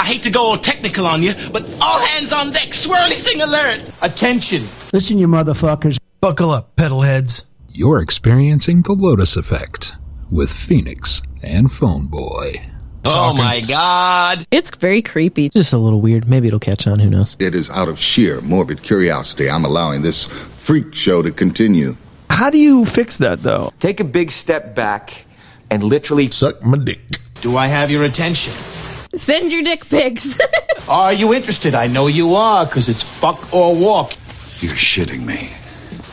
I hate to go all technical on you, but all hands on deck, swirly thing alert. Attention. Listen, you motherfuckers. Buckle up, pedal heads. You're experiencing the Lotus Effect with Phoenix and Phone Boy. Oh my god. It's very creepy. Just a little weird. Maybe it'll catch on. Who knows? It is out of sheer morbid curiosity I'm allowing this freak show to continue. How do you fix that, though? Take a big step back and literally Suck my dick. Do I have your attention? Send your dick pics. Are you interested? I know you are, because it's fuck or walk. You're shitting me.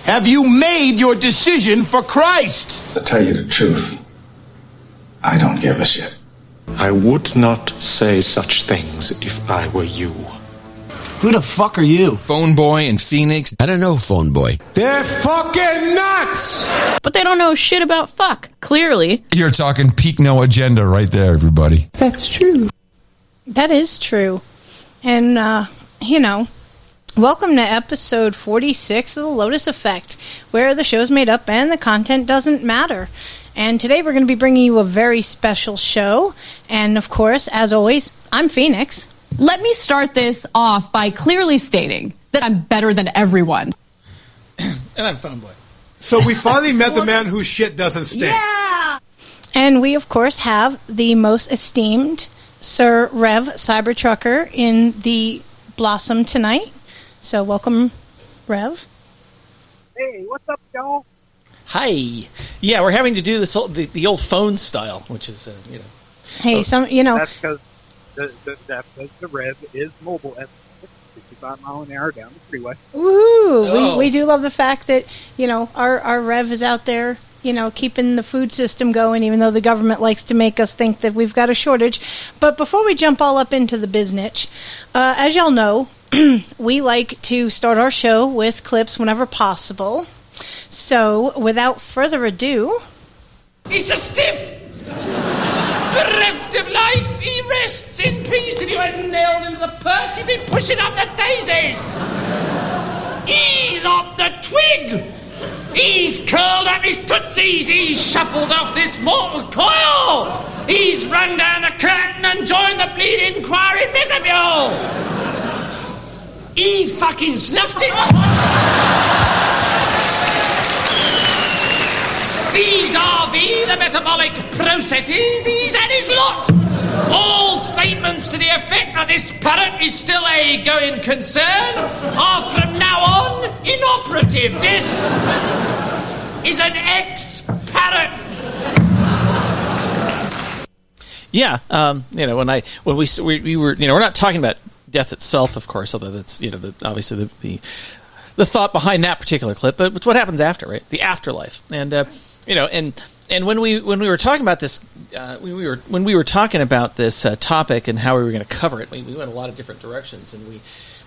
Have you made your decision for Christ? To tell you the truth, I don't give a shit. I would not say such things if I were you. Who the fuck are you? Phone Boy and Phoenix. I don't know Phone Boy. They're fucking nuts! but they don't know shit about fuck, clearly. You're talking peak no agenda right there, everybody. That is true. And, uh, you know, welcome to episode 46 of The Lotus Effect, where the show's made up and the content doesn't matter. And today we're going to be bringing you a very special show. And, of course, as always, I'm Phoenix. Let me start this off by clearly stating that I'm better than everyone. And I'm Phone Boy. So we finally met the man whose shit doesn't stink. Yeah! And we, of course, have the most esteemed Sir Rev Cybertrucker in the Blossom tonight. So, welcome, Rev. Hey, what's up, y'all? Hi. Yeah, we're having to do this old, the, the old phone style, which is, uh, you know. Hey, some, you know, That's because the, the, that's 'cause the rev is mobile at 65 mile an hour down the freeway. Woo! Oh. We, we do love the fact that, you know, our, our Rev is out there, you know, keeping the food system going, even though the government likes to make us think that we've got a shortage. But before we jump all up into the biznitch, uh, as y'all know, we like to start our show with clips whenever possible. So, without further ado, He's a stiff, bereft of life. He rests in peace. If you hadn't nailed him to the perch, he'd be pushing up the daisies. He's up the twig. He's curled up his tootsies. He's shuffled off this mortal coil. He's run down the curtain and joined the bleeding choir in vestibule. He fucking snuffed it. These are the, the metabolic processes he's had his lot. All statements to the effect that this parrot is still a going concern are from now on inoperative. This is an ex-parrot. Yeah, um, you know, when I when we, we we were, you know, we're not talking about death itself, of course, although that's you know, the, obviously the, the the thought behind that particular clip, but it's what happens after, right? The afterlife, and uh, you know, and and when we when we were talking about this, uh, we, we were when we were talking about this uh, topic and how we were going to cover it, we, we went a lot of different directions, and we.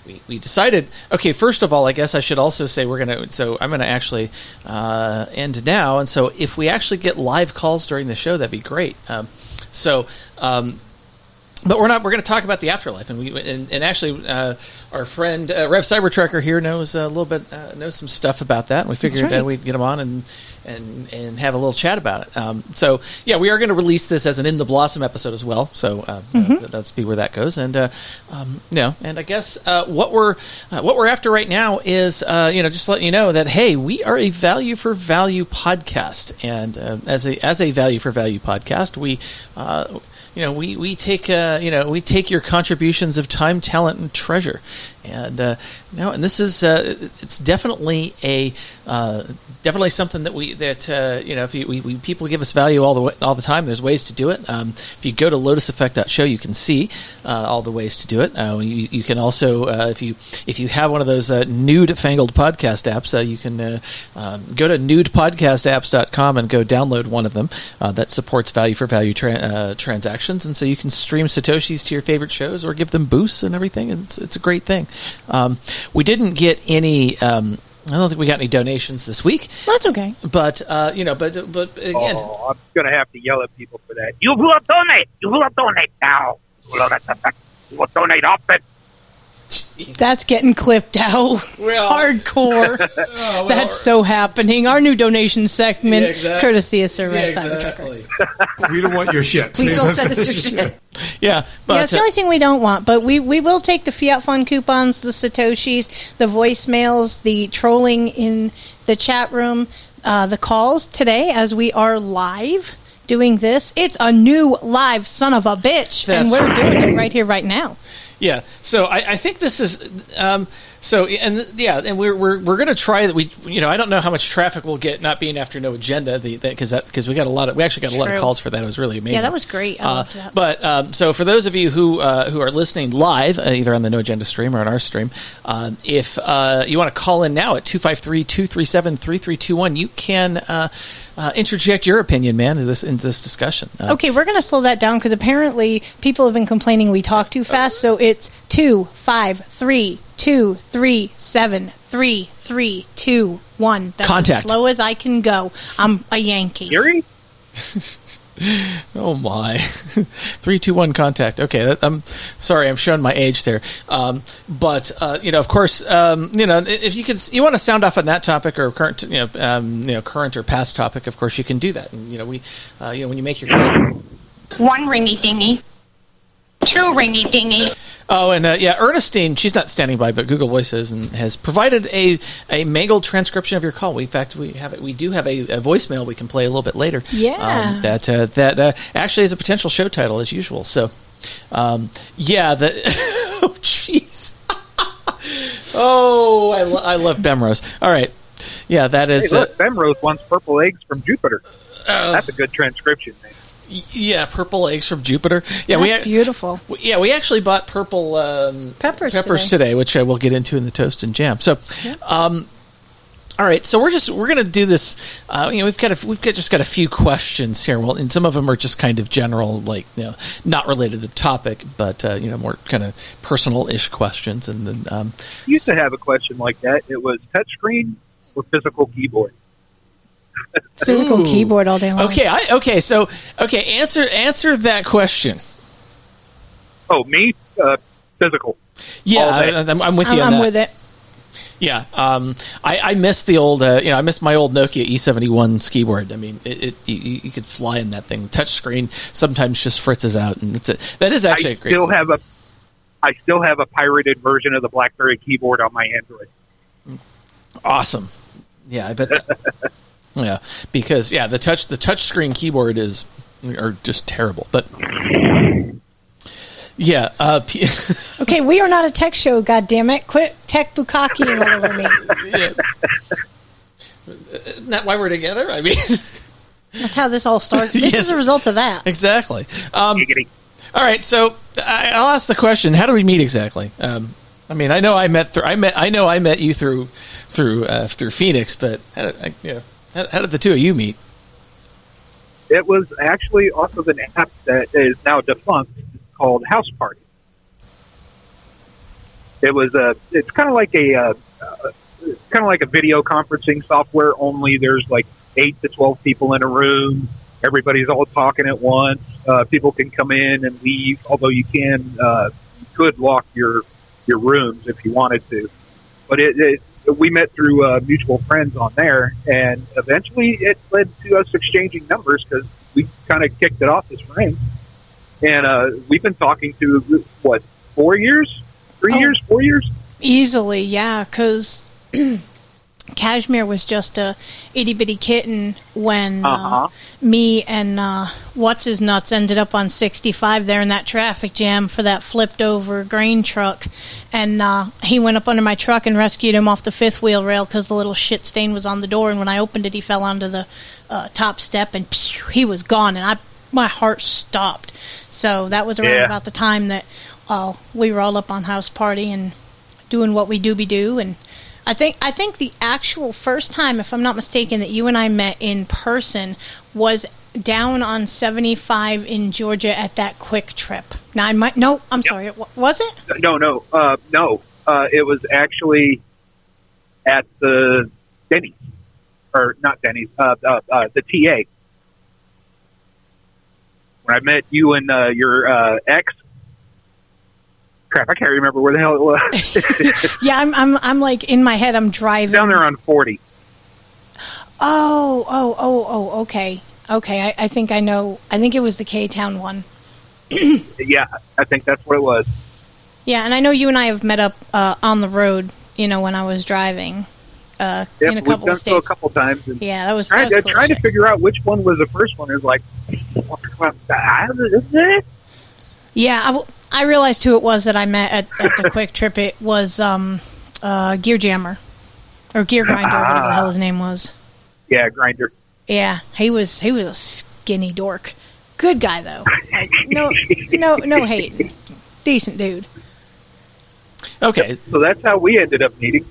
We, we decided okay first of all i guess i should also say we're going to so i'm going to actually uh, end now and so if we actually get live calls during the show that'd be great um, so um, but we're not. We're going to talk about the afterlife, and we and, and actually, uh, our friend uh, Rev Cybertrucker here knows a little bit, uh, knows some stuff about that. And we figured right. that we'd get him on and and and have a little chat about it. Um, so yeah, we are going to release this as an In the Blossom episode as well. So uh, uh, that's be where that goes. And uh, um, you know, and I guess uh, what we're uh, what we're after right now is uh, you know just letting you know that hey, we are a value for value podcast, and uh, as a as a value for value podcast, we. You know, we, we take uh, you know we take your contributions of time, talent, and treasure, and uh, you know, and this is uh, it's definitely a uh, definitely something that we that uh, you know if you, we, we people give us value all the way, all the time. There's ways to do it. Um, if you go to lotuseffect.show, you can see uh, all the ways to do it. Uh, you, you can also if you if you have one of those nude fangled podcast apps, you can um, go to newpodcastapps.com and go download one of them that supports value for value tra- transactions, and so you can stream satoshis to your favorite shows or give them boosts and everything. And it's it's a great thing. Um, we didn't get any. Um, I don't think we got any donations this week, that's okay. but uh, you know, but but again, Oh, I'm going to have to yell at people for that. You will donate. You will donate now. Lotus Effect. You will donate often. That's getting clipped out. Hardcore. Oh, That's so happening. Our new donation segment, Yeah, exact- courtesy of Sir Yeah, exactly. we don't want your shit. Please don't send us your shit. Yeah, but yeah, it's the uh, only thing we don't want. But we, we will take the Fiat Fun coupons, the Satoshis, the voicemails, the trolling in the chat room, uh, the calls today as we are live doing this. It's a new live son of a bitch, and we're doing it right here, right now. Yeah, so I, I think this is um, so, and yeah, and we're we're, we're going to try that. We you know I don't know how much traffic we'll get not being after no agenda the because that because we got a lot of we actually got a lot of calls for that. It was really amazing. Yeah, that was great. I Uh, that. But um, so for those of you who uh, who are listening live, uh, either on the No Agenda stream or on our stream, um, if uh, you want to call in now at 253-237-3321, you can uh, uh, interject your opinion, man, into this into this discussion. Uh, Okay, we're going to slow that down because apparently people have been complaining we talk too fast. So it's two, five, three, two, three, seven, three, three, two, one. That's Contact. as slow as I can go. I'm a Yankee. Yuri? Oh my, three, two, one, contact. Okay, that, I'm sorry, I'm showing my age there. Um, but uh, you know, of course, um, you know, if you can, you want to sound off on that topic or current, you know, um, you know, current or past topic, of course, you can do that. And you know, we, uh, you know, when you make your One ringy dingy. Two ringy dingy. Oh, and uh, yeah, Ernestine, she's not standing by, but Google Voices and has provided a, a mangled transcription of your call. We, in fact, we have it. We do have a, a voicemail we can play a little bit later. Yeah. um, that uh, that uh, actually is a potential show title as usual. So, um, yeah, the oh jeez, oh I, lo- I love Bemrose. All right, yeah, that is Hey, is uh, look, Bemrose wants purple eggs from Jupiter. That's a good transcription, man. Y- yeah, purple eggs from Jupiter. Yeah, we That's beautiful. We- Yeah, we actually bought purple um, Peppers peppers today. today. which I will get into in the toast and jam. So, um, all right, so we're just we're gonna do this. Uh, you know, we've got a, we've got just got a few questions here. Well, and some of them are just kind of general, like you know, not related to the topic, but uh, you know, more kind of personal-ish questions. And then, um, used to have a question like that. It was touchscreen or physical keyboard. Physical Ooh. keyboard all day long. okay, I okay, so okay, answer answer that question. Oh, me? Uh, physical. Yeah, I, I'm, I'm with you I'm, on I'm that. with it. Yeah, um, I, I miss the old, uh, you know, I miss my old Nokia E71 keyboard. I mean, it, it you, you could fly in that thing. Touchscreen sometimes just fritzes out, and it's a, that is actually I a great. still have a. I still have a pirated version of the BlackBerry keyboard on my Android. awesome. Yeah, I bet. That, yeah, because yeah, the touch the touch screen keyboard is are just terrible, but. Yeah, uh, P- Okay, we are not a tech show, God damn it! Quit tech bukakiing all over me. yeah. Isn't that why we're together? I mean, That's how this all started. This Yes. is a result of that. exactly. Um, all right, so I, I'll ask the question: How do we meet exactly? Um, I mean, I know I met through. I met. I know I met you through through uh, through Phoenix, but how did, I, you know, how, how did the two of you meet? It was actually off of an app that is now defunct called House Party. It was a. It's kind of like a. Uh, uh, kind of like a video conferencing software. Only there's like eight to twelve people in a room. Everybody's all talking at once. Uh, people can come in and leave, although you can uh, you could lock your your rooms if you wanted to. But it, it we met through uh, mutual friends on there, and eventually it led to us exchanging numbers because we kind of kicked it off as friends. And uh, we've been talking to what four years, three years, four years. Easily, yeah, because Cashmere was just a itty bitty kitten when uh Uh-huh. me and uh, what's his nuts ended up on 65 there in that traffic jam for that flipped over grain truck, and uh, he went up under my truck and rescued him off the fifth wheel rail because the little shit stain was on the door, and when I opened it, he fell onto the uh, top step and phew, he was gone, and I my heart stopped. So that was around Yeah. about the time that uh, we were all up on house party and doing what we do be do and I think I think the actual first time, if I'm not mistaken, that you and I met in person was down on 75 in Georgia at that QuikTrip. Now I might no, I'm sorry, it, was it? No, no, uh, no. Uh, it was actually at the Denny's, or not Denny's, uh, uh, uh, the TA. When I met you and uh, your uh, ex, crap, I can't remember where the hell it was. Yeah, I'm, I'm, I'm like in my head. I'm driving Down there on 40. Oh, oh, oh, oh. Okay, okay. I, I think I know. I think it was the K Town one. Yeah, I think that's what it was. Yeah, and I know you and I have met up uh, on the road. You know, when I was driving uh, Yep, in a we've done of so a couple times. Yeah, that was, trying, that was cool trying to figure out which one was the first one is like, is it? Yeah, I, w- I realized who it was that I met at, at the QuikTrip. It was um, uh, Gear Jammer or Gear Grinder, whatever the hell his name was. yeah, grinder. Yeah, he was he was a skinny dork. Good guy though. Like, no, no, no hate. Decent dude. Okay. So that's how we ended up meeting.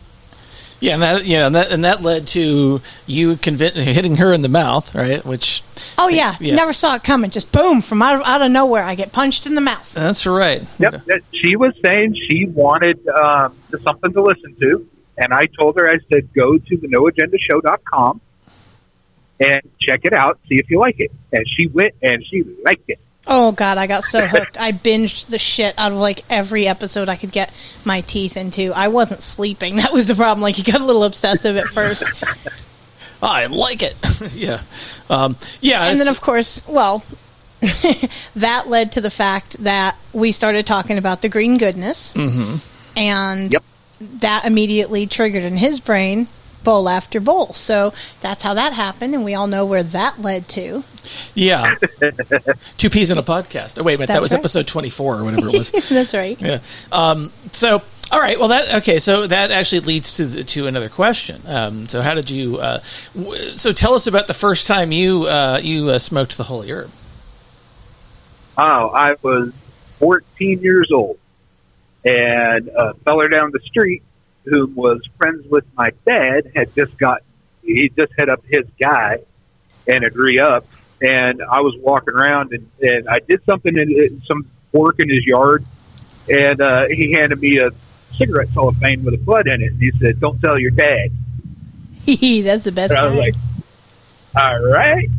Yeah, and that yeah, and that and that led to you convin- hitting her in the mouth, right? Which Oh yeah, Yeah. never saw it coming. Just boom from out of, out of nowhere, I get punched in the mouth. that's right. Yep. that- She was saying she wanted um, something to listen to, and I told her, I said, go to the noagendashow.com and check it out, see if you like it. And she went and she liked it. Oh god, I got so hooked. I binged the shit out of like every episode I could get my teeth into. I wasn't sleeping. That was the problem. Like you got a little obsessive at first. I like it. yeah, um, yeah, and it's- then of course, well, that led to the fact that we started talking about the green goodness, Mhm. and that immediately triggered in his brain bowl after bowl. So that's how that happened, and we all know where that led to. yeah, two peas in a podcast. Oh wait a minute, that was right. episode twenty four or whatever it was. that's right. yeah. Um, so, all right. Well, that okay. So that actually leads to the, to another question. Um, so, how did you? Uh, w- so, tell us about the first time you uh, you uh, smoked the holy herb. Oh, I was 14 years old, and a feller down the street who was friends with my dad had just got he just hit up his guy and had re up, and I was walking around and, and I did something in, some work in his yard, and uh, he handed me a cigarette cellophane with a bud in it, and he said, "Don't tell your dad." that's the best. And I was like, all right.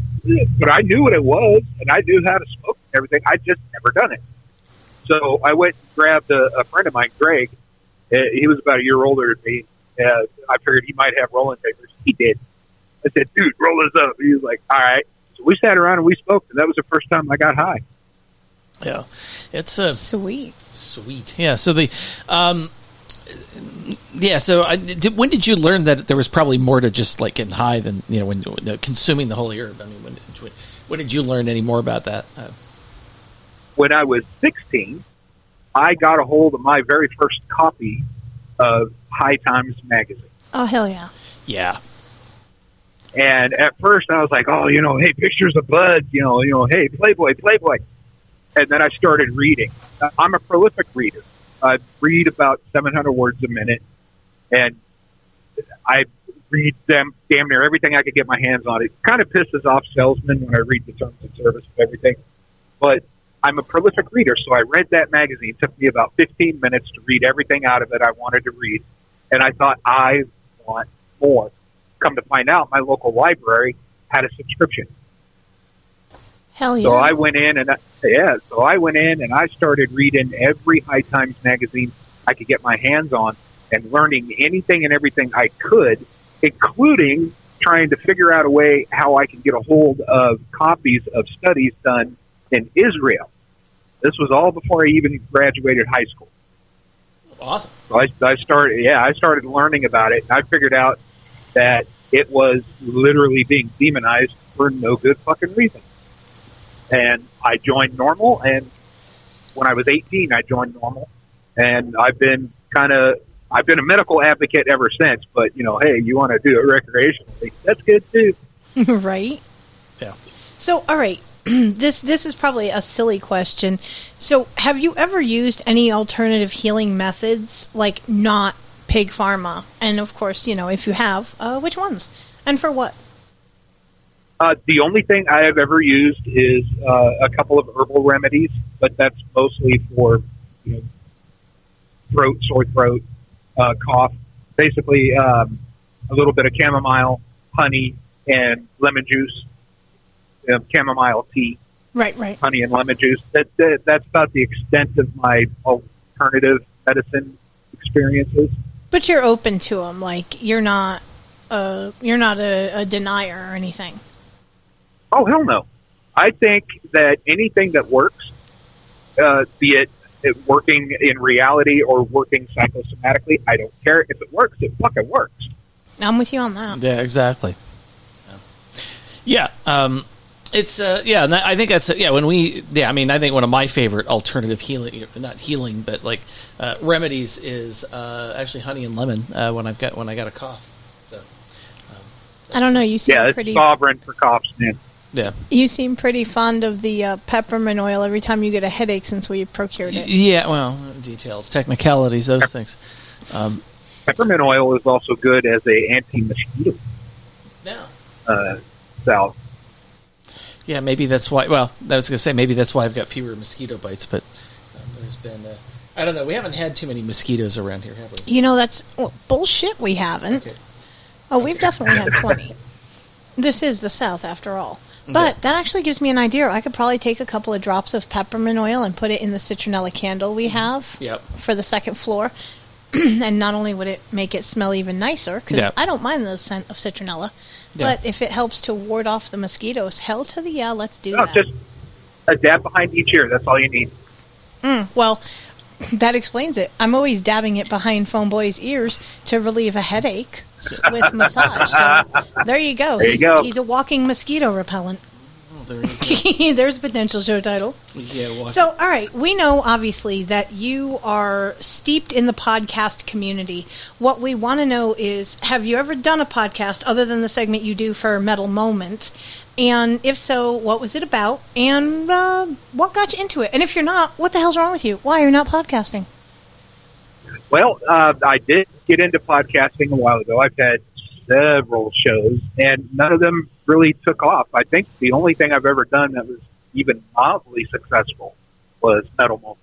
But I knew what it was, and I knew how to smoke and everything. I just never done it. So I went and grabbed a, a friend of mine, Greg. Uh, he was about a year older than me. Uh, I figured he might have rolling papers. He did. I said, dude, roll this up. He was like, all right. So we sat around and we smoked, and that was the first time I got high. Yeah, it's uh, sweet, sweet. Yeah. So the, um, yeah. So I, did, when did you learn that there was probably more to just like getting high than you know when uh, consuming the holy herb? I mean, when when, when did you learn any more about that? Uh, When I was 16, I got a hold of my very first copy of High Times magazine. Oh hell yeah! yeah. And at first I was like, oh, you know, hey, pictures of buds, you know, you know, hey, Playboy, Playboy. And then I started reading. I'm a prolific reader. I read about 700 words a minute, and I read them damn near everything I could get my hands on. It kind of pisses off salesmen when I read the terms of service of everything, but I'm a prolific reader, so I read that magazine. It took me about 15 minutes to read everything out of it I wanted to read, and I thought I want more. Come to find out, my local library had a subscription. Hell yeah! So I went in and I, yeah, so I went in and I started reading every High Times magazine I could get my hands on and learning anything and everything I could, including trying to figure out a way how I can get a hold of copies of studies done in Israel. This was all before I even graduated high school. Awesome. So I, I started, yeah, I started learning about it, and I figured out that it was literally being demonized for no good fucking reason. And I joined NORML, and when I was 18, I joined NORML, and I've been kind of, I've been a medical advocate ever since. But you know, hey, you want to do it recreationally? That's good too. right? Yeah. So, all right. this this is probably a silly question. So, have you ever used any alternative healing methods like not pig pharma? And of course, you know, if you have, uh, which ones and for what? Uh, the only thing I have ever used is uh, a couple of herbal remedies, but that's mostly for you know, throat, sore throat, uh, cough. Basically, um, a little bit of chamomile, honey, and lemon juice. Uh, chamomile tea, Right, right. honey, and lemon juice. That, that that's about the extent of my alternative medicine experiences. But you're open to them. Like you're not, uh, you're not a, a denier or anything. Oh hell no! I think that anything that works, uh, be it, it working in reality or working psychosomatically, I don't care if it works. It fucking works. I'm with you on that. Yeah, exactly. Yeah, um, it's uh, yeah, and I think that's yeah. When we yeah, I mean, I think one of my favorite alternative healing, not healing, but like uh, remedies is uh, actually honey and lemon uh, when I've got when I got a cough. So, I don't know. You seem yeah, pretty. sovereign for coughs, man. Yeah. You seem pretty fond of the uh, peppermint oil every time you get a headache since we procured it. Yeah, well, details, technicalities, those things. Um, Peppermint oil is also good as a anti-mosquito Yeah. uh, salve. Yeah, maybe that's why. Well, I was going to say maybe that's why I've got fewer mosquito bites, but um, there's been uh, I don't know. We haven't had too many mosquitoes around here, have we? You know, that's well, bullshit. We haven't. Oh, we've definitely had plenty. This is the South, after all. But that actually gives me an idea. I could probably take a couple of drops of peppermint oil and put it in the citronella candle we have Yep. for the second floor. and not only would it make it smell even nicer, because Yeah. I don't mind the scent of citronella, Yeah. but if it helps to ward off the mosquitoes, hell to the yeah, let's do No, that. just a dab behind each ear. That's all you need. Mm, well, that explains it. I'm always dabbing it behind Phone Boy's ears to relieve a headache with massage. So there you go. There you he's, go. he's a walking mosquito repellent. Oh, there There's a potential show title. Yeah. Well, So, all right, we know obviously that you are steeped in the podcast community. What we want to know is have you ever done a podcast other than the segment you do for Metal Moment? And if so, what was it about? And uh, what got you into it? And if you're not, what the hell's wrong with you? Why are you not podcasting? Well, uh, I did get into podcasting a while ago. I've had several shows, and none of them really took off. I think the only thing I've ever done that was even mildly successful was Metal Moment.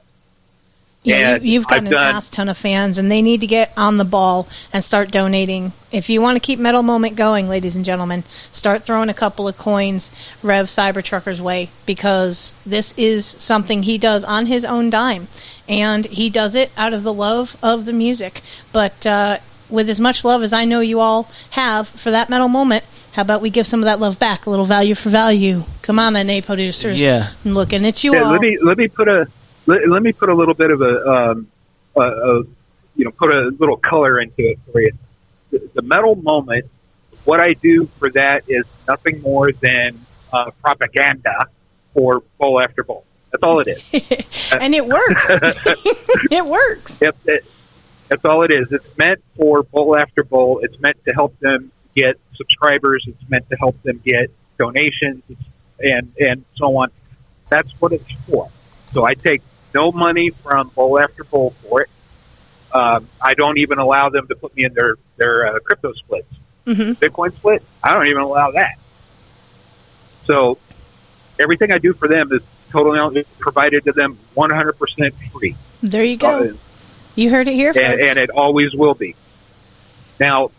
Yeah, And you, you've got an done- ass ton of fans, and they need to get on the ball and start donating. If you want to keep Metal Moment going, ladies and gentlemen, start throwing a couple of coins Rev Cybertrucker's way because this is something he does on his own dime, and he does it out of the love of the music. But uh, with as much love as I know you all have for that Metal Moment, how about we give some of that love back? A little value for value. Come on, NA producers. Yeah. I'm looking at you Yeah, all. let me let me put a let, let me put a little bit of a, um, a, a you know put a little color into it for you. The, the metal moment. What I do for that is nothing more than uh, propaganda for bowl after bowl. That's all it is. and it works. it works. Yep, it, that's all it is. It's meant for bowl after bowl. It's meant to help them get subscribers. It's meant to help them get donations, and and so on. That's what it's for. So I take no money from bowl after bowl for it. Um, I don't even allow them to put me in their their uh, crypto splits. Mm-hmm. Bitcoin split. I don't even allow that. So everything I do for them is totally provided to them 100% free. There you go. Uh, You heard it here, folks. and, and it always will be. Now,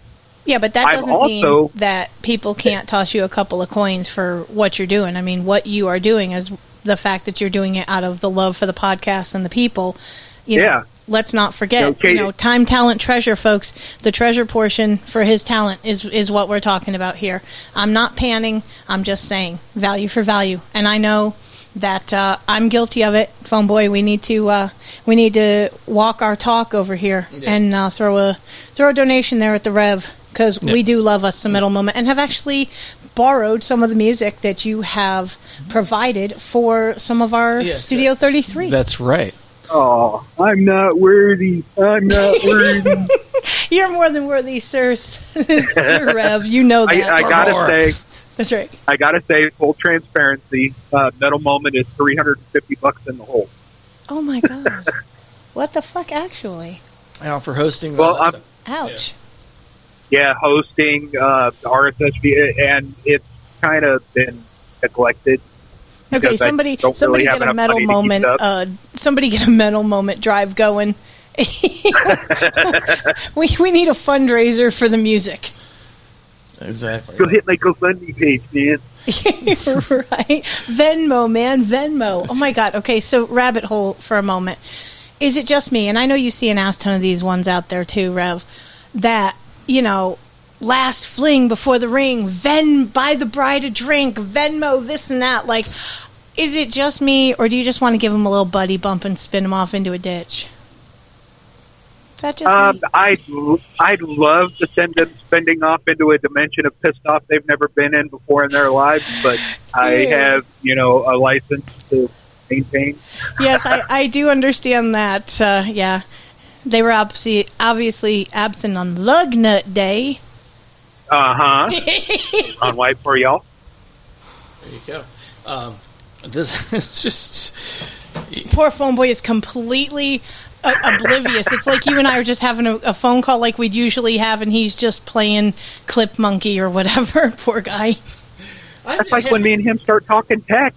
yeah, but that I've doesn't also- mean that people can't toss you a couple of coins for what you're doing. I mean, what you are doing is the fact that you're doing it out of the love for the podcast and the people. You know, Yeah. Let's not forget, Okay. you know, time, talent, treasure, folks. The treasure portion for his talent is is what we're talking about here. I'm not panning. I'm just saying value for value, and I know that uh, I'm guilty of it. Phone boy, we need to uh, we need to walk our talk over here Yeah. and uh, throw a throw a donation there at the Rev because Yeah. we do love us some metal moment and have actually borrowed some of the music that you have provided for some of our Yes, Studio 33. That's right. Oh, I'm not worthy. I'm not worthy. You're more than worthy, sir. sir Rev, you know that. I, I gotta say, That's right. I gotta say, full transparency. Uh, Metal Moment is 350 bucks in the hole. Oh my god. what the fuck, actually? Now for hosting. Well, I'm- Ouch. Yeah, hosting uh, RSS feed, and it's kind of been neglected. Okay, somebody somebody really get a enough metal money to keep moment uh somebody get a metal moment drive going. we we need a fundraiser for the music. Exactly. Go hit my GoFundMe page, man. right. Venmo, man, Venmo. Oh my god. Okay, so rabbit hole for a moment. is it just me? And I know you see an ass ton of these ones out there too, Rev. That you know, last fling before the ring, then buy the bride a drink, Venmo this and that. Like, is it just me, or do you just want to give them a little buddy bump and spin them off into a ditch? Is that just Um, me? I'd I'd love to send them spending off into a dimension of pissed off they've never been in before in their lives, but I have you know a license to maintain. yes, I, I do understand that. Uh, yeah, they were obviously obviously absent on Lug Nut Day. Uh huh. On white for y'all. There you go. Um, this is just Poor phone boy is completely uh, oblivious. It's like you and I are just having a, a phone call like we'd usually have, and he's just playing Clip Monkey or whatever. Poor guy. That's like when me and him start talking tech.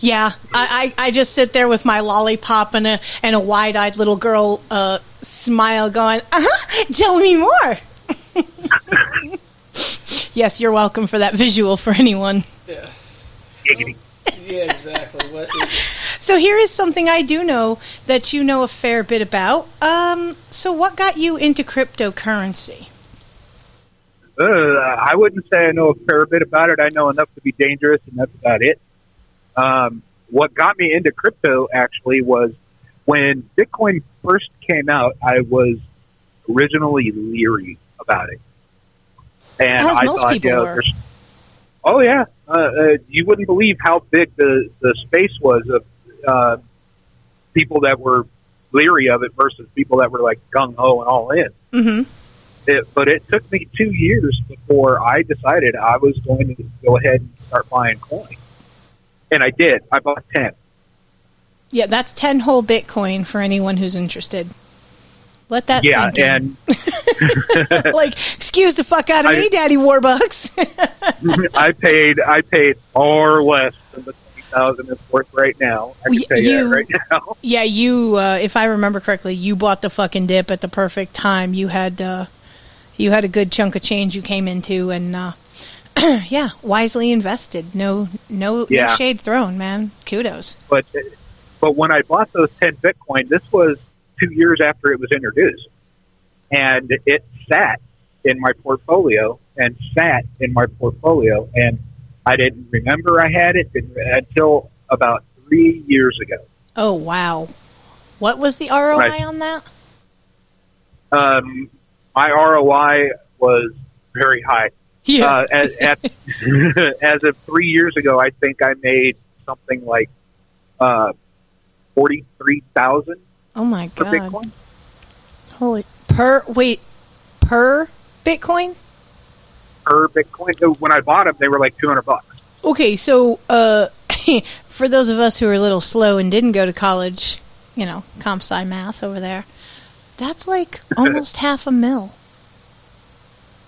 Yeah, I, I, I just sit there with my lollipop and a and a wide eyed little girl uh, smile, going, "Uh huh, tell me more." yes, you're welcome for that visual for anyone. yeah, exactly. What So here is something I do know that you know a fair bit about. Um, so what got you into cryptocurrency? Uh, I wouldn't say I know a fair bit about it. I know enough to be dangerous, and that's about it. Um, what got me into crypto actually was when Bitcoin first came out. I was originally leery about it, and As I thought, people you know, were. oh yeah, uh, uh, you wouldn't believe how big the the space was of uh, people that were leery of it versus people that were like gung ho and all in Mm-hmm. it, but it took me two years before I decided I was going to go ahead and start buying coin. And I did. I bought 10. Yeah, that's ten whole Bitcoin for anyone who's interested. Let that yeah, sink in. and like, excuse the fuck out of I- me, Daddy Warbucks. I paid I paid far less than the 20000 it's worth right now. I can you, right now. yeah, you. Uh, if I remember correctly, you bought the fucking dip at the perfect time. You had, uh, you had a good chunk of change you came into, and uh, yeah, wisely invested. No, no, no shade thrown, man. Kudos. But but when I bought those 10 Bitcoin, this was two years after it was introduced. And it sat in my portfolio and sat in my portfolio. And I didn't remember I had it until about three years ago. Oh wow, what was the ROI Right. on that? Um, my ROI was very high. Yeah. Uh, as, at, as of three years ago, I think I made something like uh, 43000 Oh my god! Bitcoin. Holy per wait per Bitcoin. per Bitcoin. So when I bought them, they were like 200 bucks. Okay, so uh, for those of us who are a little slow and didn't go to college, you know, comp sci math over there, that's like almost half a mil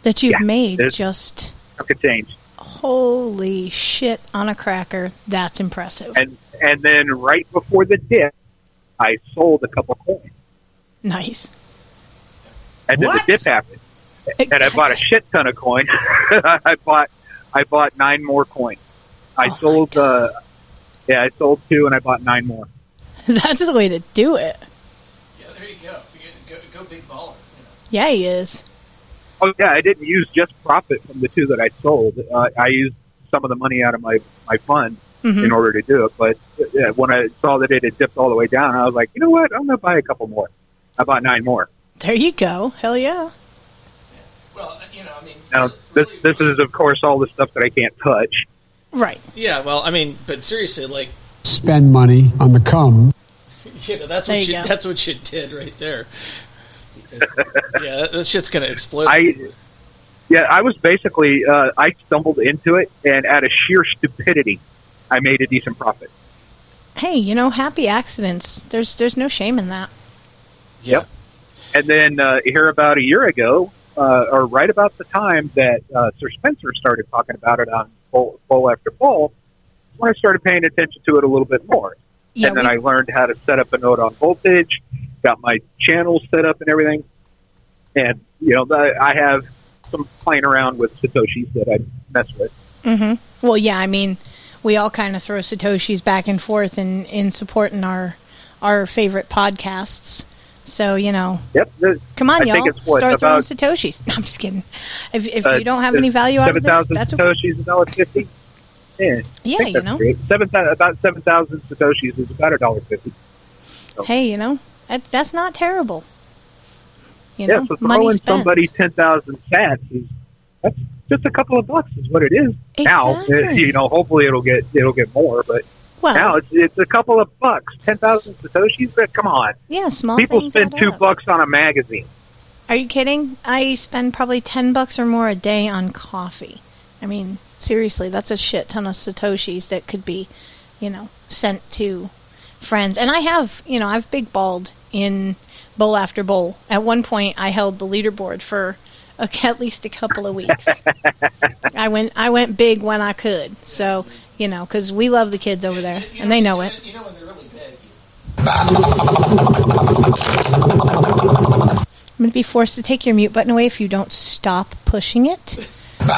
that you've Yeah, made. Just Chunk of change. Holy shit on a cracker. That's impressive. And and then right before the dip, I sold a couple coins. Nice. And then What? the dip happened, and I bought a shit ton of coin. I bought I bought nine more coins. I Oh sold uh, yeah, I sold two, and I bought nine more. That's the way to do it. Yeah, there you go. Go, go big baller. Yeah, he is. Oh yeah, I didn't use just profit from the two that I sold. Uh, I used some of the money out of my my fund Mhm. in order to do it. But uh, when I saw that it had dipped all the way down, I was like, you know what? I'm going to buy a couple more. I bought nine more. There you go. Hell yeah. Well, you know, I mean, Now this this is of course all the stuff that I can't touch. Right. yeah. Well, I mean, but seriously, like, Spend money on the cum. you know, that's There what you you, that's what you did right there. Because, yeah, that, that shit's gonna explode. I yeah, I was basically uh, I stumbled into it, and out of sheer stupidity, I made a decent profit. Hey, you know, happy accidents. There's there's no shame in that. Yep. And then uh, here about a year ago, uh, or right about the time that uh, Sir Spencer started talking about it on Bowl, Bowl After Bowl, is when I started paying attention to it a little bit more. Yeah, and then we- I learned how to set up a node on voltage, got my channels set up and everything. And, you know, I have some playing around with Satoshis that I mess with. Mm-hmm. Well, yeah, I mean, we all kind of throw satoshis back and forth in in supporting our our favorite podcasts. So you know, Yep. come on, I y'all, think it's what, start throwing satoshis. No, I'm just kidding. If if uh, you don't have any value out of this, 7,000 that's satoshis a dollar fifty. Yeah, Yeah, you know. great. Seven about seven thousand satoshis is about a dollar fifty. Hey, you know, that, that's not terrible. You yeah, know, so throwing somebody ten thousand sats is that's just a couple of bucks is what it is now. Exactly. You know, hopefully it'll get it'll get more, but Well- now it's it's a couple of bucks. Ten thousand satoshis, but come on, Yeah, small people spend two up. bucks on a magazine. Are you kidding? I spend probably 10 bucks or more a day on coffee. I mean, seriously, that's a shit ton of satoshis that could be, you know, sent to friends. And I have, you know, I've big balled in bowl after bowl. At one point I held the leaderboard for a, at least a couple of weeks. I went I went big when I could. So, you know, cuz we love the kids over there and they know it. I'm going to be forced to take your mute button away if you don't stop pushing it. It's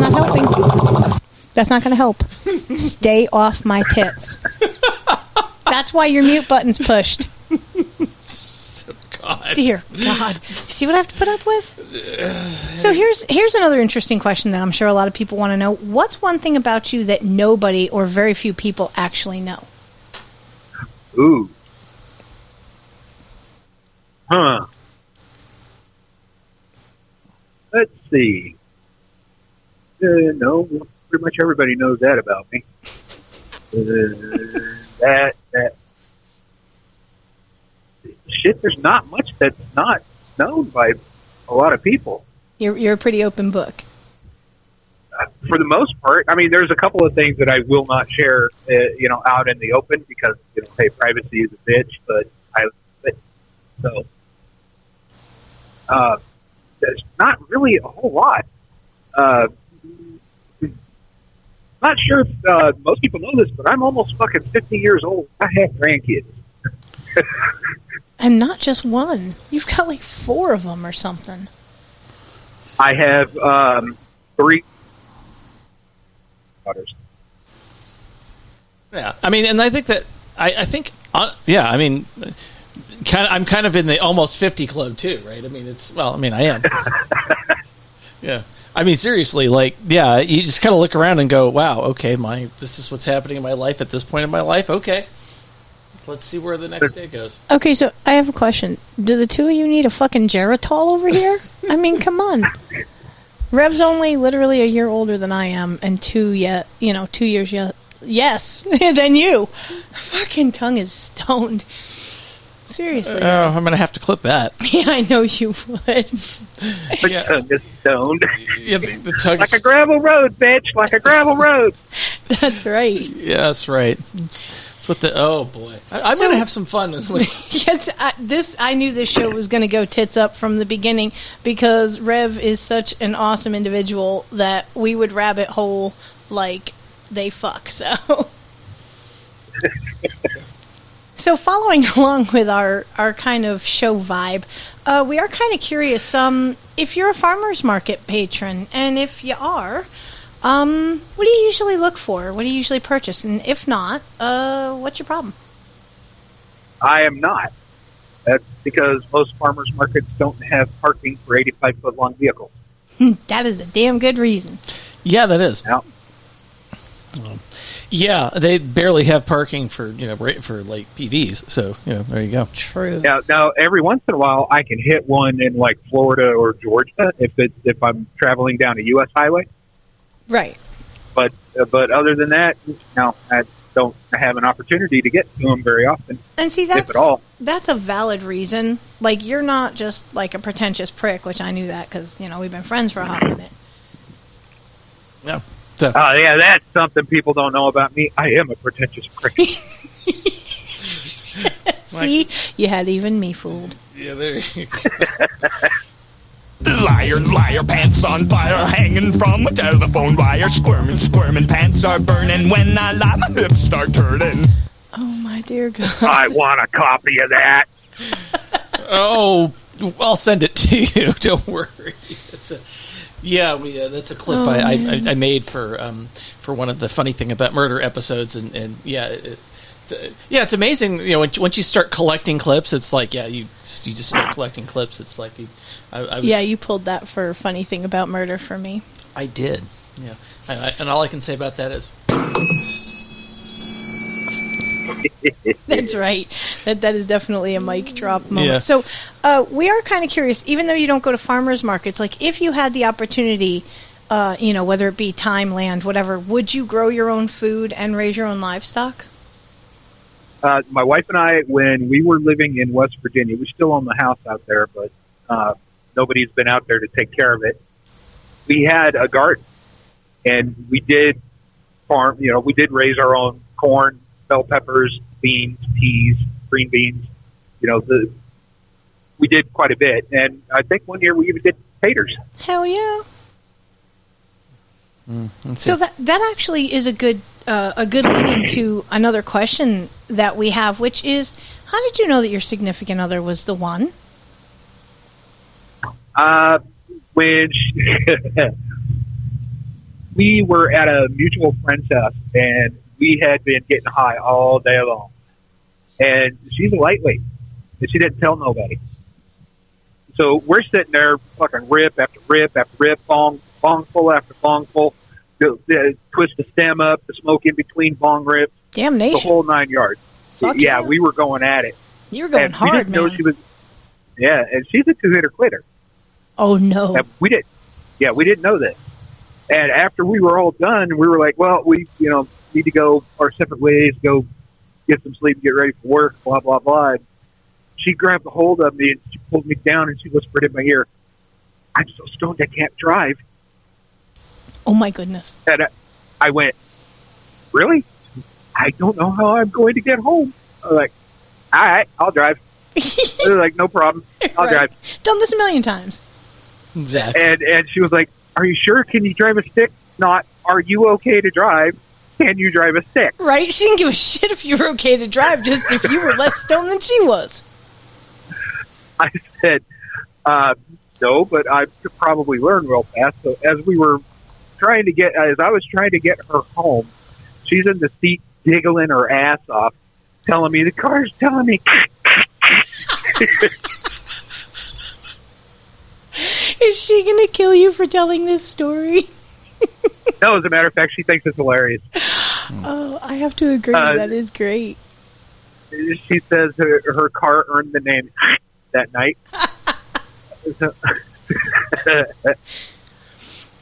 not helping. That's not going to help. Stay off my tits. That's why your mute button's pushed. God. Dear God. See what I have to put up with? So here's here's another interesting question that I'm sure a lot of people want to know. What's one thing about you that nobody or very few people actually know? Ooh. Huh. Let's see. Uh, no, pretty much everybody knows that about me. Uh, that that shit. There's not much that's not known by a lot of people. You're you're a pretty open book. for the most part, I mean, there's a couple of things that I will not share, uh, you know, out in the open because you know, hey, privacy is a bitch. But I, but, so uh, there's not really a whole lot. Uh, not sure if uh, most people know this, but I'm almost fucking 50 years old. I have grandkids. And not just one. You've got like four of them or something. I have um, three daughters. Yeah, I mean, and I think that I, I think, uh, yeah, I mean, kind of, I'm kind of in the almost fifty club too, right? I mean, it's well, I mean, I am. yeah, I mean, seriously, like, yeah, you just kind of look around and go, wow, okay, my this is what's happening in my life at this point in my life. Okay, let's see where the next day goes. Okay, so I have a question. Do the two of you need a fucking Geritol over here? I mean, come on. Rev's only literally a year older than I am, and two yet, you know, two years yet. Yes, than you. Fucking tongue is stoned. Seriously. Oh, I'm gonna have to clip that. yeah, I know you would. The tongue stoned. Yeah, the, the tongue like a gravel road, bitch. Like a gravel road. That's right. Yeah, that's right. That's what the. Oh boy, I, I'm So- gonna have some fun. with- yes, I, this I knew this show was going to go tits up from the beginning because Rev is such an awesome individual that we would rabbit hole like they fuck. So, so following along with our our kind of show vibe, uh, we are kind of curious. Um, if you're a farmers market patron, and if you are. Um, what do you usually look for? What do you usually purchase? And if not, uh, what's your problem? I am not. That's because most farmers markets don't have parking for 85 foot long vehicles. that is a damn good reason. Yeah, that is. Yeah. Um, yeah, they barely have parking for you know for like PVs. So you know, there you go. True. Now, now every once in a while, I can hit one in like Florida or Georgia if it's if I'm traveling down a U.S. highway. Right. But uh, but other than that, no, I don't have an opportunity to get to them very often. And see, if that's at all. that's a valid reason. Like you're not just like a pretentious prick, which I knew that because you know we've been friends for a hot minute. Yeah. So, Oh yeah, that's something people don't know about me. I am a pretentious prick. See, you had even me fooled. Yeah, there you go. Liar, liar, pants on fire, hanging from a telephone wire. Squirming, squirming, pants are burning. When I lie, my hips start turning. Oh my dear God! I want a copy of that. oh, I'll send it to you. Don't worry. It's a yeah. We uh, that's a clip Oh, I, I. I made for um for one of the funny thing about murder episodes, and and yeah. It, yeah, it's amazing. You know, once you start collecting clips, it's like yeah, you you just start collecting clips. It's like you, I, I, Yeah, you pulled that for funny thing about murder for me. I did. Yeah, I, I, and all I can say about that is That's right. That that is definitely a mic drop moment. Yeah. So, uh, we are kind of curious. Even though you don't go to farmers markets, like if you had the opportunity, uh, you know, whether it be time, land, whatever, would you grow your own food and raise your own livestock? uh, my wife and I, when we were living in West Virginia, we still own the house out there, but uh, nobody's been out there to take care of it. We had a garden, and we did farm. You know, we did raise our own corn, bell peppers, beans, peas, green beans. You know, the we did quite a bit, and I think one year we even did taters. Hell yeah! Mm, So that that actually is a good uh, a good lead into another question that we have, which is, how did you know that your significant other was the one? Uh, when she, we were at a mutual friend's house, and we had been getting high all day long. And she's a lightweight, and she didn't tell nobody. So we're sitting there, fucking rip after rip after rip, bong, bong full after bong full. Twist the stem up, the smoke in between bong rips, Damnation! the whole nine yards. Fuck yeah, yeah. we were going at it. You were going and we hard, didn't know she was. Yeah, and she's a two-hitter quitter. Oh no! And we didn't. Yeah, we didn't know this. And after we were all done, we were like, "Well, we, you know, need to go our separate ways, go get some sleep, get ready for work." Blah blah blah. And she grabbed a hold of me and she pulled me down and she whispered in my ear, "I'm so stoned I can't drive." Oh my goodness! And I, I went, "Really? I don't know how I'm going to get home." I was like, "All right, I'll drive." They're like, "No problem, I'll Right. drive." Done this a million times. Exactly. And and she was like, "Are you sure? Can you drive a stick? Not, are you okay to drive? Can you drive a stick?" Right? She didn't give a shit if you were okay to drive, just if you were less stoned than she was. I said, uh, "No, but I could probably learn real fast." So as we were trying to get, as I was trying to get her home, she's in the seat giggling her ass off, telling me the car's telling me. Is she going to kill you for telling this story? no, as a matter of fact, she thinks it's hilarious. Oh, I have to agree. Uh, that is great. She says her, her car earned the name that night.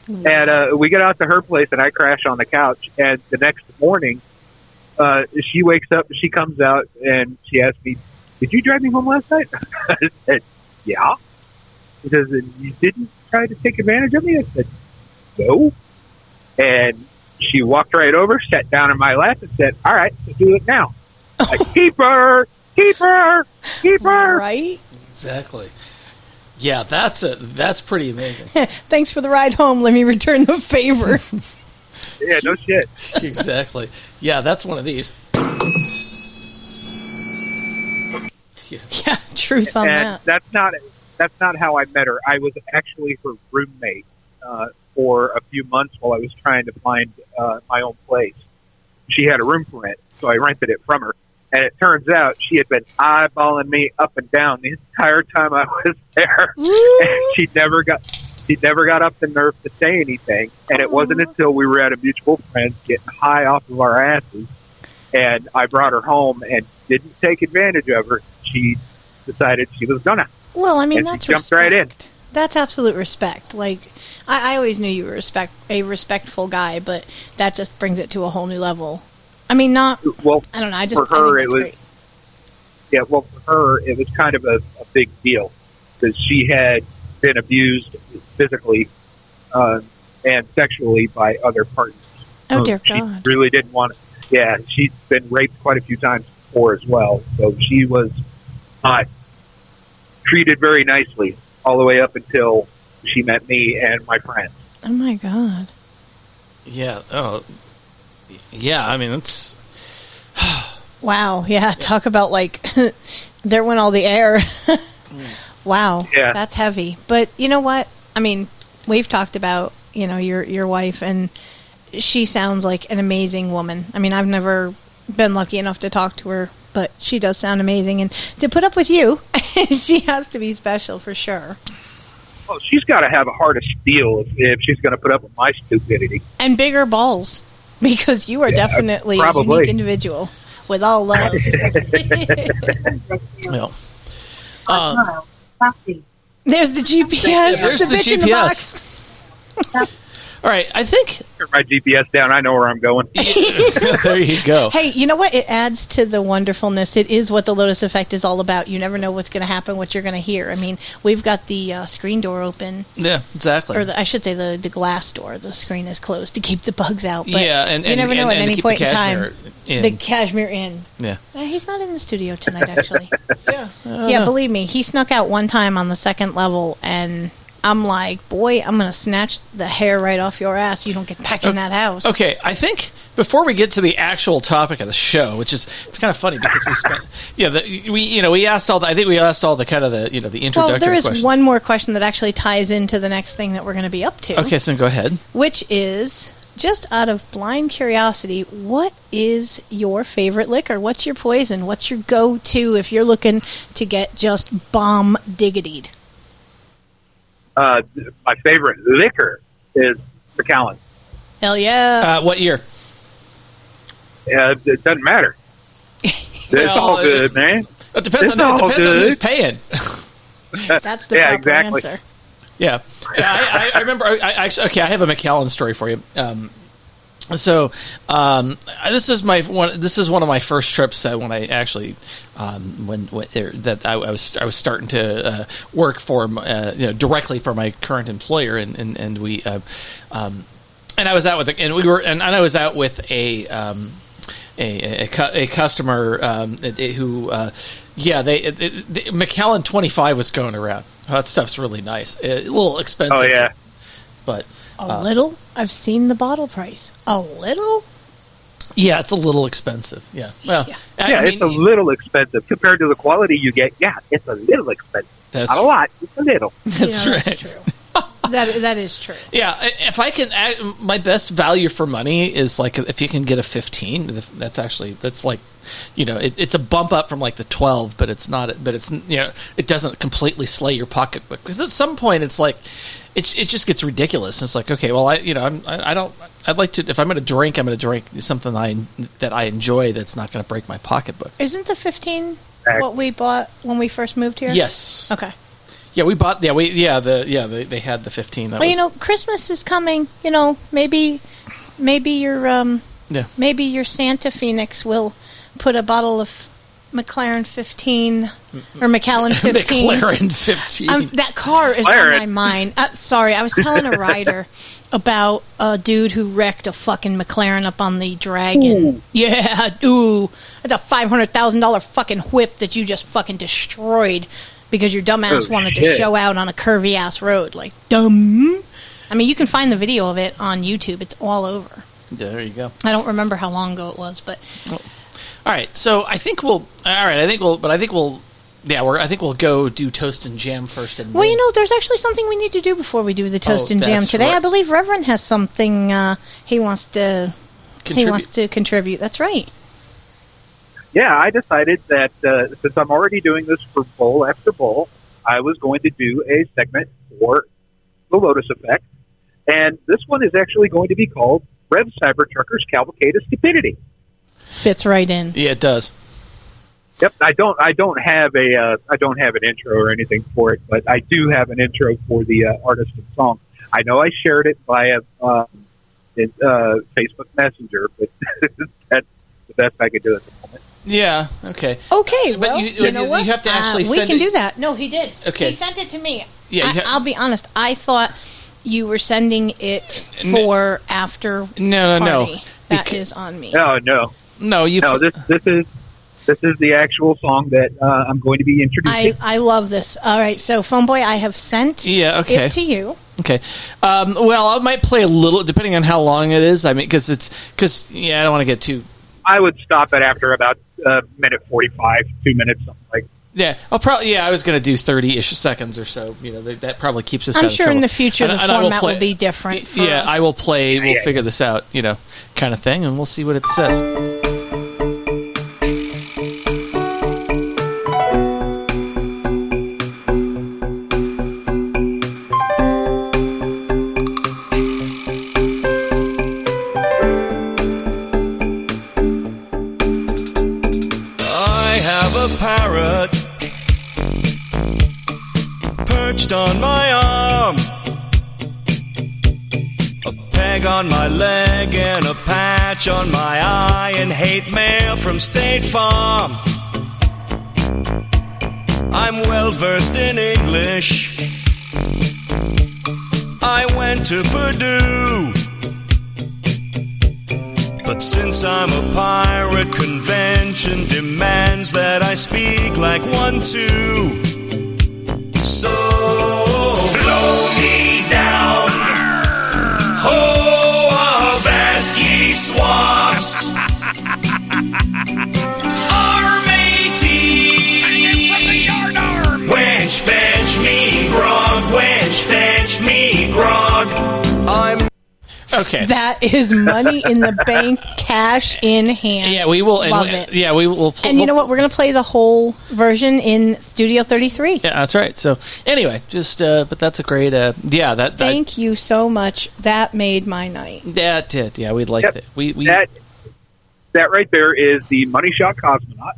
and uh, we get out to her place, and I crash on the couch. And the next morning, uh, she wakes up, she comes out, and she asks me, "Did you drive me home last night?" I said, "Yeah." She says, you didn't try to take advantage of me?" I said, "No." And she walked right over, sat down in my lap, and said, "All right, so do it now." Like, keep her, keep her, keep her. Right? exactly. Yeah, that's a that's pretty amazing. Thanks for the ride home. Let me return the favor. Yeah, no shit. exactly. Yeah, that's one of these. yeah, truth on and that. that's not that's not how I met her. I was actually her roommate uh, for a few months while I was trying to find uh, my own place. She had a room for rent, so I rented it from her. And it turns out she had been eyeballing me up and down the entire time I was there. and she never got she never got up the nerve to say anything. And it wasn't until we were at a mutual friend's getting high off of our asses and I brought her home and didn't take advantage of her. She decided she was gonna. Well, I mean, and that's jumped right in. That's absolute respect. Like, I, I always knew you were respect a respectful guy, but that just brings it to a whole new level. I mean, not. Well, I don't know. I just for her it was great. yeah. Well, for her it was kind of a, a big deal because she had been abused physically uh, and sexually by other partners. Oh, So dear she God. really didn't want. to. Yeah, she's been raped quite a few times before as well, so she was not treated very nicely all the way up until she met me and my friends. Oh my God. Yeah. Oh. Yeah. I mean, that's Wow. Yeah. Talk about like there went all the air. wow. Yeah. That's heavy. But you know what? I mean, we've talked about you know your your wife, and she sounds like an amazing woman. I mean, I've never been lucky enough to talk to her, but she does sound amazing. And to put up with you, she has to be special for sure. Oh, she's got to have a heart of steel if, if she's going to put up with my stupidity. And bigger balls, because you are Yeah, definitely a unique individual with all love. Well, um, There's the GPS. Yeah, there's the, the bitch in the GPS. Box. all right, I think Turn my GPS down. I know where I'm going. there you go. Hey, you know what? It adds to the wonderfulness. It is what the Lotus Effect is all about. You never know what's going to happen, what you're going to hear. I mean, we've got the uh, screen door open, Yeah, exactly. or the, I should say the, the glass door. The screen is closed to keep the bugs out. But Yeah, and- you and- never know and- at and any point in time. in. The cashmere in. yeah. Uh, he's not in the studio tonight, actually. yeah, yeah, believe me, he snuck out one time on the second level, and I'm like, boy, I'm going to snatch the hair right off your ass. You don't get back in that house. Okay, I think before we get to the actual topic of the show, which is it's kind of funny because we spent yeah the, we you know we asked all the, I think we asked all the kind of the you know the introductory. Well, there is questions. one more question that actually ties into the next thing that we're going to be up to. Okay, so go ahead. Which is just out of blind curiosity, what is your favorite liquor? What's your poison? What's your go to if you're looking to get just bomb diggitied? Uh, my favorite liquor is Macallan. Hell yeah. Uh, what year? Uh, it doesn't matter. It's Well, all good, man. It depends It's on it all depends on who's paying. That's the yeah, proper exactly. answer. Yeah, yeah I, I, I remember. I, I actually, okay, I have a Macallan story for you. Um, so um, this is my one. This is one of my first trips when I actually um, when, when er, that I, I was I was starting to uh, work for uh, you know directly for my current employer, and and, and we uh, um, and I was out with a, and we were and, and I was out with a. Um, a, a, a customer um, it- it- who, uh, yeah, they it, it, Macallan twenty five was going around. That stuff's really nice. A little expensive. Oh, yeah. but A uh, little? I've seen the bottle price. A little? yeah, it's a little expensive. Yeah, well, I yeah, mean, it's a little expensive compared to the quality you get. Yeah, it's a little expensive. That's- Not a lot, it's a little. That's Yeah, right. that's true. That, that is true. Yeah, if I can, add, my best value for money is like if you can get a fifteen. That's actually that's like, you know, it, it's a bump up from like the twelve, but it's not. But it's you know, it doesn't completely slay your pocketbook because at some point it's like, it it just gets ridiculous. It's like okay, well I you know I'm I, I don't I'd like to if I'm going to drink I'm going to drink something I that I enjoy that's not going to break my pocketbook. Isn't the 15 what we bought when we first moved here? Yes. Okay. Yeah, we bought. Yeah, we yeah the yeah they, they had the fifteen. That well, was, you know, Christmas is coming. You know, maybe, maybe your um, Yeah. maybe your Santa Phoenix will put a bottle of McLaren 15 or Macallan 15. McLaren 15. I'm, that car is McLaren. on my mind. Uh, sorry, I was telling a rider about a dude who wrecked a fucking McLaren up on the Dragon. Ooh. Yeah, ooh, that's a five hundred thousand dollar fucking whip that you just fucking destroyed because your dumbass Oh, wanted to show out on a curvy ass road. Like dumb. I mean, you can find the video of it on YouTube. It's all over. Yeah, there you go. I don't remember how long ago it was, but All right, so I think we'll. All right, I think we'll. But I think we'll. Yeah, we're. I think we'll go do toast and jam first, and well, you know, there's actually something we need to do before we do the toast Oh, and jam that's today. I believe Reverend has something uh, he wants to he wants to contribute. That's right. Yeah, I decided that uh, since I'm already doing this for bowl after bowl, I was going to do a segment for the Lotus Effect, and this one is actually going to be called Rev Cybertruckers Cavalcade of Stupidity. Fits right in. Yeah, it does. Yep, I don't. I don't have a. Uh, I don't have an intro or anything for it, but I do have an intro for the uh, artist and song. I know I shared it via um, in, uh, Facebook Messenger, but that's the best I could do at the moment. Yeah. Okay. Okay, But well, you- you, know you what? have to actually uh, we can it- do that. No, he did. Okay. he sent it to me. Yeah, I, ha- I'll be honest. I thought you were sending it for after No, no, no. party. That is on me. No, no, no. You. No, this this is this is the actual song that uh, I'm going to be introducing. I, I love this. All right, so phone boy, I have sent Yeah, okay. it to you. Okay. Um, well, I might play a little, depending on how long it is. I mean, because it's because yeah, I don't want to get too. I would stop it after about a minute forty-five, two minutes, something like. Yeah, I'll probably. Yeah, I was going to do thirty-ish seconds or so. You know, that, that probably keeps us. I'm out of sure in the future And- the and I format play- will be different. For yeah, us. I will play. We'll yeah, figure this out. You know, kind of thing, and we'll see what it says. On my leg and a patch on my eye, and hate mail from State Farm. I'm well versed in English. I went to Purdue. But since I'm a pirate, convention demands that I speak like one too. Okay. That is money in the bank, cash in hand. yeah, we will. Love and, it. Yeah, we will. Pl- And you know what? We're going to play the whole version in Studio 33. Yeah, that's right. So anyway, just uh, but that's a great. Uh, yeah, that that Thank you so much. That made my night. that did. Yeah, we'd like Yep. that. We we that that right there is the Money Shot Cosmonauts,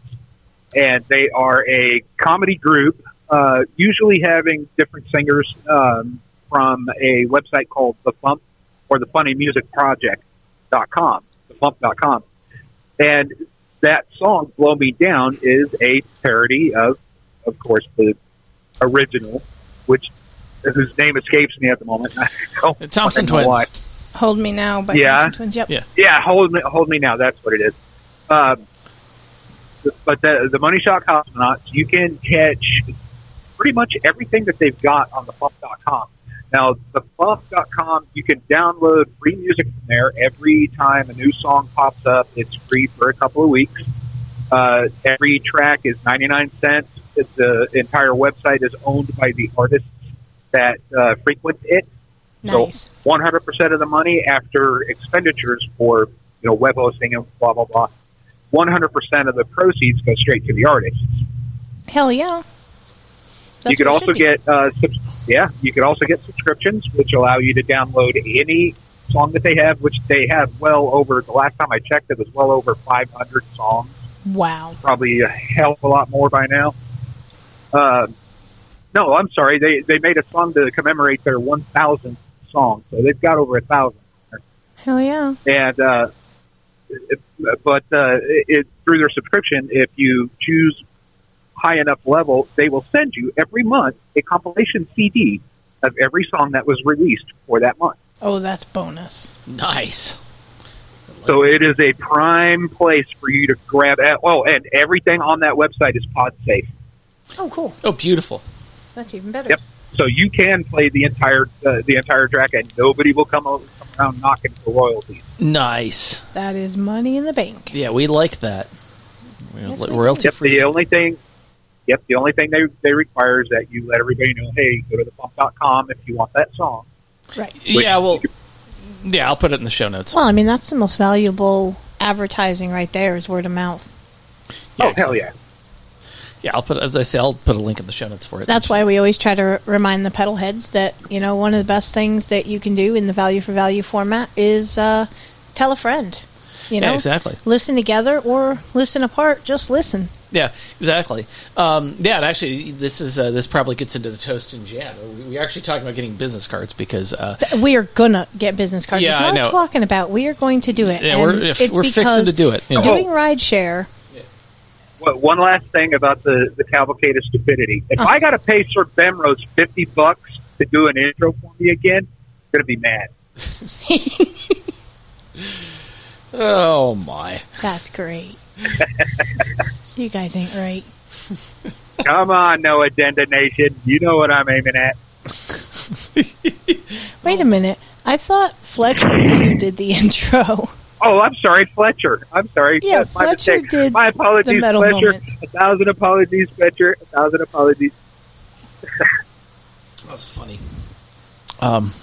and they are a comedy group, uh, usually having different singers um, from a website called The FuMP or the Funny Music Project.com, thefump.com. And that song, Blow Me Down, is a parody of, of course, the original, which whose name escapes me at the moment. I don't Thompson Twins. why. Hold Me Now by Yeah. Thompson Twins. Yep. Yeah. Yeah, hold me, hold me now. That's what it is. Um, but the the Money Shot Cosmonauts, you can catch pretty much everything that they've got on the FuMP.com. Now, the FuMP.com, you can download free music from there every time a new song pops up. It's free for a couple of weeks. Uh, every track is 99 cents. The entire website is owned by the artists that uh, frequent it. Nice. So 100% of the money after expenditures for you know web hosting and blah blah blah, 100% of the proceeds go straight to the artists. Hell yeah. You could also get uh, subs- yeah, you could also get subscriptions, which allow you to download any song that they have, which they have well over. The last time I checked, it was well over 500 songs. Wow. Probably a hell of a lot more by now. Uh, no, I'm sorry. They they made a song to commemorate their 1,000th song, so they've got over a thousand. Hell yeah. and uh, it, but uh, it, through their subscription, if you choose high enough level, they will send you every month a compilation CD of every song that was released for that month. Oh, that's bonus. nice. So it is a prime place for you to grab. At, oh, and everything on that website is pod safe. Oh, cool. Oh, beautiful. That's even better. Yep. So you can play the entire uh, the entire track, and nobody will come over, come around knocking for royalties. Nice. That is money in the bank. Yeah, we like that. Yes, we royalty Yep. free. The only thing, yep, the only thing they they require is that you let everybody know, hey, go to thefump.com if you want that song. Right. Yeah, well, yeah, I'll put it in the show notes. Well, I mean, that's the most valuable advertising right there is word of mouth. oh hell yeah! Yeah, I'll put as I say, I'll put a link in the show notes for it. That's why we always try to r- remind the pedal heads that, you know, one of the best things that you can do in the value for value format is uh, tell a friend. You Yeah, know, exactly. Listen together or listen apart. Just listen. Yeah, exactly. Um, yeah, and actually, this is uh, this probably gets into the toast and jam. We- We're actually talking about getting business cards because uh, We are gonna get business cards. Yeah, it's I not know. talking about. We are going to do it. Yeah, and we're- if- it's we're fixing to do it, you know. Doing rideshare. Well, one last thing about the the cavalcade of stupidity. If Uh. I got to pay Sir Bemrose fifty bucks to do an intro for me again, I'm gonna be mad. oh my, That's great. you guys ain't right. Come on, no Agenda nation. You know what I'm aiming at. Wait a minute. I thought Fletcher was who did the intro. Oh, I'm sorry, Fletcher. I'm sorry. Yeah, That's my Fletcher mistake. did My apologies, the metal Fletcher. moment. A thousand apologies, Fletcher. A thousand apologies. that's funny. Um,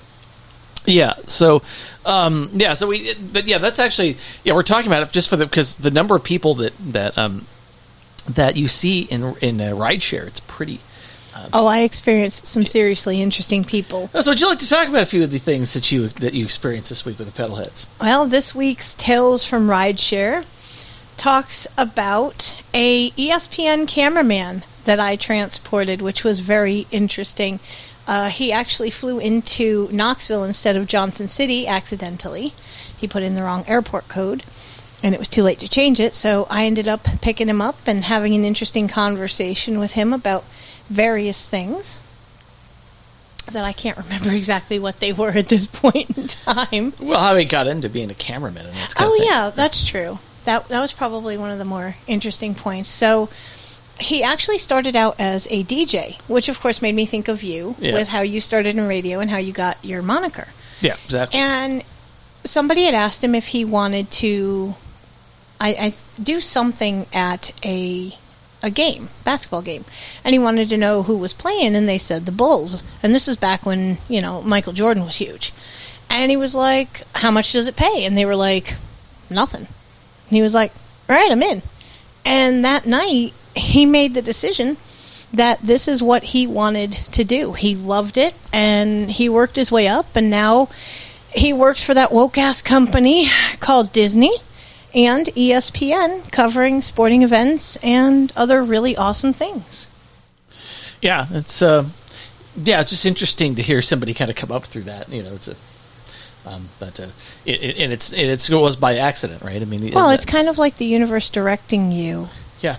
yeah. So, um, yeah. So we, but yeah, that's actually yeah. We're talking about it just for the because the number of people that that um that you see in in uh, rideshare, it's pretty. Oh, I experienced some seriously interesting people. So, would you like to talk about a few of the things that you that you experienced this week with the pedal heads? Well, this week's Tales from Rideshare talks about a ESPN cameraman that I transported, which was very interesting. Uh, he actually flew into Knoxville instead of Johnson City accidentally. He put in the wrong airport code, and it was too late to change it. So I ended up picking him up and having an interesting conversation with him about various things that I can't remember exactly what they were at this point in time. Well, how he got into being a cameraman and that's kind Oh of thing. yeah, that's true. That that was probably one of the more interesting points. So he actually started out as a DJ, which of course made me think of you Yeah. with how you started in radio and how you got your moniker. Yeah, exactly. And somebody had asked him if he wanted to I, I do something at a a game, basketball game, and he wanted to know who was playing, and they said the Bulls. And this was back when you know Michael Jordan was huge, and he was like, "How much does it pay?" And they were like, "Nothing." And he was like, "All right, I'm in." And that night, he made the decision that this is what he wanted to do. He loved it, and he worked his way up, and now he works for that woke ass company called Disney and ESPN, covering sporting events and other really awesome things. Yeah, it's uh, yeah, it's just interesting to hear somebody kind of come up through that. You know, it's a, um, but uh, it, it, and it's and it's, it was by accident, right? I mean, Well, that- it's kind of like the universe directing you. yeah,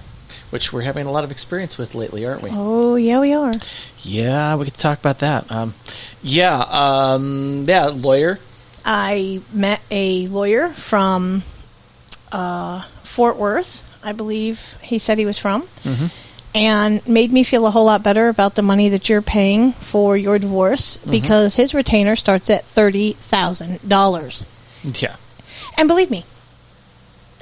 which we're having a lot of experience with lately, aren't we? Oh, yeah, we are. Yeah, we could talk about that. Um, yeah, um, yeah, lawyer. I met a lawyer from uh, Fort Worth, I believe he said he was from, Mm-hmm. and made me feel a whole lot better about the money that you're paying for your divorce Mhm. because his retainer starts at $30,000. Yeah, And believe me,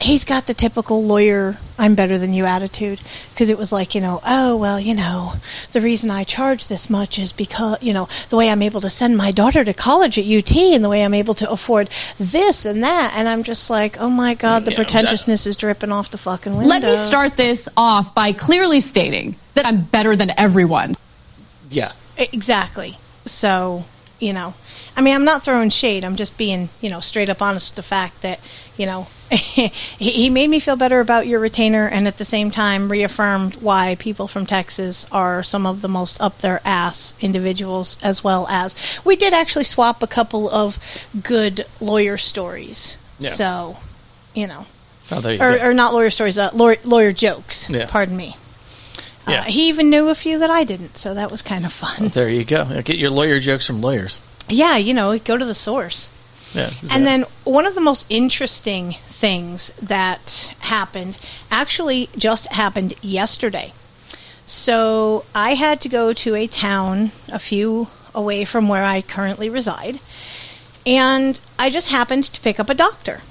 he's got the typical lawyer I'm better than you attitude because it was like, you know, oh, well, you know, the reason I charge this much is because, you know, the way I'm able to send my daughter to college at UT and the way I'm able to afford this and that. And I'm just like, oh my God, the Yeah, pretentiousness is dripping off the fucking windows. Let me start this off by clearly stating that I'm better than everyone. Yeah. Exactly. So, you know, I mean, I'm not throwing shade. I'm just being, you know, straight up honest with the fact that, you know, he, he made me feel better about your retainer and at the same time reaffirmed why people from Texas are some of the most up their ass individuals, as well as we did actually swap a couple of good lawyer stories. Yeah. So, you know, Oh, there you or, go. or not lawyer stories, uh, lawyer, lawyer jokes. Yeah. Pardon me. Yeah. Uh, he even knew a few that I didn't, so that was kind of fun. There you go. Get your lawyer jokes from lawyers. Yeah, you know, go to the source. Yeah, And then one of the most interesting things that happened actually just happened yesterday. So I had to go to a town a few away from where I currently reside, and I just happened to pick up a doctor.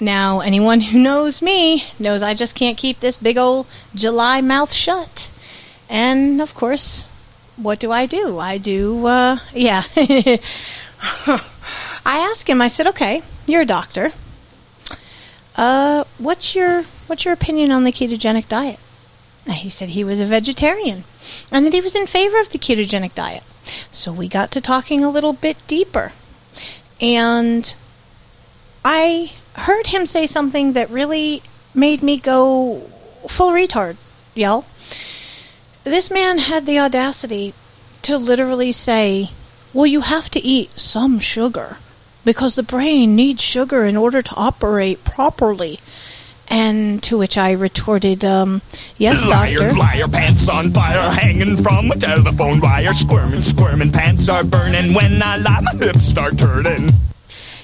Now, anyone who knows me knows I just can't keep this big old July mouth shut. And of course, what do I do? I do, uh, yeah. I asked him. I said, "Okay, you're a doctor. Uh, what's your what's your opinion on the ketogenic diet?" He said he was a vegetarian and that he was in favor of the ketogenic diet. So we got to talking a little bit deeper, and I heard him say something that really made me go full retard, y'all. This man had the audacity to literally say, Well, you have to eat some sugar because the brain needs sugar in order to operate properly. And to which I retorted, um, Yes, liar, doctor. liar, pants on fire, hanging from a telephone wire. Squirming, squirming, pants are burning. When I lie, my hips start turning.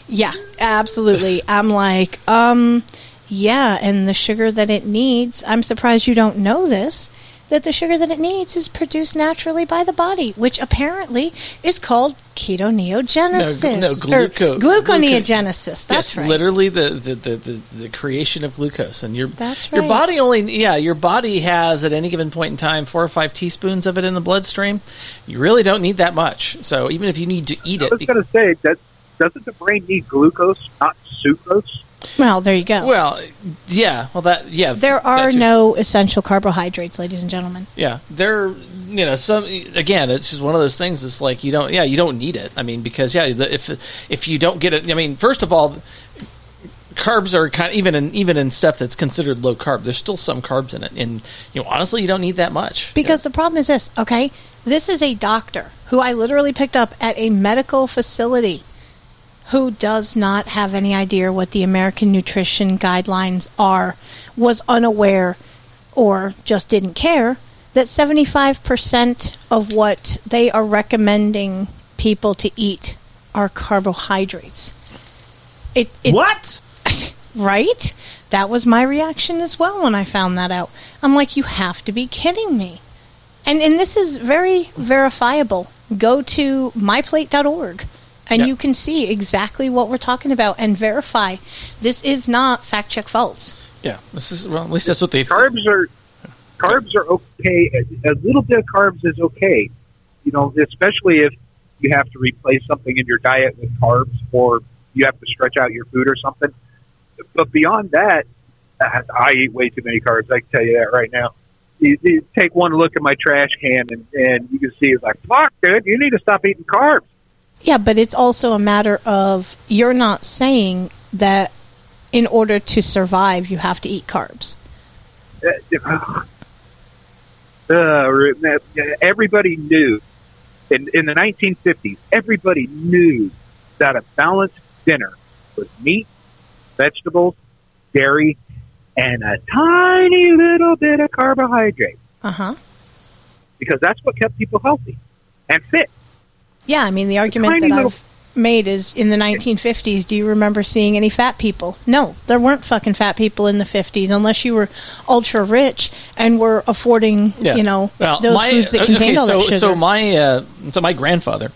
Yeah, absolutely. I'm like, um, yeah, and the sugar that it needs, I'm surprised you don't know this, that the sugar that it needs is produced naturally by the body, which apparently is called ketoneogenesis. No, no, or glucose. gluconeogenesis. That's yes, right. literally the, the, the, the, the creation of glucose, and your That's your body only yeah your body has at any given point in time four or five teaspoons of it in the bloodstream. You really don't need that much. So even if you need to eat it. I it, was going to say that doesn't the brain need glucose, not sucrose? Well, there you go. well, yeah, well that yeah there are no essential carbohydrates, ladies and gentlemen. Yeah, there. You know, some again, it's just one of those things. It's like you don't. Yeah, you don't need it. I mean, because yeah, the, if if you don't get it, I mean, first of all, carbs are kind of even in even in stuff that's considered low carb. There's still some carbs in it, and you know honestly, you don't need that much. Because the problem is this, okay? This is a doctor who I literally picked up at a medical facility who does not have any idea what the American nutrition guidelines are, was unaware, or just didn't care that 75% of what they are recommending people to eat are carbohydrates. It, it what? Right? That was my reaction as well when I found that out. I'm like, you have to be kidding me. And and this is very verifiable. Go to myplate.org and Yep. you can see exactly what we're talking about and verify this is not fact check false. Yeah, this is well. At least that's what they. Carbs are carbs are okay. A, a little bit of carbs is okay. You know, especially if you have to replace something in your diet with carbs, or you have to stretch out your food or something. But beyond that, I I eat way too many carbs. I can tell you that right now. You, you take one look at my trash can, and, and you can see it's like, fuck, dude, you need to stop eating carbs. Yeah, but it's also a matter of you're not saying that in order to survive you have to eat carbs. Uh, uh, everybody knew in, in the 1950s, everybody knew that a balanced dinner was meat, vegetables, dairy, and a tiny little bit of carbohydrate Uh huh. because that's what kept people healthy and fit. Yeah, I mean the argument tiny that little- I've made is in the 1950s. Do you remember seeing any fat people? No, there weren't fucking fat people in the 50s unless you were ultra rich and were affording, Yeah. you know, well, those my, foods that okay, contained all so that sugar. so my uh, so my grandfather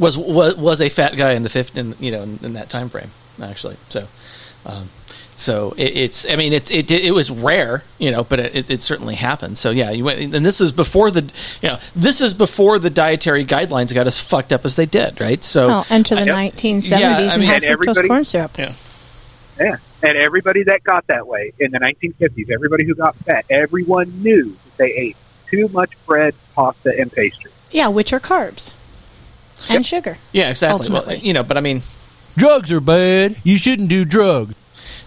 was was, was a fat guy in the fifth in you know in, in that time frame actually. So. Um, so it, it's, I mean, it, it it was rare, you know, but it, it certainly happened. So yeah, you went, and this is before the, you know, this is before the dietary guidelines got as fucked up as they did, right? So oh, well, enter the 1970s Yeah, I and mean, high and fructose everybody- corn syrup. Yeah. Yeah. And everybody that got that way in the 1950s, everybody who got fat, everyone knew that they ate too much bread, pasta, and pastry. Yeah, which are carbs and sugar. Yeah, exactly. Well, you know, but I mean, Drugs are bad. You shouldn't do drugs.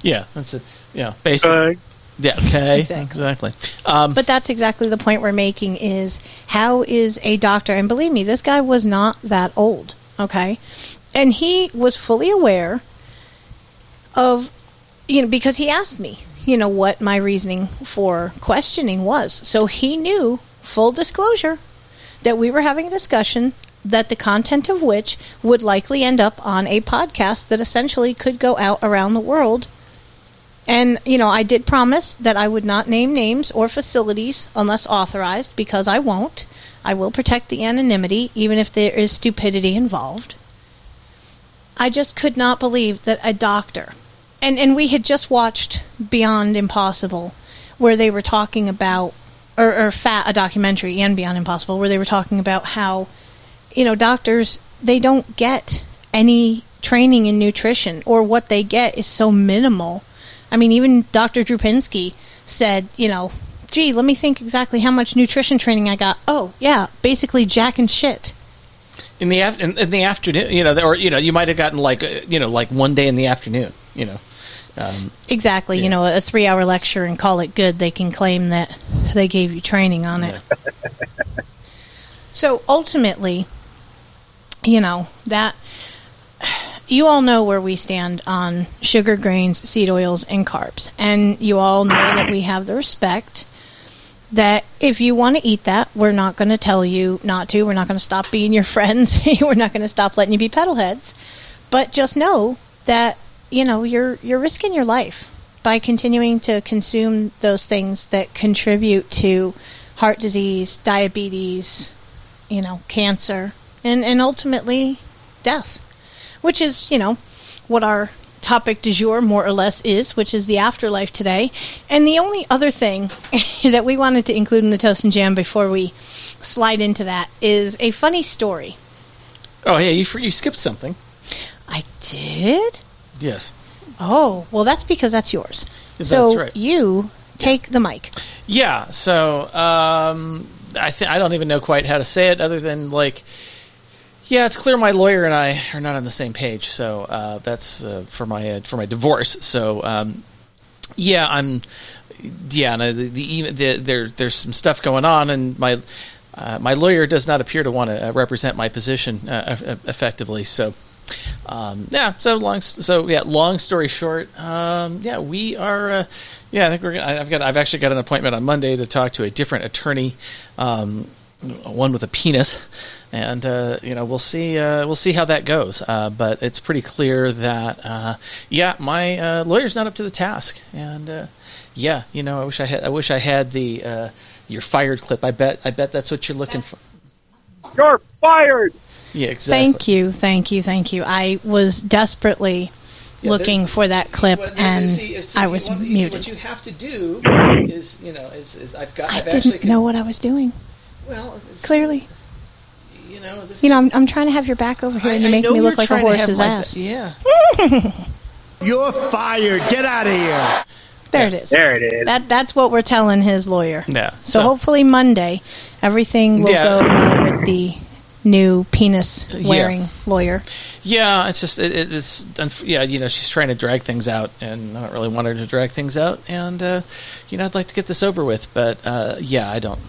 Yeah, that's it. Yeah, basically. Yeah. Okay. Exactly. Um, But that's exactly the point we're making is how is a doctor and believe me this guy was not that old, okay? And he was fully aware of you know because he asked me, you know what my reasoning for questioning was. So he knew full disclosure that we were having a discussion that the content of which would likely end up on a podcast that essentially could go out around the world and, you know, I did promise that I would not name names or facilities unless authorized because I won't. I will protect the anonymity even if there is stupidity involved. I just could not believe that a doctor, and, and we had just watched Beyond Impossible, where they were talking about, or, or Fat, a documentary, and Beyond Impossible, where they were talking about how, you know, doctors, they don't get any training in nutrition, or what they get is so minimal. I mean, even Dr. Drew Pinsky said, you know, gee, let me think exactly how much nutrition training I got. Oh, yeah, basically jack and shit. in the af- in, in the afternoon, you know, or you know, you might have gotten like uh, you know, like one day in the afternoon, you know. Um, Exactly, you know, a three hour lecture and call it good. They can claim that they gave you training on it. so ultimately, you know, that you all know where we stand on sugar, grains, seed oils, and carbs. And you all know that we have the respect that if you want to eat that, we're not going to tell you not to. We're not going to stop being your friends. we're not going to stop letting you be pedalheads. But just know that you know you're you're risking your life by continuing to consume those things that contribute to heart disease, diabetes, you know, cancer, and and ultimately death, which is you know what our topic du jour more or less is, which is the afterlife today. And the only other thing that we wanted to include in the toast and jam before we slide into that is a funny story. oh yeah, you you skipped something. I did. Yes. Oh, well, that's because that's yours. Yes, so that's right. you take the mic. Yeah. So um, I th- I don't even know quite how to say it other than like Yeah, it's clear my lawyer and I are not on the same page. So uh, that's uh, for my uh, for my divorce. So um, yeah, I'm yeah, and uh, the, the, the there there's some stuff going on, and my uh, my lawyer does not appear to want to uh, represent my position uh, effectively. So. Um, yeah. So long. So yeah. Long story short. Um, yeah, we are. Uh, yeah, I think we're. Gonna, I've got. I've actually got an appointment on Monday to talk to a different attorney. Um, one with a penis, and uh, you know we'll see. Uh, we'll see how that goes. Uh, but it's pretty clear that uh, yeah, my uh, lawyer's not up to the task, and uh, yeah, you know, I wish I had. I wish I had the uh, you're fired clip. I bet. I bet that's what you're looking for. You're fired. Yeah, exactly. Thank you, thank you, thank you. I was desperately Yeah, looking for that clip, Well, and see, if- see, I was want- muted. What you have to do is, you know, is, is I've got. I I've didn't actually know what I was doing. Well, it's- Clearly, you know, this you know, I'm, I'm trying to have your back over here, and you I make me look like a trying to horse's my- ass. Yeah. You're fired. Get out of here. There it is. There it is. That that's what we're telling his lawyer. Yeah. So, hopefully Monday, everything will Yeah. go well with the new penis wearing lawyer. Yeah, it's just it, it is. Yeah, you know, she's trying to drag things out, and I don't really want her to drag things out. And uh, you know, I'd like to get this over with, but uh, yeah, I don't.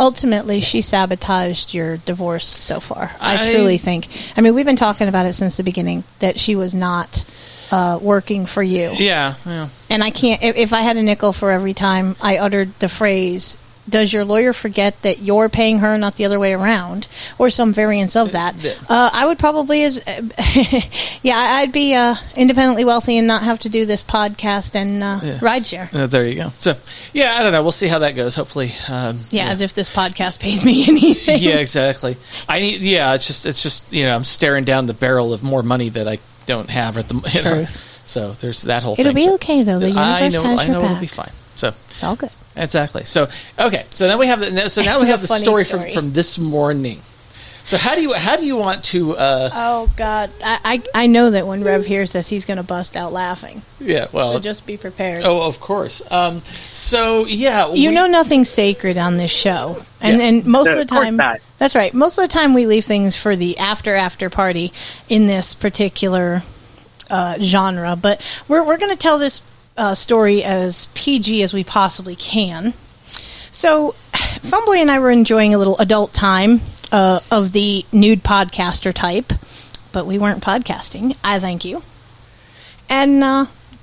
Ultimately, she sabotaged your divorce so far. I, I- truly think. I mean, we've been talking about it since the beginning that she was not uh, working for you. Yeah, yeah. And I can't. If, if I had a nickel for every time I uttered the phrase, "Does your lawyer forget that you're paying her, not the other way around," or some variance of that, uh, I would probably as yeah, I'd be uh, independently wealthy and not have to do this podcast and uh, Yeah. rideshare. Uh, there you go. So, yeah, I don't know. We'll see how that goes. Hopefully, um, Yeah, as if this podcast pays me anything. yeah, exactly. I need. Yeah, it's just. It's just. You know, I'm staring down the barrel of more money that I don't have at the. You know, so there's that whole. It'll thing. be okay though. The universe I know. has I know back. it'll be fine. So It's all good. Exactly. So okay. So now we have the. So now we have the story, story. from from this morning. So how do you how do you want to? Uh, Oh God, I, I I know that when Rev hears this, he's going to bust out laughing. yeah. Well. So just be prepared. oh, of course. Um. So yeah. you we- know nothing's sacred on this show, and Yeah. and most No, of the of time, not. that's right. Most of the time, we leave things for the after after party in this particular uh, genre. But we're we're going to tell this uh, story as PG as we possibly can. So, Phoneboy and I were enjoying a little adult time uh, of the nude podcaster type, but we weren't podcasting. I thank you. And uh,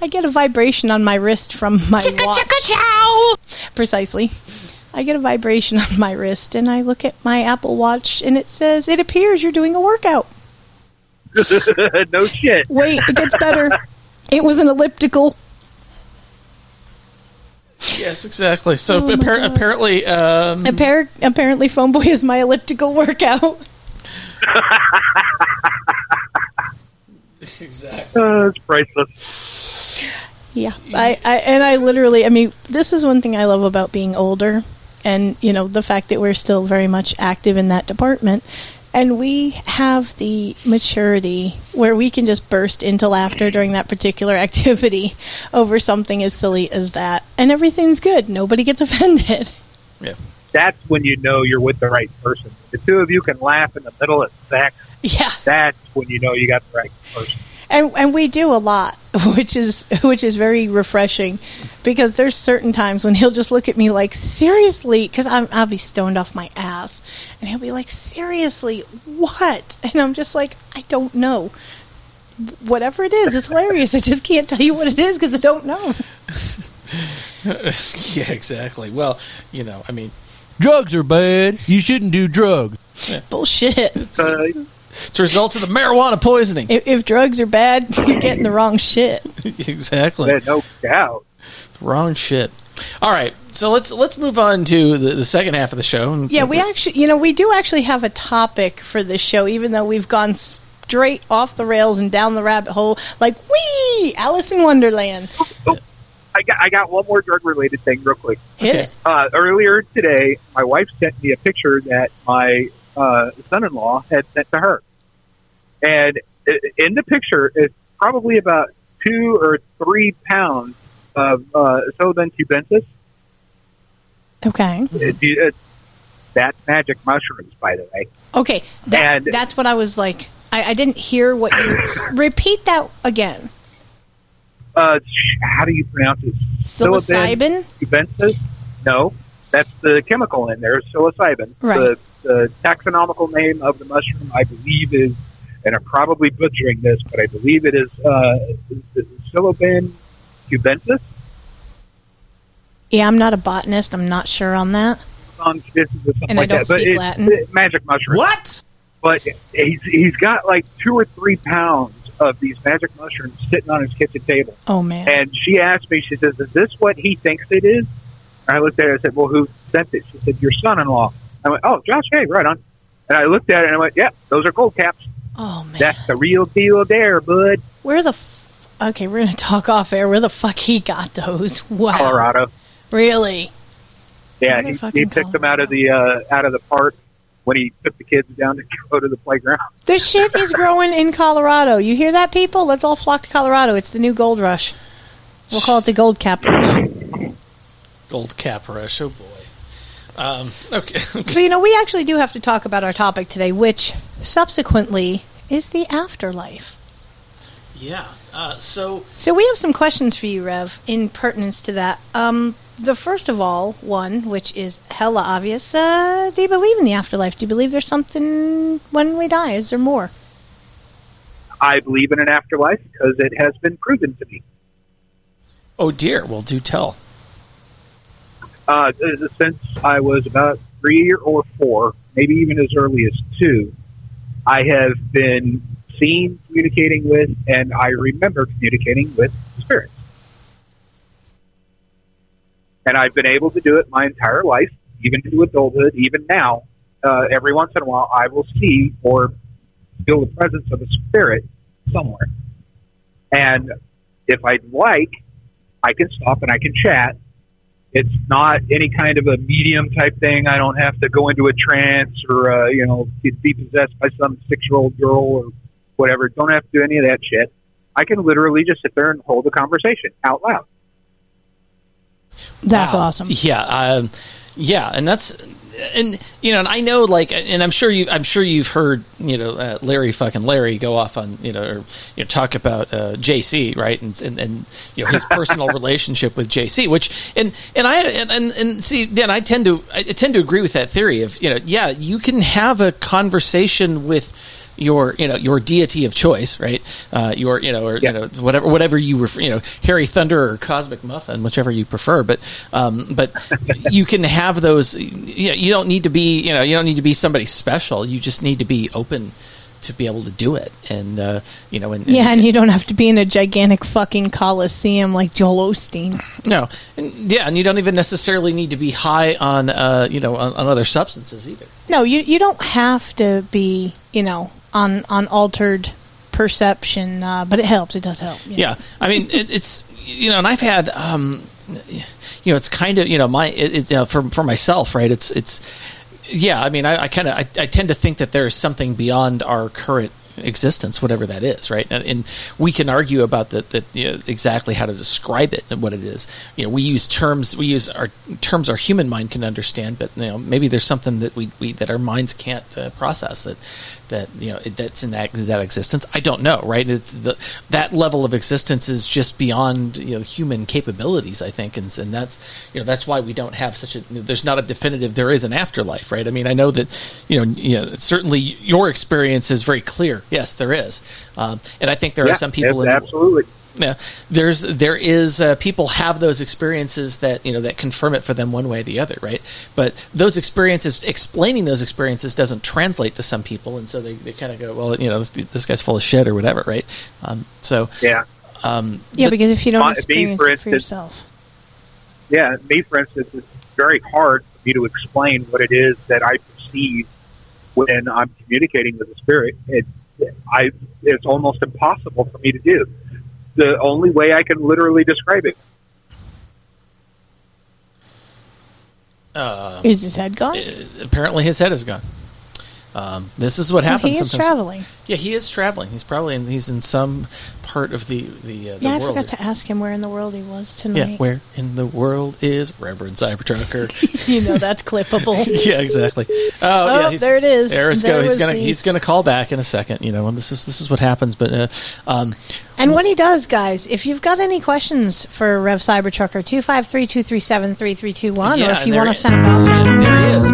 I get a vibration on my wrist from my watch. Precisely. I get a vibration on my wrist, and I look at my Apple Watch, and it says, "It appears you're doing a workout." no shit. Wait, it gets better. it was an elliptical. Yes, exactly. So Oh appar- apparently, um, Appar- apparently, Phoneboy is my elliptical workout. exactly. Uh, it's priceless. Yeah, I, I and I literally, I mean, this is one thing I love about being older, and you know the fact that we're still very much active in that department, and we have the maturity where we can just burst into laughter during that particular activity over something as silly as that, and everything's good. Nobody gets offended. Yeah. That's when you know you're with the right person. The two of you can laugh in the middle of sex. Yeah. That's when you know you got the right person. And and we do a lot, which is which is very refreshing, because there's certain times when he'll just look at me like seriously, because I'll be stoned off my ass, and he'll be like seriously, what? And I'm just like I don't know. Whatever it is, it's hilarious. I just can't tell you what it is because I don't know. yeah, exactly. Well, you know, I mean, Drugs are bad. You shouldn't do drugs. Bullshit. It's, it's a result of the marijuana poisoning. If, if drugs are bad, you're getting the wrong shit. exactly. Yeah, no doubt. Wrong shit. All right, so let's let's move on to the, the second half of the show. Yeah, we actually, you know, we do actually have a topic for this show, even though we've gone straight off the rails and down the rabbit hole, like wee, Alice in Wonderland. I got I got one more drug related thing real quick. Hit it. Uh, earlier today, my wife sent me a picture that my uh, son-in-law had sent to her, and in the picture is probably about two or three pounds of uh, Sodan cubensis. Okay. It- it- That's magic mushrooms, by the way. Okay, that, And- that's what I was like. I, I didn't hear what you repeat that again. Uh, how do you pronounce it? Psilocybin? Cubensis? No, that's the chemical in there. Psilocybin. Right. The, the taxonomical name of the mushroom, I believe, is, and I'm probably butchering this, but I believe it is uh, Psilocybin cubensis. Yeah, I'm not a botanist. I'm not sure on that. on cubensis or something And I don't that. But speak it's Latin. it's magic mushroom. What? But he's he's got like two or three pounds of these magic mushrooms sitting on his kitchen table. Oh man! And she asked me, she says, "Is this what he thinks it is?" And I looked at her. I said, "Well, who sent it?" She said, "Your son-in-law." I went, "Oh, Josh, hey, right on." And I looked at it and I went, "Yeah, those are gold caps. Oh man, That's the real deal, there, bud." where the? F- okay, we're gonna talk off air. Where the fuck he got those? Wow, Colorado. really? Yeah, he, he picked them out of the uh, out of the park when he took the kids down to go to the playground. This shit is growing in Colorado. You hear that, people? Let's all flock to Colorado. It's the new gold rush. We'll call it the gold cap rush. Gold cap rush. Oh boy. Um, okay. So you know, we actually do have to talk about our topic today, which subsequently is the afterlife. yeah. Uh, so So we have some questions for you, Rev, in pertinence to that. Um, the first of all, one which is hella obvious. Uh, do you believe in the afterlife? Do you believe there's something when we die? Is there more? I believe in an afterlife because it has been proven to me. Oh dear. Well, do tell. Uh, since I was about three or four, maybe even as early as two, I have been seen, communicating with, and I remember communicating with spirits. And I've been able to do it my entire life, even into adulthood, even now. Uh, every once in a while, I will see or feel the presence of a spirit somewhere. And if I'd like, I can stop and I can chat. It's not any kind of a medium type thing. I don't have to go into a trance or, uh, you know, be be possessed by some six year old girl or whatever. Don't have to do any of that shit. I can literally just sit there and hold a conversation out loud. That's Wow. awesome. Yeah, um, yeah, and that's and you know, and I know like, and I'm sure you, I'm sure you've heard you know uh, Larry fucking Larry go off on you know or you know talk about uh, JC right? And, and and you know his personal relationship with JC, which and and I and, and and see Dan, I tend to I tend to agree with that theory of you know yeah you can have a conversation with your you know your deity of choice, right? Uh, your you know or you know whatever whatever you refer, you know Harry Thunder or Cosmic Muffin, whichever you prefer. But um, but you can have those. You, know, you don't need to be you know you don't need to be somebody special. You just need to be open to be able to do it, and uh, you know and, and Yeah, and you don't have to be in a gigantic fucking coliseum like Joel Osteen. no, and, yeah, and you don't even necessarily need to be high on uh, you know on, on other substances either. No, you you don't have to be, you know, on on altered perception, uh, but it helps. It does help. Yeah, I mean it, it's you know, and I've had um, you know, it's kind of you know my it, it, for for myself, right? It's it's yeah. I mean, I, I kind of I, I tend to think that there's something beyond our current existence, whatever that is, right? And, and we can argue about that that you know, exactly how to describe it and what it is. You know, we use terms we use our terms our human mind can understand, but you know maybe there's something that we, we that our minds can't uh, process that that you know that's in that, that existence. I don't know, right? It's the that level of existence is just beyond you know human capabilities, I think, and, and that's you know that's why we don't have such a there's not a definitive there is an afterlife, right? I mean, I know that you know, you know certainly your experience is very clear. Yes, there is, um, and I think there Yeah, are some people it's in absolutely. yeah, there's there is uh, people have those experiences that you know that confirm it for them one way or the other, right? But those experiences, explaining those experiences, doesn't translate to some people, and so they, they kind of go, well, you know, this, this guy's full of shit or whatever, right? Um, so Yeah. um, Yeah, but- because if you don't My- me, experience for it for yourself. Yeah, me, for instance, it's very hard for me to explain what it is that I perceive when I'm communicating with a spirit. It, I, it's almost impossible for me to do. The only way I can literally describe it. uh, Is his head gone? apparently his head is gone. Um, this is what happens. he is sometimes. traveling. Yeah, he is traveling. He's probably in, he's in some part of the the, uh, the Yeah, I forgot to ask him where in the world he was yeah, tonight. where in the world is Reverend Cybertrucker? you know that's clippable. yeah, exactly. Oh, Oh, yeah, he's- there it is. There it's go. He's gonna the- he's gonna call back in a second. You know, and this is this is what happens. But uh, um, And when he does, guys, if you've got any questions for Rev Cybertrucker, 253-237-3321, or Yeah, if you want to send off... there he is.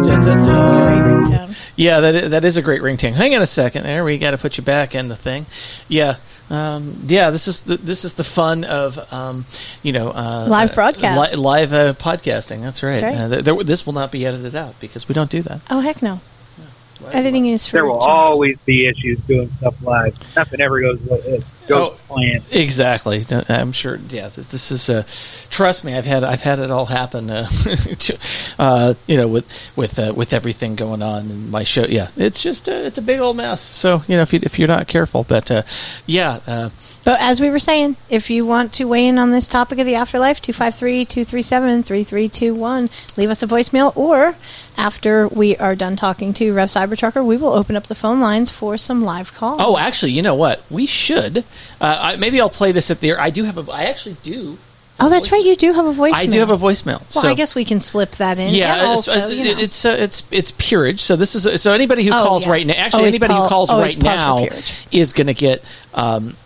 Ringtone. Yeah, that that is a great ringtone. Hang on a second, there we got to put you back in the thing. Yeah, um, yeah. This is the this is the fun of um, you know uh, Live uh, broadcast. li- live uh, podcasting. That's right. That's right. Uh, th- there- this will not be edited out because we don't do that. Oh, heck no. Editing is for There will chumps. always be issues doing stuff live. Nothing ever goes Oh. planned. Exactly. I'm sure. Yeah, this, this is. Uh, trust me, I've had I've had it all happen. Uh, to, uh, you know, with with uh, with everything going on in my show. Yeah, it's just uh, it's a big old mess. So you know, if you if you're not careful, but uh, yeah. But as we were saying, if you want to weigh in on this topic of the afterlife, 253-237-3321, leave us a voicemail, or after we are done talking to Rev Cybertrucker, we will open up the phone lines for some live calls. Oh, actually, you know what? We should. Uh, I, maybe I'll play this at the. I do have a. I actually do. Oh, that's right. You do have a voicemail. I do have a voicemail. Well, so, I guess we can slip that in. Yeah, and it's, also, you know. it's uh, it's it's peerage. So this is so anybody who Oh, calls yeah. right now. Actually, Always anybody Paul- who calls right now is going to get. Um,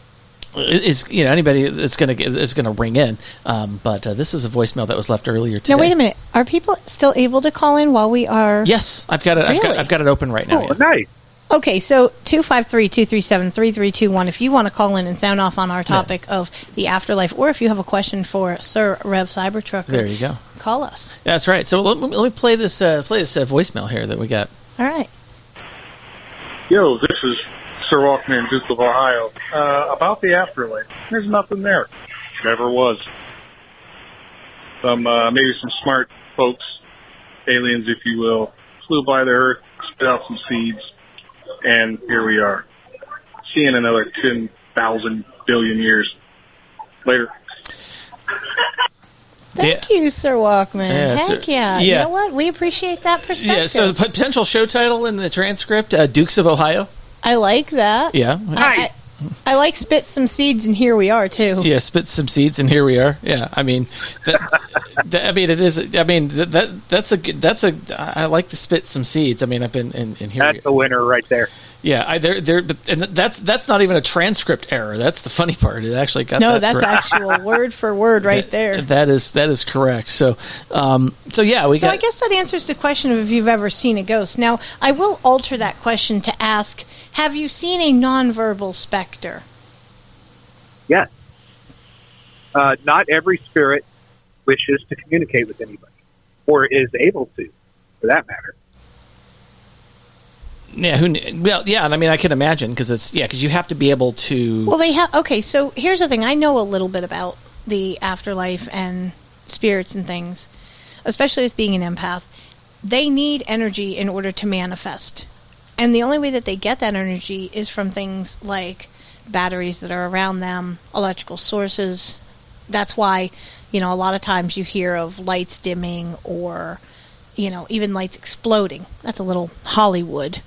is you know anybody is going to is going to ring in, um, but uh, this is a voicemail that was left earlier today. now, wait a minute. Are people still able to call in while we are? Yes, I've got it. I've got Really? I've got it open right now. Oh, yeah. nice. Okay, so 253-237-3321 if you want to call in and sound off on our topic of the afterlife or if you have a question for Sir Rev Cybertrucker. There you go. Call us. That's right. So let, me- let me play this uh, play this uh, voicemail here that we got. All right. Yo, this is Sir Walkman, Duke of Ohio. Uh, about the afterlife, there's nothing there. Never was. Some, uh, maybe some smart folks, aliens, if you will, flew by the Earth, spit out some seeds, and here we are. See you in another 10,000 billion years. Later. Thank you, Sir Walkman. Yeah, Heck sir- yeah. You know what? We appreciate that perspective. Yeah. So the potential show title in the transcript: uh, Dukes of Ohio. I like that. Yeah. I, I, I like spit some seeds, and here we are too. Yeah, spit some seeds, and here we are. Yeah, I mean, that, that- I mean, it is. I mean, that, that that's a good. That's a. I like to spit some seeds. I mean, I've been in, in here. That's the winner right there. Yeah, I there there, but and that's that's not even a transcript error. That's the funny part. It actually got No, that that's correct. actual word for word right That- there. That is that is correct. So, um, so yeah, we so got. I guess that answers the question of if you've ever seen a ghost. Now, I will alter that question to ask: Have you seen a nonverbal specter? Yes. Uh, not every spirit wishes to communicate with anybody, or is able to, for that matter. Yeah, who? Well, yeah, and I mean, I can imagine because it's yeah, because you have to be able to. Well, they have. Okay, so here's the thing. I know a little bit about the afterlife and spirits and things, especially with being an empath. They need energy in order to manifest. And the only way that they get that energy is from things like batteries that are around them, electrical sources. That's why, you know, a lot of times you hear of lights dimming or, you know, even lights exploding. That's a little Hollywood.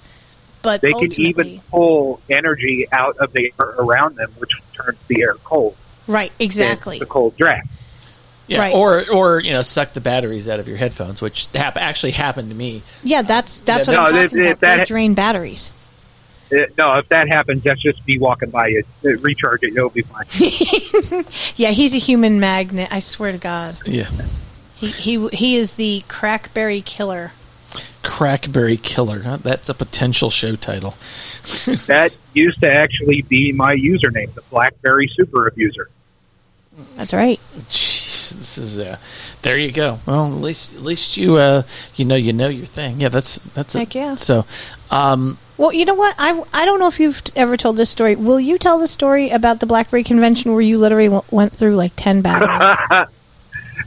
But They can even pull energy out of the air around them, which turns the air cold. right, exactly. It's a cold draft. Yeah, Right. or or you know, suck the batteries out of your headphones, which hap- actually happened to me. Yeah, that's that's Yeah, what no, I'm talking if about. They that- drain batteries. Uh, no, if that happens, that's just me walking by it. Uh, Recharge it, it'll be fine. Yeah, he's a human magnet. I swear to God, Yeah, he he he is the crackberry killer. Crackberry Killer. Huh? That's a potential show title. that used to actually be my username, the BlackBerry Super Abuser. That's right. Jeez, this is uh, there you go. Well, at least at least you uh, you know you know your thing. Yeah, that's that's Heck it. yeah. So, um, Well, you know what? I, I don't know if you've ever told this story. Will you tell the story about the BlackBerry convention where you literally w- went through like ten batteries?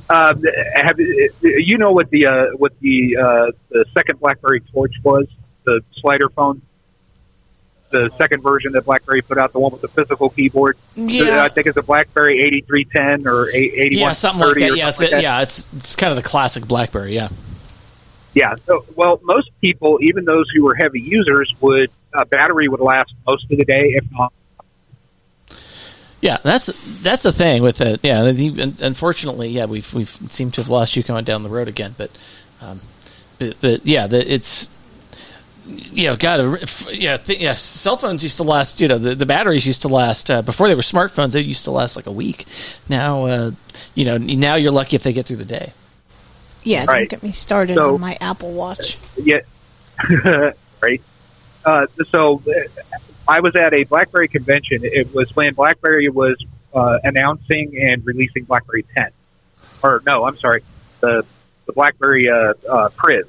um, have, you know what the uh, what the uh, the second BlackBerry Torch was? The slider phone, the second version that BlackBerry put out, the one with the physical keyboard. Yeah. I think it's a BlackBerry eighty three ten or eighty one yeah, something like that. Yeah, it's, yeah, it's it's kind of the classic BlackBerry. Yeah, Yeah. So, well, most people, even those who were heavy users, would uh, battery would last most of the day, if not. Yeah, that's that's the thing with it. Yeah, and unfortunately, yeah, we've we've seemed to have lost you going down the road again. But, um, but, but yeah, the, it's you know, God, if- yeah, th- yeah. Cell phones used to last. You know, the, the batteries used to last uh, before they were smartphones. They used to last like a week. Now, uh, you know, now you're lucky if they get through the day. Yeah, don't get me started So- on my Apple Watch. Yeah. right. Uh, so I was at a BlackBerry convention. It was when BlackBerry was uh, announcing and releasing BlackBerry 10. Or no, I'm sorry, the the BlackBerry uh, uh, Priv,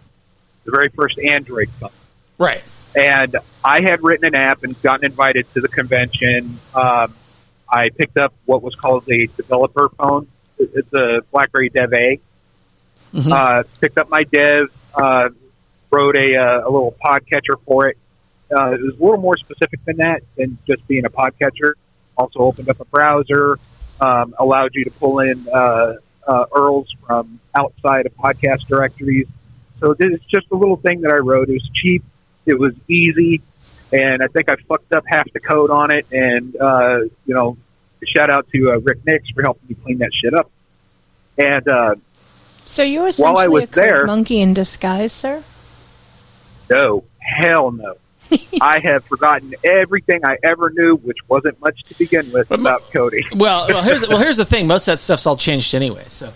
the very first Android phone. Right. And I had written an app and gotten invited to the convention. Um, I picked up what was called a developer phone. It's a BlackBerry Dev A. Uh, picked up my Dev, uh, wrote a, uh, a little podcatcher for it. Uh, it was a little more specific than that, than just being a podcatcher. Also opened up a browser, um, allowed you to pull in uh, uh, URLs from outside of podcast directories. So this is just a little thing that I wrote. It was cheap, it was easy, and I think I fucked up half the code on it. And uh, you know, shout out to uh, Rick Nix for helping me clean that shit up. And uh, So you're While I essentially was a there- monkey in disguise, sir. no, hell no. I have forgotten everything I ever knew, which wasn't much to begin with about coding. Well, well, here's well, here's the thing. Most of that stuff's all changed anyway. So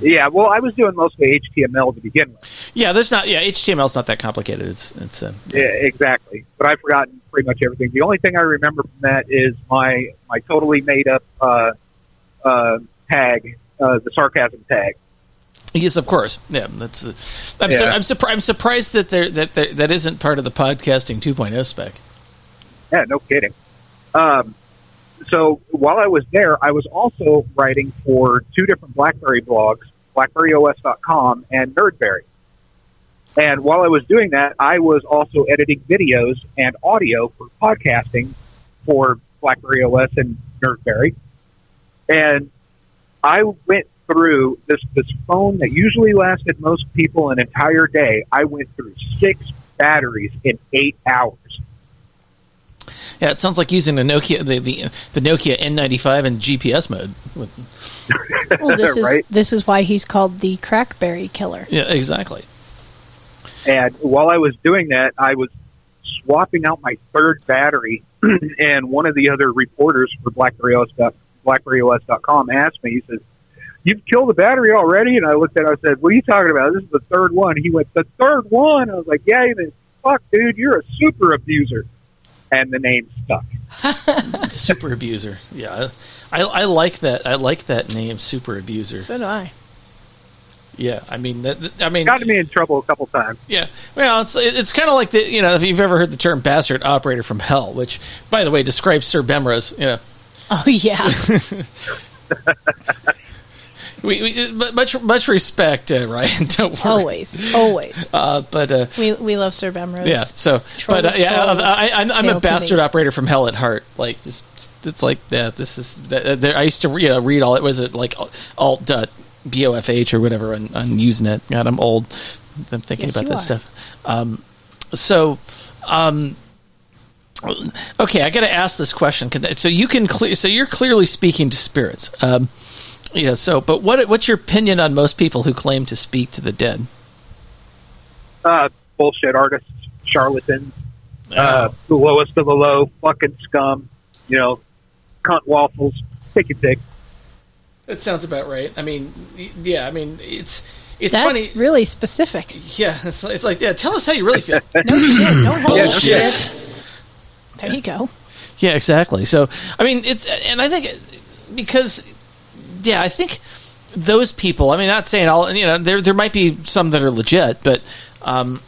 Yeah, well, I was doing mostly HTML to begin with. yeah, there's not. Yeah, HTML's not that complicated. It's it's. Uh, Yeah, exactly. But I've forgotten pretty much everything. The only thing I remember from that is my my totally made up uh, uh, tag, uh, the sarcasm tag. Yes, of course. Yeah, that's. Uh, I'm, Yeah. I'm, surpri- I'm surprised that there that there, that isn't part of the podcasting 2.0 spec. Yeah, no kidding. Um, so while I was there, I was also writing for two different BlackBerry blogs, BlackBerryOS.com and Nerdberry. And while I was doing that, I was also editing videos and audio for podcasting for BlackBerry OS and Nerdberry. And I went through this this phone that usually lasted most people an entire day. I went through six batteries in eight hours. Yeah, it sounds like using the Nokia the the, the Nokia N95 in GPS mode. With, Well, this is Right. this is why he's called the crackberry killer. yeah, exactly. And while I was doing that, I was swapping out my third battery. and one of the other reporters for BlackBerry OS, BlackBerryOS.com asked me, he says, You've killed the battery already? And I looked at him and I said, What are you talking about? This is the third one. He went, The third one? I was like, Yeah, he went, fuck, dude, you're a super abuser. And the name stuck. Super abuser. Yeah, I, I like that. I like that name, Super Abuser. So do I. Yeah, I mean that. that- I mean, Got me in trouble a couple times. Yeah, well, it's it's kind of like the you know if you've ever heard the term bastard operator from hell, which by the way describes Sir Bemrose. Yeah, Oh yeah. we, we much much respect, uh, Ryan. Don't worry. always, always. Uh, but uh, We we love Sir Bemrose. yeah, so Troll but uh, yeah, I, I'm a bastard operator from hell at heart. Like just it's like yeah, this is that, there, I used to you know, read all it was it like alt dot bofh or whatever on, on Usenet. God, I'm old. I'm thinking Yes, about this are. stuff. Um, so. Um, Okay, I got to ask this question. So you can clear. So you're clearly speaking to spirits. Um, yeah. So, but what what's your opinion on most people who claim to speak to the dead? Uh, bullshit artists, charlatans, Oh. uh, the lowest of the low, fucking scum, you know, cunt waffles, pick your pick. That sounds about right. I mean, yeah. I mean, it's it's That's funny. really specific. Yeah, it's, it's like yeah. Tell us how you really feel. No shit. Don't hold Bullshit. shit. There you go. Yeah, exactly. So, I mean, it's and I think because yeah, I think those people. I mean, not saying all. You know, there there might be some that are legit, but um,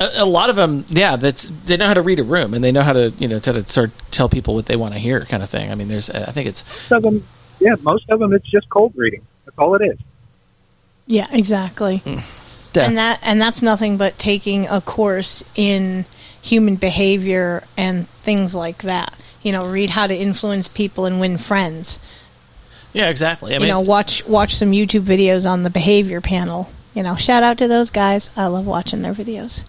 a, a lot of them, yeah, that's they know how to read a room and they know how to you know to, to sort of tell people what they want to hear, kind of thing. I mean, there's I think it's Most of them, yeah, most of them, it's just cold reading. That's all it is. Yeah, exactly. Yeah. And that and that's nothing but taking a course in human behavior and things like that. You know, read how to influence people and win friends. Yeah, exactly. I mean, you know, watch watch some YouTube videos on the behavior panel. you know, shout out to those guys. I love watching their videos.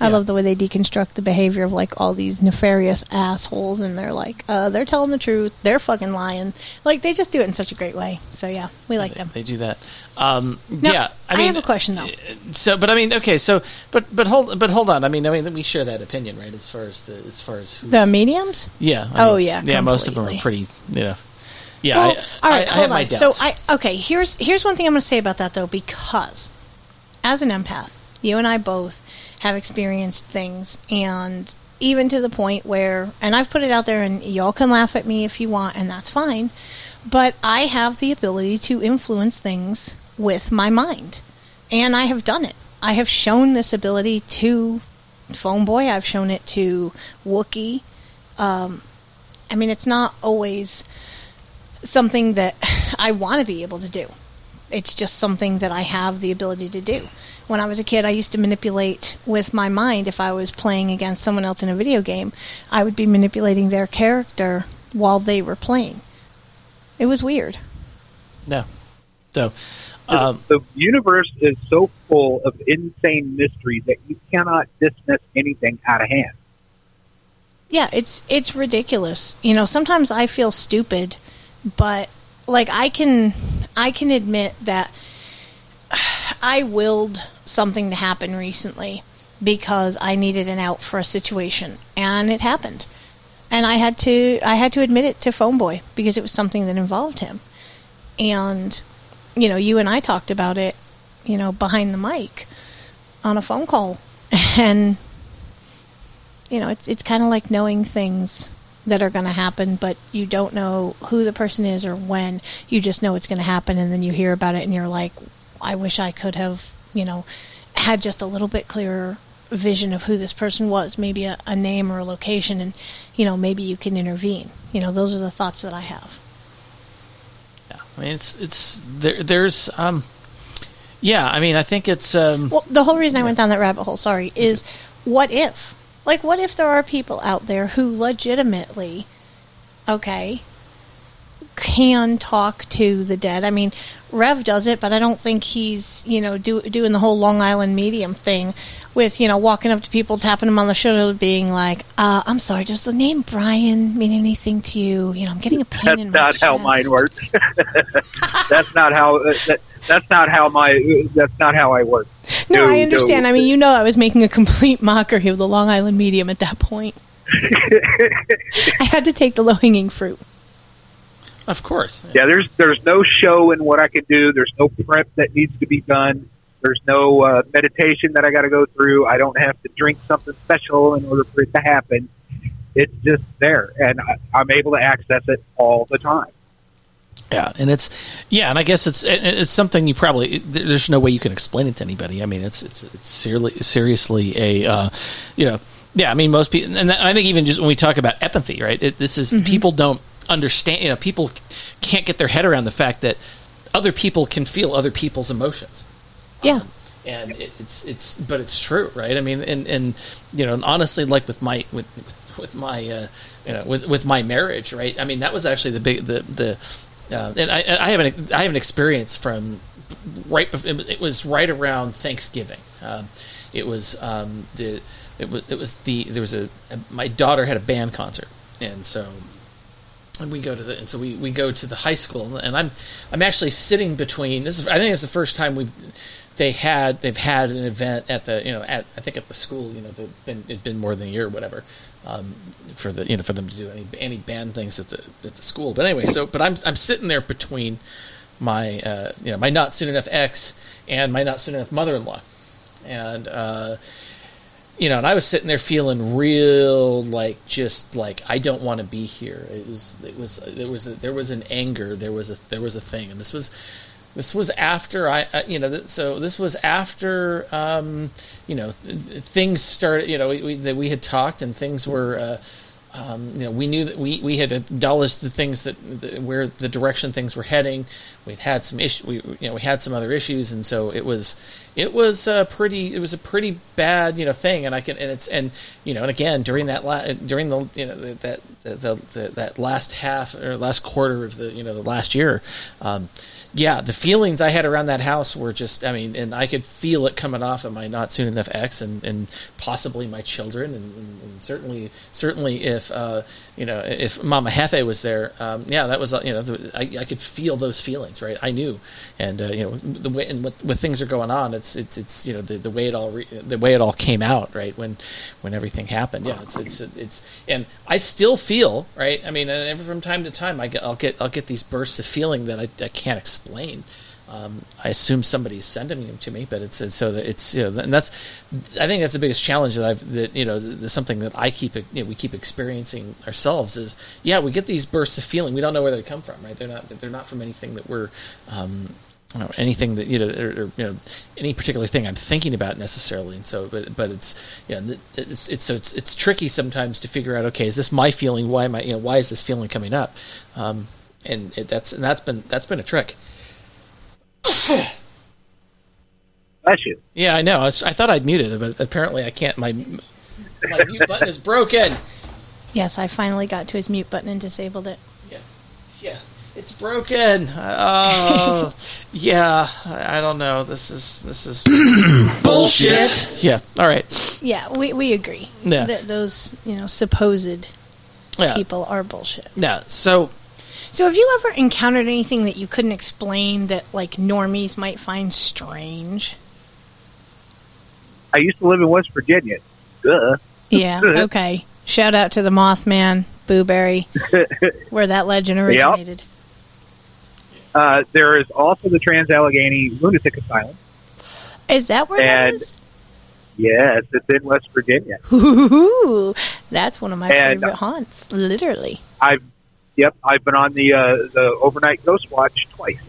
I love the way they deconstruct the behavior of like all these nefarious assholes, and they're like, uh, they're telling the truth, they're fucking lying. Like they just do it in such a great way. So yeah, we like them. They do that. Um, Now, yeah, I I mean, have a question though. So, but I mean, okay, so, but but hold, but hold on. I mean, I mean, we share that opinion, right? As far as the, as far as who's, The mediums? yeah. I oh mean, yeah. yeah. Most of them are pretty, you know. Yeah, Well, I, all right, I, hold have my on. doubts. So I okay. Here's here's one thing I'm going to say about that though, because as an empath, you and I both have experienced things, and even to the point where, and I've put it out there, and y'all can laugh at me if you want, and that's fine. But I have the ability to influence things with my mind, and I have done it. I have shown this ability to Phone Boy. I've shown it to Wookie. Um, I mean, it's not always something that I want to be able to do. It's just something that I have the ability to do. When I was a kid, I used to manipulate with my mind. If I was playing against someone else in a video game, I would be manipulating their character while they were playing. It was weird. no. So, The- um, the universe is so full of insane mysteries that you cannot dismiss anything out of hand. Yeah, it's it's ridiculous. You know, sometimes I feel stupid, but like I can I can admit that I willed something to happen recently because I needed an out for a situation and it happened. And I had to I had to admit it to Phone Boy because it was something that involved him. And you know, you and I talked about it, you know, behind the mic on a phone call. And you know, it's it's kind of like knowing things that are going to happen, but you don't know who the person is or when. You just know it's going to happen, and then you hear about it, and you're like, I wish I could have, you know, had just a little bit clearer vision of who this person was, maybe a, a name or a location, and you know, maybe you can intervene. You know, those are the thoughts that I have. Yeah. I mean, it's it's there. There's um, yeah. I mean, I think it's um. Well, the whole reason I went down that rabbit hole, sorry, is what if? Like, what if there are people out there who legitimately, okay, can talk to the dead? I mean, Rev does it, but I don't think he's, you know, do, doing the whole Long Island medium thing with, you know, walking up to people, tapping them on the shoulder, being like, uh, I'm sorry, does the name Brian mean anything to you? You know, I'm getting a pain That's in my not how mine works. that's not how. Uh, that, that's not how my. That's not how I work. No, I understand. no. I mean, you know, I was making a complete mockery of the Long Island medium at that point. I had to take the low hanging fruit. Of course. Yeah, there's there's no show in what I can do. There's no prep that needs to be done. There's no uh, meditation that I got to go through. I don't have to drink something special in order for it to happen. It's just there, and I, I'm able to access it all the time. Yeah, and it's yeah, and I guess it's it- it's something you probably it- there's no way you can explain it to anybody. I mean, it's it's it's seriously seriously a uh, you know yeah. I mean, most people, and I think even just when we talk about empathy, right? It, this is Mm-hmm. people don't understand. You know, people can't get their head around the fact that other people can feel other people's emotions Yeah. and it, it's it's but it's true right i mean and and you know and honestly like with my with with, with my uh, you know with with my marriage right i mean that was actually the big the the uh, and I, I have an I have an experience from right it was right around Thanksgiving. Um, it was um, the it was it was the there was a, a my daughter had a band concert and so and we go to the and so we, we go to the high school. And I'm I'm actually sitting between this is I think it's the first time we've they had they've had an event at the you know at I think at the school you know they've been it'd been more than a year or whatever um, for the you know for them to do any any band things at the at the school. But anyway so but I'm I'm sitting there between my uh, you know my not soon enough ex and my not soon enough mother-in-law. And uh, you know, and I was sitting there feeling real like just like I don't want to be here. It was it was there was a, there was an anger. There was a there was a thing, and this was this was after I you know so this was after um, you know th- th- things started. You know, we, we that we had talked and things were. Uh, um, you know, we knew that we, we had acknowledged the things that the, where the direction things were heading. We'd had some issue, we you know we had some other issues, and so it was it was a pretty it was a pretty bad you know thing. And I can and it's and you know and again during that la- during the you know that that the, the, that last half or last quarter of the you know the last year, um, yeah, the feelings I had around that house were just, I mean, and I could feel it coming off of my not soon enough ex and, and possibly my children. And, and, and certainly, certainly if, uh, you know, if Mama Hefe was there, um, yeah, that was, uh, you know, I, I could feel those feelings, right? I knew. And, uh, you know, the way, and with, with things are going on, it's, it's, it's, you know, the, the way it all, re, the way it all came out, right? When, when everything happened. Yeah. It's, it's, it's, and I still feel, right? I mean, and from time to time, I get, I'll get, I'll get these bursts of feeling that I, I can't explain. Um, I assume somebody's sending them to me, but it's, it's so that it's you know, and that's I think that's the biggest challenge that I've that you know there's something that I keep you know, we keep experiencing ourselves is yeah we get these bursts of feeling we don't know where they come from right they're not they're not from anything that we're um, know, anything that you know, or, or, you know, any particular thing I'm thinking about necessarily, and so, but but it's yeah, it's it's so it's it's tricky sometimes to figure out. Okay, is this my feeling? Why am I? You know, why is this feeling coming up? Um, and it, that's and that's been that's been a trick. Bless you. Yeah, I know. I, was, I thought I'd muted it, but apparently I can't. My my mute button is broken. Yes, I finally got to his mute button and disabled it. Yeah, yeah, it's broken. Oh, yeah. I, I don't know. This is this is Bullshit. Yeah. All right. Yeah, we, we agree. Yeah. That those, you know, supposed Yeah. people are bullshit. Yeah. So So have you ever encountered anything that you couldn't explain that like normies might find strange? I used to live in West Virginia. Duh. Yeah, okay. Shout out to the Mothman, Booberry, where that legend originated. Uh, there is also the Trans Allegheny Lunatic Asylum. Is that where that And- is? Yes, it's in West Virginia. Ooh, that's one of my And- favorite haunts, literally. I've, yep, I've been on the uh, the overnight ghost watch twice.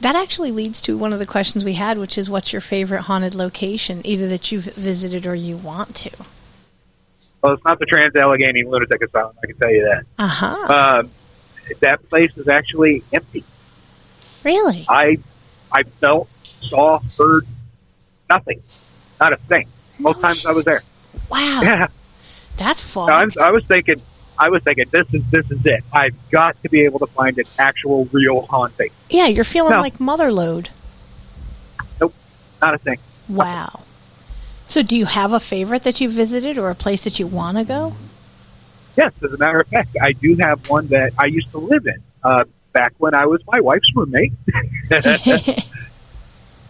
That actually leads to one of the questions we had, which is what's your favorite haunted location, either that you've visited or you want to? Well, it's not the Trans Allegheny Lunatic Asylum. I can tell you that. Uh huh. Um, that place is actually empty. Really? I I felt, saw, heard nothing, not a thing. Most times I was there. Wow. Yeah. That's fun. I I was thinking, I was thinking, this is this is it. I've got to be able to find an actual real haunting. Yeah, you're feeling No. like motherload. Nope, not a thing. Wow. So, do you have a favorite that you visited or a place that you want to go? Yes, as a matter of fact, I do have one that I used to live in uh, back when I was my wife's roommate.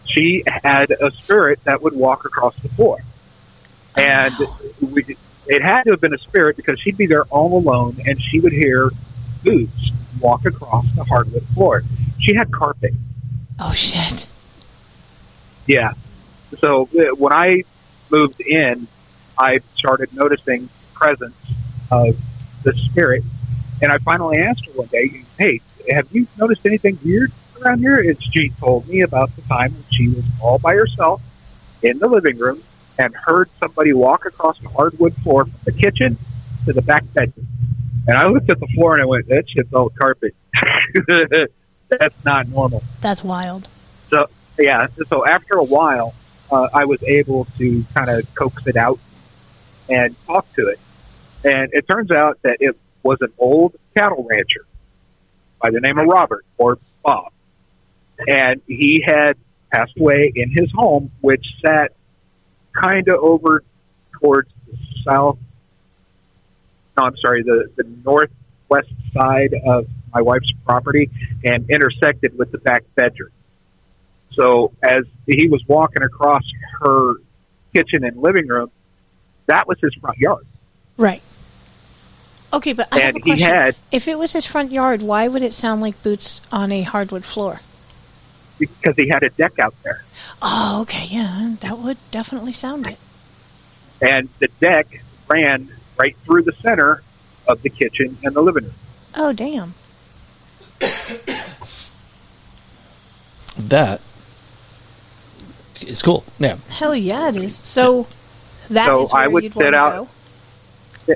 she had a spirit that would walk across the floor, and we, it had to have been a spirit because she'd be there all alone, and she would hear boots walk across the hardwood floor. She had carpet. Oh shit! Yeah. So uh, when I moved in, I started noticing presence of the spirit, and I finally asked her one day, "Hey, have you noticed anything weird around here?" And she told me about the time when she was all by herself in the living room and heard somebody walk across the hardwood floor from the kitchen to the back bedroom. And I looked at the floor and I went, "That shit's all carpet. That's not normal." That's wild. So yeah, so after a while, uh, I was able to kind of coax it out and talk to it, and it turns out that it was an old cattle rancher by the name of Robert or Bob, and he had passed away in his home, which sat kind of over towards the south. No, I'm sorry, the the northwest side of my wife's property, and intersected with the back bedroom. So as he was walking across her kitchen and living room, that was his front yard. Right. Okay, but I have And a he question. had- if it was his front yard, why would it sound like boots on a hardwood floor? Because he had a deck out there. Oh, okay, yeah, that would definitely sound it. And the deck ran right through the center of the kitchen and the living room. Oh, damn. that is cool. Yeah. Hell yeah, it is. So that is so where I would you'd sit wanna out. Go?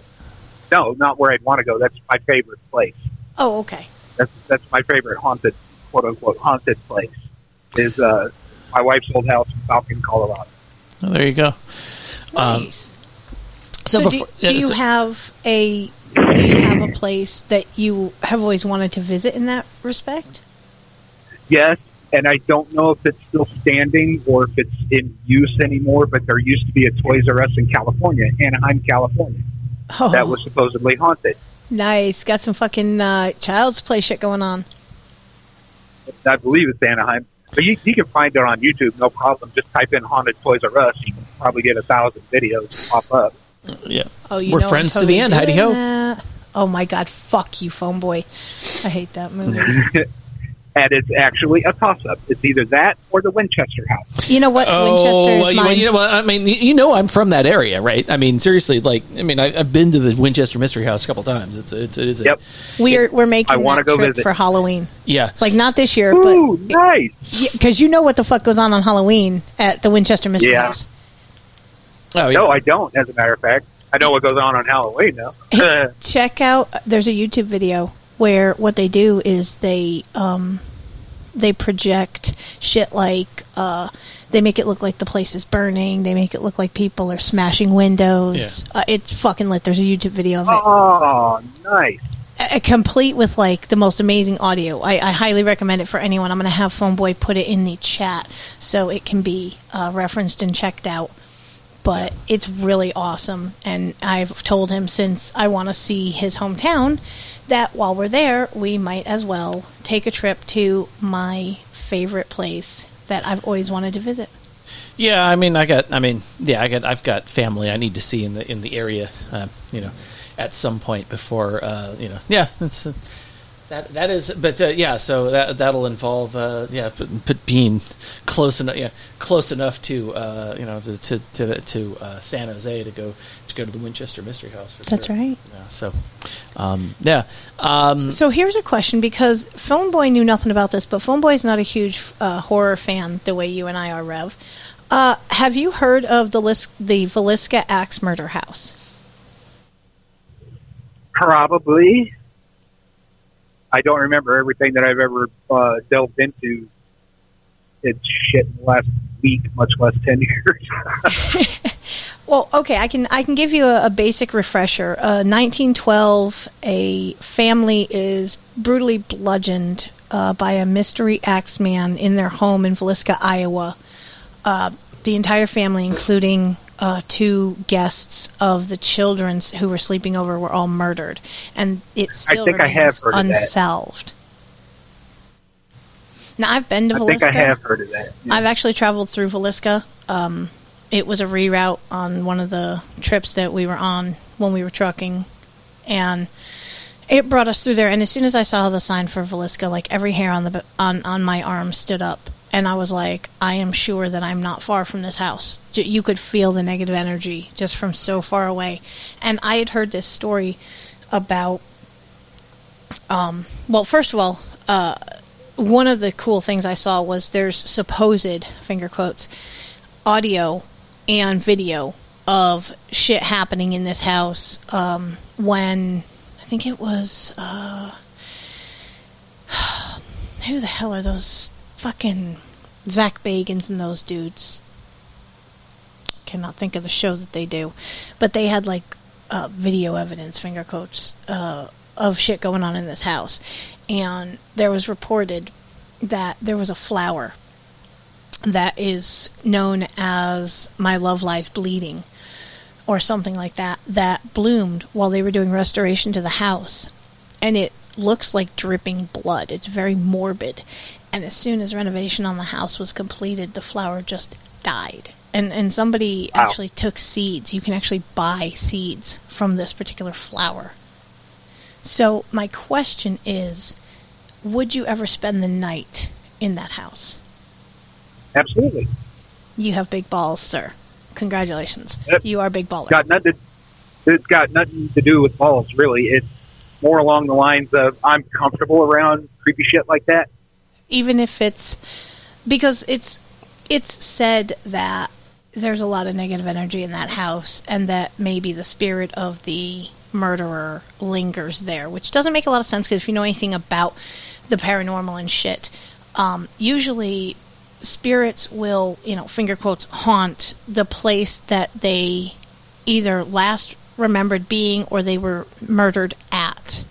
No, not where I'd want to go. That's my favorite place. Oh, okay. That's that's my favorite haunted, quote unquote, haunted place. Is uh, my wife's old house in Falcon, Colorado. Oh, there you go. Um, Nice. so So, before- do, yeah, do you so- have a do you have a place that you have always wanted to visit in that respect? Yes, and I don't know if it's still standing or if it's in use anymore. But there used to be a Toys R Us in California, Anaheim, California, Oh. that was supposedly haunted. Nice. Got some fucking uh, child's play shit going on. I believe it's Anaheim. But you, you can find it on YouTube, no problem. Just type in haunted Toys R Us. You can probably get a thousand videos pop up. Yeah. Oh, you We're know I'm friends to the end, Heidi doing Ho. that. Oh my god, fuck you, phone boy. I hate that movie. and it's actually a toss up. It's either that or the Winchester House. You know what? Winchester is well, you- mine. well, you know, well, I mean, you- you know, I'm from that area, right? I mean, seriously, like, I mean, I, I've been to the Winchester Mystery House a couple times. It's, it's, it is. A, we're we're making I wanna go visit. for Halloween. Yeah. Like not this year, Ooh, but nice. Because you know what the fuck goes on on Halloween at the Winchester Mystery Yeah. House. Oh, No, I don't. As a matter of fact, I know what goes on on Halloween now. check out there's a youtube video where what they do is they um they project shit like uh they make it look like the place is burning they make it look like people are smashing windows uh, it's fucking lit there's a youtube video of it oh, nice. uh, complete with like the most amazing audio. I, I highly recommend it for anyone. I'm going to have Phoneboy put it in the chat so it can be uh, referenced and checked out. But it's really awesome, and I've told him since I want to see his hometown that while we're there, we might as well take a trip to my favorite place that I've always wanted to visit. Yeah, I mean, I got, I mean, yeah, I got, I've got family I need to see in the in the area, uh, you know, at some point before, uh, you know, yeah, it's uh, that that is, but uh, yeah, so that that'll involve, uh, yeah, p- p- being close enough, yeah, close enough to, uh, you know, to to to, to uh, San Jose to go to go to the Winchester Mystery House. For That's sure. right. Yeah, so, um, yeah, um, So here's a question because Phoneboy knew nothing about this, but Phoneboy's not a huge uh, horror fan the way you and I are, Rev. Uh, have you heard of the Lis- the Villisca Axe Murder House? Probably. I don't remember everything that I've ever uh, delved into. It's shit in the last week, much less ten years. Well, okay, I can I can give you a, a basic refresher. Uh, 1912, a family is brutally bludgeoned uh, by a mystery axe man in their home in Villisca, Iowa. Uh, the entire family, including uh, two guests of the children who were sleeping over, were all murdered, and it still think I have heard unsolved. Now I've been to I Villisca. think I have heard of that. I've actually traveled through Villisca. Um, it was a reroute on one of the trips that we were on when we were trucking, and it brought us through there. And as soon as I saw the sign for Villisca, like every hair on the on on my arm stood up, and I was like, I am sure that I'm not far from this house. You could feel the negative energy just from so far away, and I had heard this story about. Um, well, first of all, uh, one of the cool things I saw was there's supposed finger quotes audio and video of shit happening in this house um, when I think it was uh, who the hell are those fucking Zach Bagans and those dudes? Cannot think of the show that they do, but they had like uh, video evidence, finger quotes, uh, of shit going on in this house, and there was reported that there was a flower that is known as My Love Lies Bleeding or something like that that bloomed while they were doing restoration to the house. And it looks like dripping blood. It's very morbid and as soon as renovation on the house was completed the flower just died and and somebody Wow. actually took seeds you can actually buy seeds from this particular flower so my question is would you ever spend the night in that house Absolutely. you have big balls, sir. Congratulations. Yep. You are big baller. Got nothing. It's got nothing to do with balls, really. It's more along the lines of I'm comfortable around creepy shit like that. Even if it's because it's it's said that there's a lot of negative energy in that house and that maybe the spirit of the murderer lingers there, which doesn't make a lot of sense because if you know anything about the paranormal and shit, um, usually spirits will, you know, finger quotes, haunt the place that they either last remembered being or they were murdered at.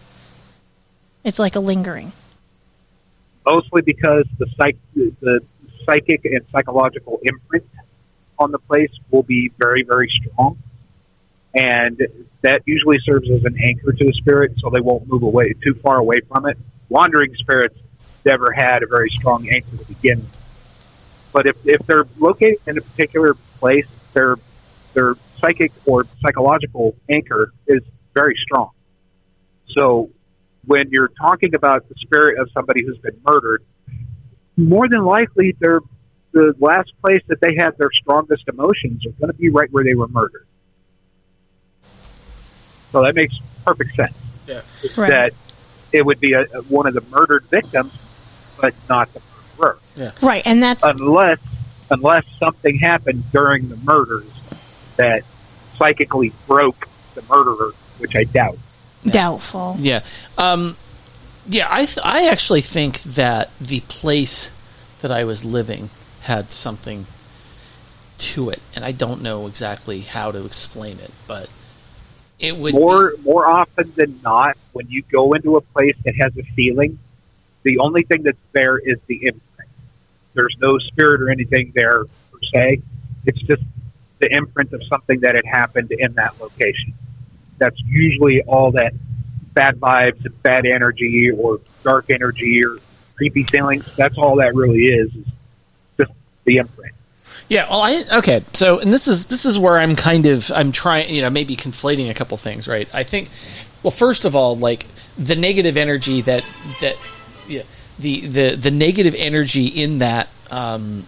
It's like a lingering. Mostly because the psych the psychic and psychological imprint on the place will be very very strong, and that usually serves as an anchor to the spirit, so they won't move away too far away from it. Wandering spirits never had a very strong anchor to begin with. But if, if they're located in a particular place, their their psychic or psychological anchor is very strong. So when you're talking about the spirit of somebody who's been murdered, more than likely they're the last place that they had their strongest emotions are going to be right where they were murdered. So that makes perfect sense. Yeah. Right. That it would be a, a- one of the murdered victims, but not the murderer. Yeah. Right, and that's Unless unless something happened during the murders that psychically broke the murderer, which I doubt. Doubtful. Yeah. Um, yeah, I, th- I actually think that the place that I was living had something to it, and I don't know exactly how to explain it, but it would more more often than not, when you go into a place that has a feeling, the only thing that's there is the imprint. There's no spirit or anything there per se. It's just the imprint of something that had happened in that location. That's usually all that bad vibes and bad energy or dark energy or creepy feelings. That's all that really is. is just the imprint. Yeah, well, I okay. So, and this is this is where I'm kind of I'm trying, you know, maybe conflating a couple things, right? I think, well, first of all, like the negative energy that that yeah, the the the negative energy in that um,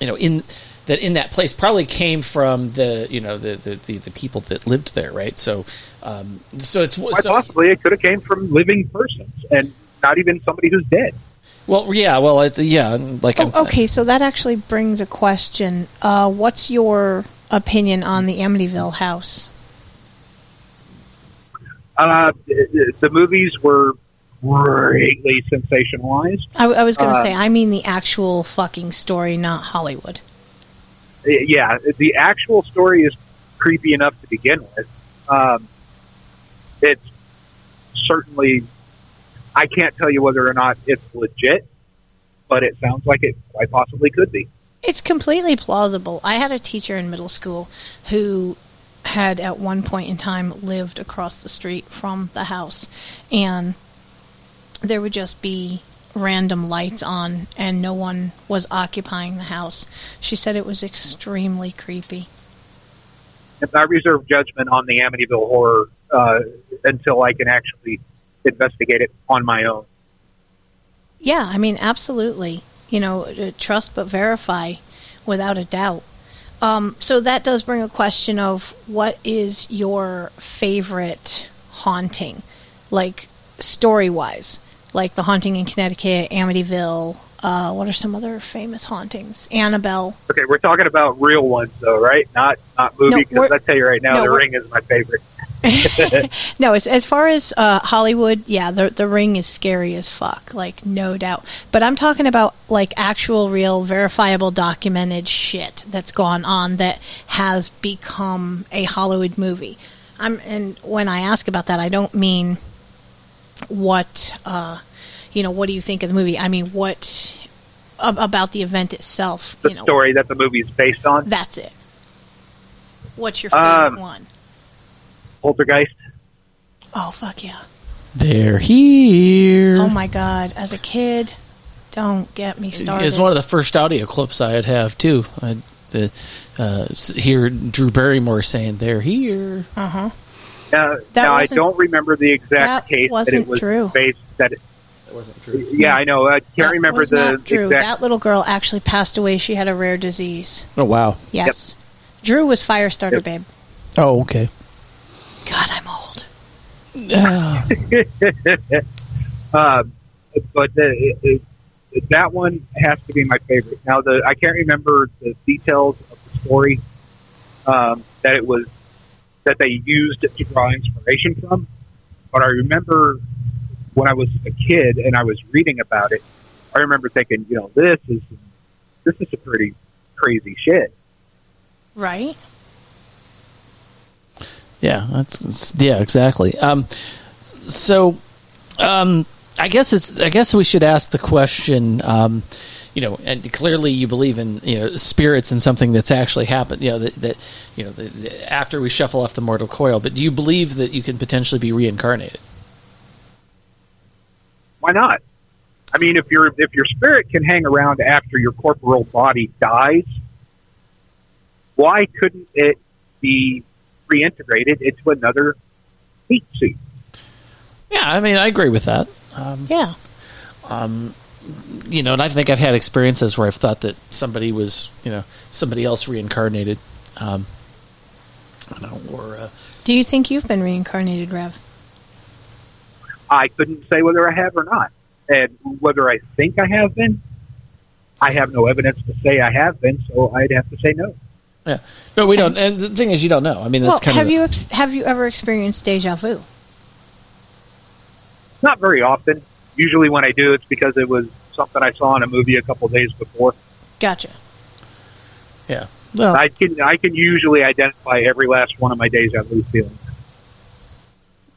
you know in that in that place probably came from the you know the the, the, the people that lived there, right? So, um, so it's Quite so, possibly it could have came from living persons and not even somebody who's dead. well, yeah, well, it's yeah, like I'm, Oh, okay, so that actually brings a question. Uh, what's your opinion on the Amityville house? Uh, the, the movies were greatly sensationalized. I, I was going to Uh, say, I mean the actual fucking story, not Hollywood. Yeah, the actual story is creepy enough to begin with. Um, it's certainly, I can't tell you whether or not it's legit, but it sounds like it quite possibly could be. It's completely plausible. I had a teacher in middle school who had at one point in time lived across the street from the house and there would just be random lights on and no one was occupying the house. She said it was extremely creepy. I reserve judgment on the Amityville horror uh, until I can actually investigate it on my own. Yeah, I mean, absolutely. You know, uh, trust but verify without a doubt. Um, so that does bring a question of what is your favorite haunting, like story wise, like the haunting in Connecticut, Amityville. Uh, what are some other famous hauntings? Annabelle. Okay, we're talking about real ones though, right? Not not movie. No, I tell you right now, no, The Ring is my favorite. no, as as far as uh, Hollywood, yeah, the the ring is scary as fuck, like no doubt. But I'm talking about like actual, real, verifiable, documented shit that's gone on that has become a Hollywood movie. I'm and when I ask about that, I don't mean what uh, you know. What do you think of the movie? I mean what ab- about the event itself? The you know, story that the movie is based on. that's it. What's your favorite Um, one? Poltergeist. Oh fuck yeah. they're here. Oh my god! As a kid, don't get me started. It's one of the first audio clips I'd have too. I'd uh, uh, hear Drew Barrymore saying "They're here." Uh huh. Now, That now I don't remember the exact that case that wasn't it was true. based. That it, that wasn't true. Yeah, I know. I can't That remember was the not Drew. exact. That little girl actually passed away. She had a rare disease. Oh wow. Yes. Drew was Firestarter, Yep. babe. Oh okay. God, I'm old. um, but the, it, it, that one has to be my favorite. Now, the I can't remember the details of the story um, that it was that they used to draw inspiration from, but I remember when I was a kid and I was reading about it. I remember thinking, you know, this is this is a pretty crazy shit. Right? Yeah, that's, that's yeah, exactly. Um, so, um, I guess it's. I guess we should ask the question. Um, you know, and clearly you believe in you know spirits and something that's actually happened. You know that, that you know the, the, after we shuffle off the mortal coil. But do you believe that you can potentially be reincarnated? Why not? I mean, if your if your spirit can hang around after your corporeal body dies, why couldn't it be reintegrated into another meat suit? Yeah, I mean, I agree with that. Um, yeah. Um, you know, and I think I've had experiences where I've thought that somebody was, you know, somebody else reincarnated. Um, I don't know, or uh, Do you think you've been reincarnated, Rev? I couldn't say whether I have or not, and whether I think I have been. I have no evidence to say I have been, so I'd have to say no. yeah, but we don't. And the thing is, you don't know. I mean, that's Well, kind have of you ex- have you ever experienced deja vu? Not very often. Usually, when I do, it's because it was something I saw in a movie a couple days before. Gotcha. Yeah. I can I can usually identify every last one of my deja vu feelings.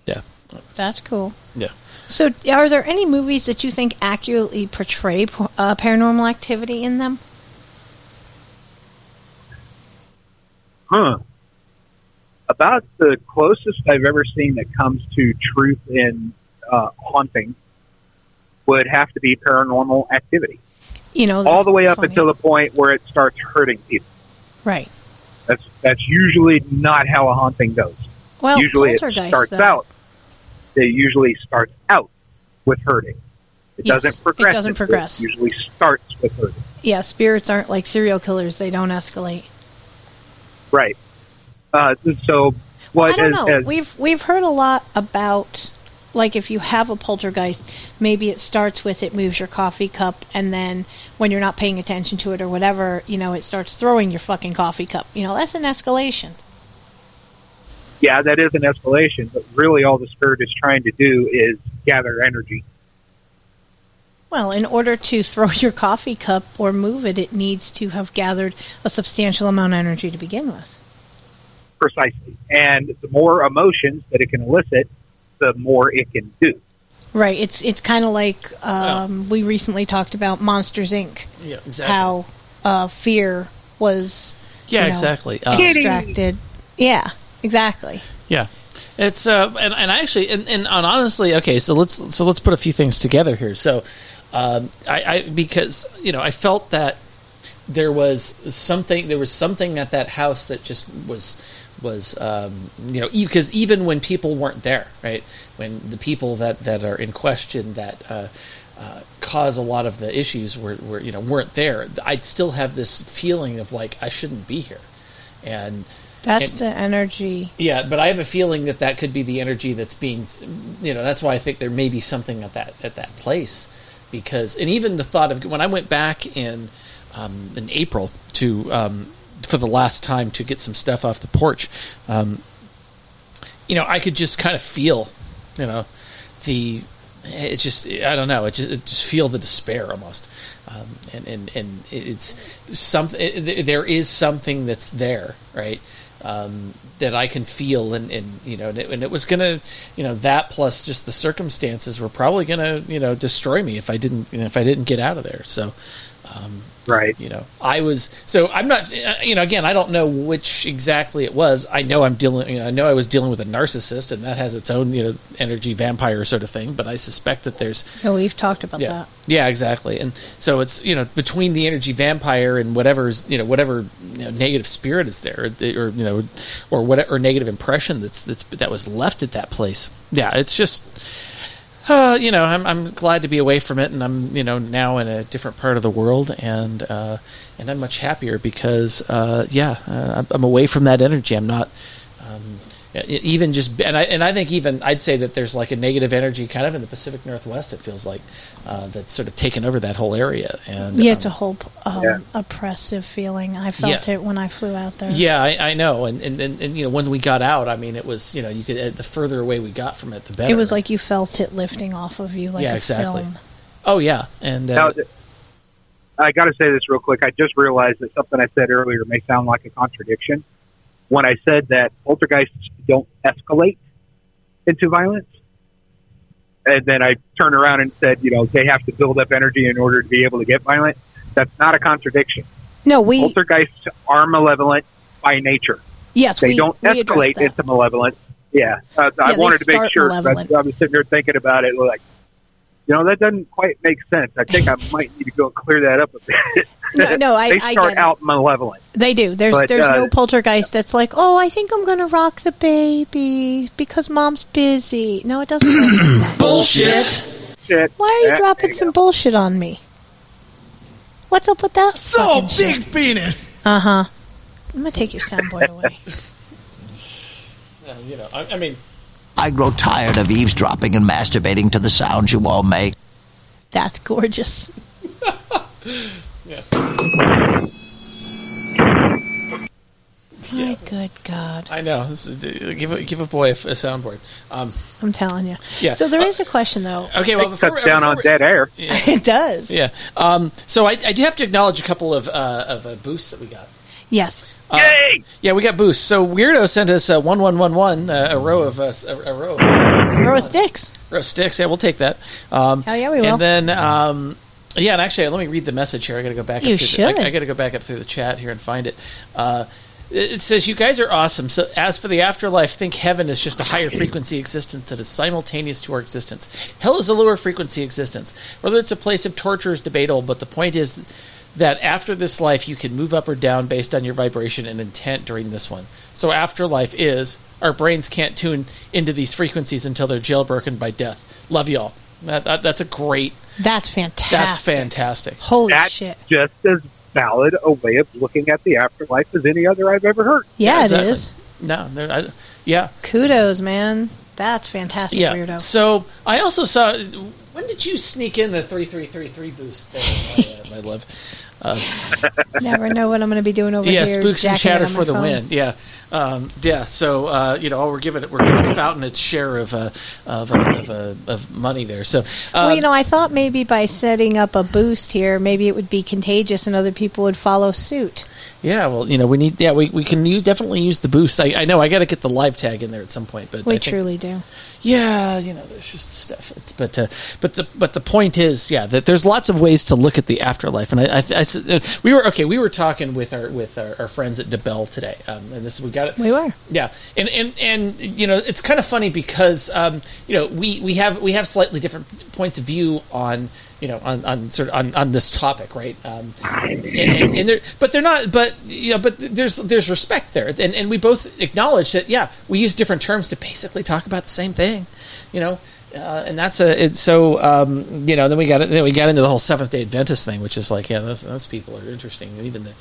Yeah. That's cool. Yeah. So, are there any movies that you think accurately portray uh, paranormal activity in them? Huh. About the closest I've ever seen that comes to truth in uh, haunting would have to be paranormal activity. You know, all the way up funny. until the point where it starts hurting people. Right. That's that's usually not how a haunting goes. Well, usually it starts though. out. It usually starts out with hurting. It Yes, doesn't progress. it doesn't progress. It usually starts with hurting. Yeah, spirits aren't like serial killers; they don't escalate. Right. Uh, so what? I don't as- know. as- we've we've heard a lot about like if you have a poltergeist, maybe it starts with it moves your coffee cup, and then when you're not paying attention to it or whatever, you know, it starts throwing your fucking coffee cup. You know, that's an escalation. yeah, that is an escalation, but really all the spirit is trying to do is gather energy. Well, in order to throw your coffee cup or move it, it needs to have gathered a substantial amount of energy to begin with. Precisely. And the more emotions that it can elicit, the more it can do. Right. It's it's kind of like um, we recently talked about Monsters Inc. Yeah, exactly. How uh, fear was. Yeah, you know, exactly. Uh, extracted. Yeah, exactly. Yeah, it's uh, and, and I actually and, and, and honestly, okay, so let's so let's put a few things together here. So, um, I, I because you know I felt that there was something there was something at that house that just was was um, you know because even when people weren't there, right? When the people that that are in question that. Uh, uh, cause a lot of the issues were, were you know weren't there. I'd still have this feeling of like I shouldn't be here, and That's and- the energy. yeah, but I have a feeling that that could be the energy that's being, you know, that's why I think there may be something at that at that place, because and even the thought of when I went back in um, in April to um, for the last time to get some stuff off the porch, um, you know, I could just kind of feel, you know, the it just I don't know it just it just feel the despair almost, um, and and and it's something it, there is something that's there right? Um, that I can feel and and you know and it, and it was gonna you know that plus just the circumstances were probably gonna you know destroy me if I didn't you know, if I didn't get out of there. So. Um, right. You know, I was so I'm not. uh, You know, again, I don't know which exactly it was. I know I'm dealing. You know, I know I was dealing with a narcissist, and that has its own you know energy vampire sort of thing. But I suspect that there's Oh, we've talked about yeah, that. yeah, exactly. And so it's you know between the energy vampire and whatever's you know whatever you know, negative spirit is there, or, or you know, or whatever or negative impression that's that's that was left at that place. Yeah, it's just. Uh, you know, I'm I'm glad to be away from it, and I'm you know now in a different part of the world, and uh, and I'm much happier because uh, yeah, uh, I'm- away from that energy. I'm not even just and I and I think even I'd say that there's like a negative energy kind of in the Pacific Northwest. It feels like uh, that's sort of taken over that whole area, and yeah, um, it's a whole um, yeah. oppressive feeling. I felt Yeah. it when I flew out there. Yeah, I, I know, and, and, and, and you know when we got out, I mean, it was you know you could uh, the further away we got from it, the better. It was like you felt it lifting off of you, like yeah, a exactly. film. Oh yeah, and uh, Now, I got to say this real quick. I just realized that something I said earlier may sound like a contradiction. When I said that poltergeists don't escalate into violence, and then I turned around and said, you know, they have to build up energy in order to be able to get violent. That's not a contradiction. No, we Poltergeists are malevolent by nature. yes They we don't escalate into malevolence. Yeah, uh, I wanted to make sure. malevolent. I was sitting there thinking about it, like, you know, that doesn't quite make sense. I think I might need to go clear that up a bit. No, no, I- they I start get it. out malevolent. They do. There's But, there's uh, no poltergeist that's like, oh, I think I'm gonna rock the baby because mom's busy. No, it doesn't. like. Bullshit. Shit. Why are you Yeah, dropping some bullshit on me? What's up with that? So big penis. Uh huh. I'm gonna take your soundboard away. Yeah, you know, I, I mean, I grow tired of eavesdropping and masturbating to the sounds you all make. That's gorgeous. yeah. My good God. I know. This is, uh, give a, give a boy a, a soundboard. Um, I'm telling you. Yeah. So there is a question though. okay, well, before, cuts down before on dead air. it does. Yeah. Um, so I, I do have to acknowledge a couple of uh, of uh, boosts that we got. Yes. Uh, Yeah, we got boosts. So Wiirdo sent us uh, one one one one uh, a row of uh, s- a, a row of Row of sticks. row of sticks. Yeah, we'll take that. Um, Hell yeah, we will. And then. Um, yeah, and actually, let me read the message here. I got to go back. You up through the, should. I, I got to go back up through the chat here and find it. Uh, it it says, "You guys are awesome." So, as for the afterlife, think heaven is just a higher frequency existence that is simultaneous to our existence. Hell is a lower frequency existence. Whether it's a place of torture is debatable, but the point is that after this life, you can move up or down based on your vibration and intent during this one. So, afterlife is our brains can't tune into these frequencies until they're jailbroken by death. Love y'all. That, that, that's a great. That's fantastic. That's fantastic. Holy That's shit. just as valid a way of looking at the afterlife as any other I've ever heard. Yeah, exactly. it is. No, I, yeah, Kudos, man. That's fantastic, yeah. Wiirdo. So I also saw. When did you sneak in the three three three three boost there, my, uh, my love? Uh, Never know what I'm going to be doing over yeah, here. Yeah, spooks and chatter for the phone. win. Yeah, um, yeah. So uh, you know, we're giving it, we're giving Fountain its share of uh, of, uh, of, uh, of money there. So um, well, you know, I thought maybe by setting up a boost here, maybe it would be contagious and other people would follow suit. Yeah. Well, you know, we need. Yeah, we, we can use, definitely use the boost. I, I know I got to get the live tag in there at some point, but We I think- truly do. Yeah, you know, there's just stuff. It's, but uh, but the but the point is, yeah, that there's lots of ways to look at the afterlife. And I, I, I uh, we were okay. We were talking with our with our, our friends at DeBell today, um, and this we got it. We were. Yeah, and and and you know, it's kind of funny because um, you know we we have we have slightly different points of view on you know on, on sort of on, on this topic, right? Um, and, and, and they're, but they're not. But you know, but there's there's respect there, and and we both acknowledge that. Yeah, we use different terms to basically talk about the same thing, you know. Uh, and that's a it, so um, you know. Then we got it then we got into the whole Seventh Day Adventist thing, which is like, yeah, those those people are interesting. Even the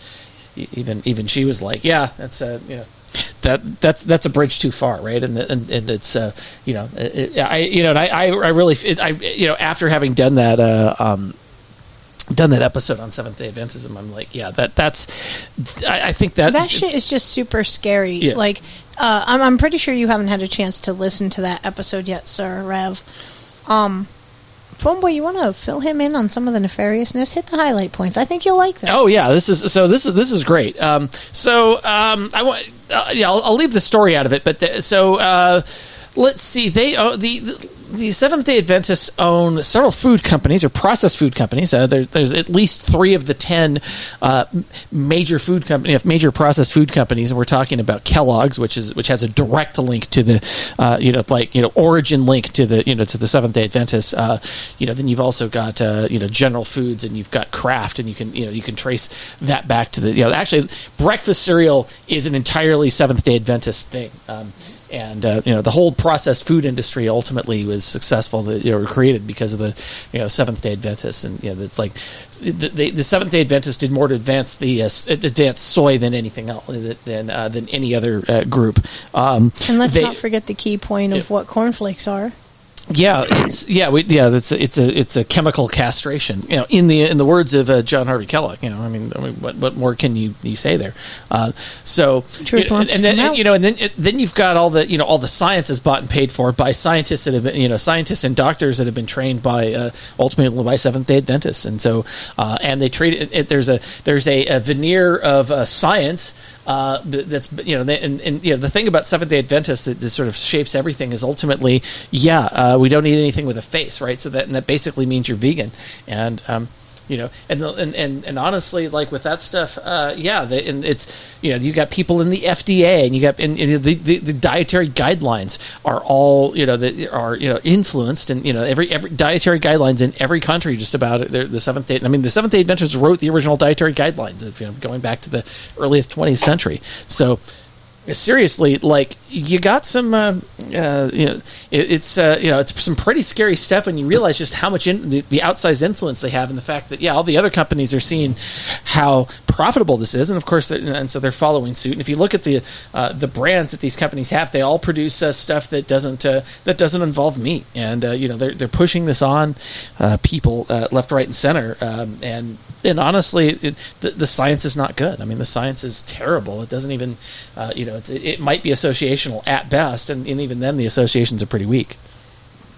even even she was like, yeah, that's a you know that that's that's a bridge too far, right? And and, and it's uh, you know it, I you know and I I, I really it, I you know after having done that uh, um, done that episode on Seventh Day Adventism, I'm like, yeah, that that's I, I think that That shit is just super scary. Yeah. Like, uh, I'm, I'm pretty sure you haven't had a chance to listen to that episode yet, sir, Rev. Um, Phoneboy, you want to fill him in on some of the nefariousness? Hit the highlight points. I think you'll like this. Oh yeah, this is so. This is this is great. Um, so um, I want. Uh, yeah, I'll, I'll leave the story out of it. But the, so uh, let's see. They uh, the. the the Seventh Day Adventists own several food companies or processed food companies. Uh, there, there's at least three of the ten uh, major food company, major processed food companies, and we're talking about Kellogg's, which is which has a direct link to the, uh, you know, like you know, origin link to the you know to the Seventh Day Adventists. Uh, you know, then you've also got uh, you know General Foods, and you've got Kraft, and you can you know you can trace that back to the you know actually breakfast cereal is an entirely Seventh Day Adventist thing. Um, and uh, you know the whole processed food industry ultimately was successful. that, You know, created because of the you know Seventh Day Adventists, and you know it's like the, the, the Seventh Day Adventists did more to advance the uh, advance soy than anything else than uh, than any other uh, group. Um, And let's they- not forget the key point of what cornflakes are. Yeah, it's yeah, we, yeah. It's a, it's a it's a chemical castration. You know, in the in the words of uh, John Harvey Kellogg. You know, I mean, I mean, what what more can you, you say there? Uh, so Truth you wants and to then you know, and then it, then you've got all the you know all the science is bought and paid for by scientists that have been you know scientists and doctors that have been trained by uh, ultimately by Seventh Day Adventists, and so uh, and they treat it, it. There's a there's a, a veneer of uh, science uh, that's you know, and, and you know the thing about Seventh Day Adventists that, sort of shapes everything is ultimately, yeah, uh, we don't eat anything with a face, right? So that and that basically means you're vegan, and um, you know, and, the, and and and honestly, like with that stuff, uh, yeah, the, and it's you know, you got people in the FDA, and you got and, and the, the the dietary guidelines are all you know that are you know influenced, and you know every every dietary guidelines in every country just about it. The Seventh Day. I mean, the Seventh Day Adventists wrote the original dietary guidelines, if you know, going back to the earliest 20th century. So seriously like you got some uh, uh, you know it, it's uh, you know it's some pretty scary stuff when you realize just how much in, the, the outsized influence they have and the fact that yeah all the other companies are seeing how profitable this is and of course and so they're following suit and if you look at the uh, the brands that these companies have they all produce uh, stuff that doesn't uh, that doesn't involve meat and you know they're they're pushing this on people left right and center um, and and honestly, it, the, the science is not good. I mean, the science is terrible. It doesn't even, you know, it's, it, it might be associational at best, and, and even then, the associations are pretty weak.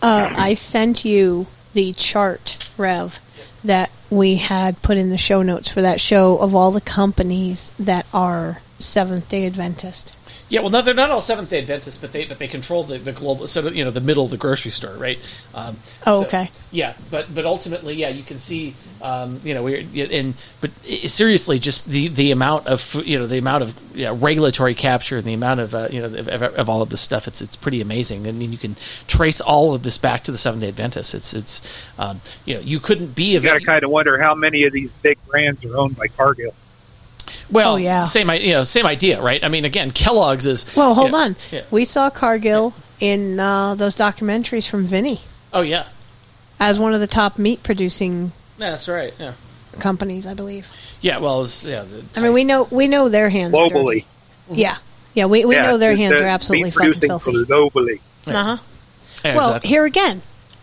Uh, I sent you the chart, Rev, that we had put in the show notes for that show of all the companies that are Seventh Day Adventist. Yeah, well, no, they're not all Seventh Day Adventists, but they but they control the, the global, so you know, the middle of the grocery store, right? Um, Oh, so- okay. Yeah, but but ultimately, yeah, you can see, um, you know, we're and but seriously, just the the amount of you know the amount of you know, regulatory capture and the amount of uh, you know of, of, of all of this stuff, it's it's pretty amazing. I mean, you can trace all of this back to the Seventh Day Adventists. It's it's um, you know you couldn't be a You got to kind of wonder how many of these big brands are owned by Cargill. Well, Oh, yeah. same you know same idea, right? I mean, again, Kellogg's is Well, hold you know, on. yeah. We saw Cargill in uh, those documentaries from Vinny Oh yeah, as one of the top meat producing that's right. Yeah, companies, I believe. yeah. Well, it's, yeah. The, I mean, we know we know their hands Globally. dirty. Yeah, yeah, we, we Yeah, know their hands are absolutely meat fucking filthy. globally. Uh huh. Yeah, well, exactly. here again,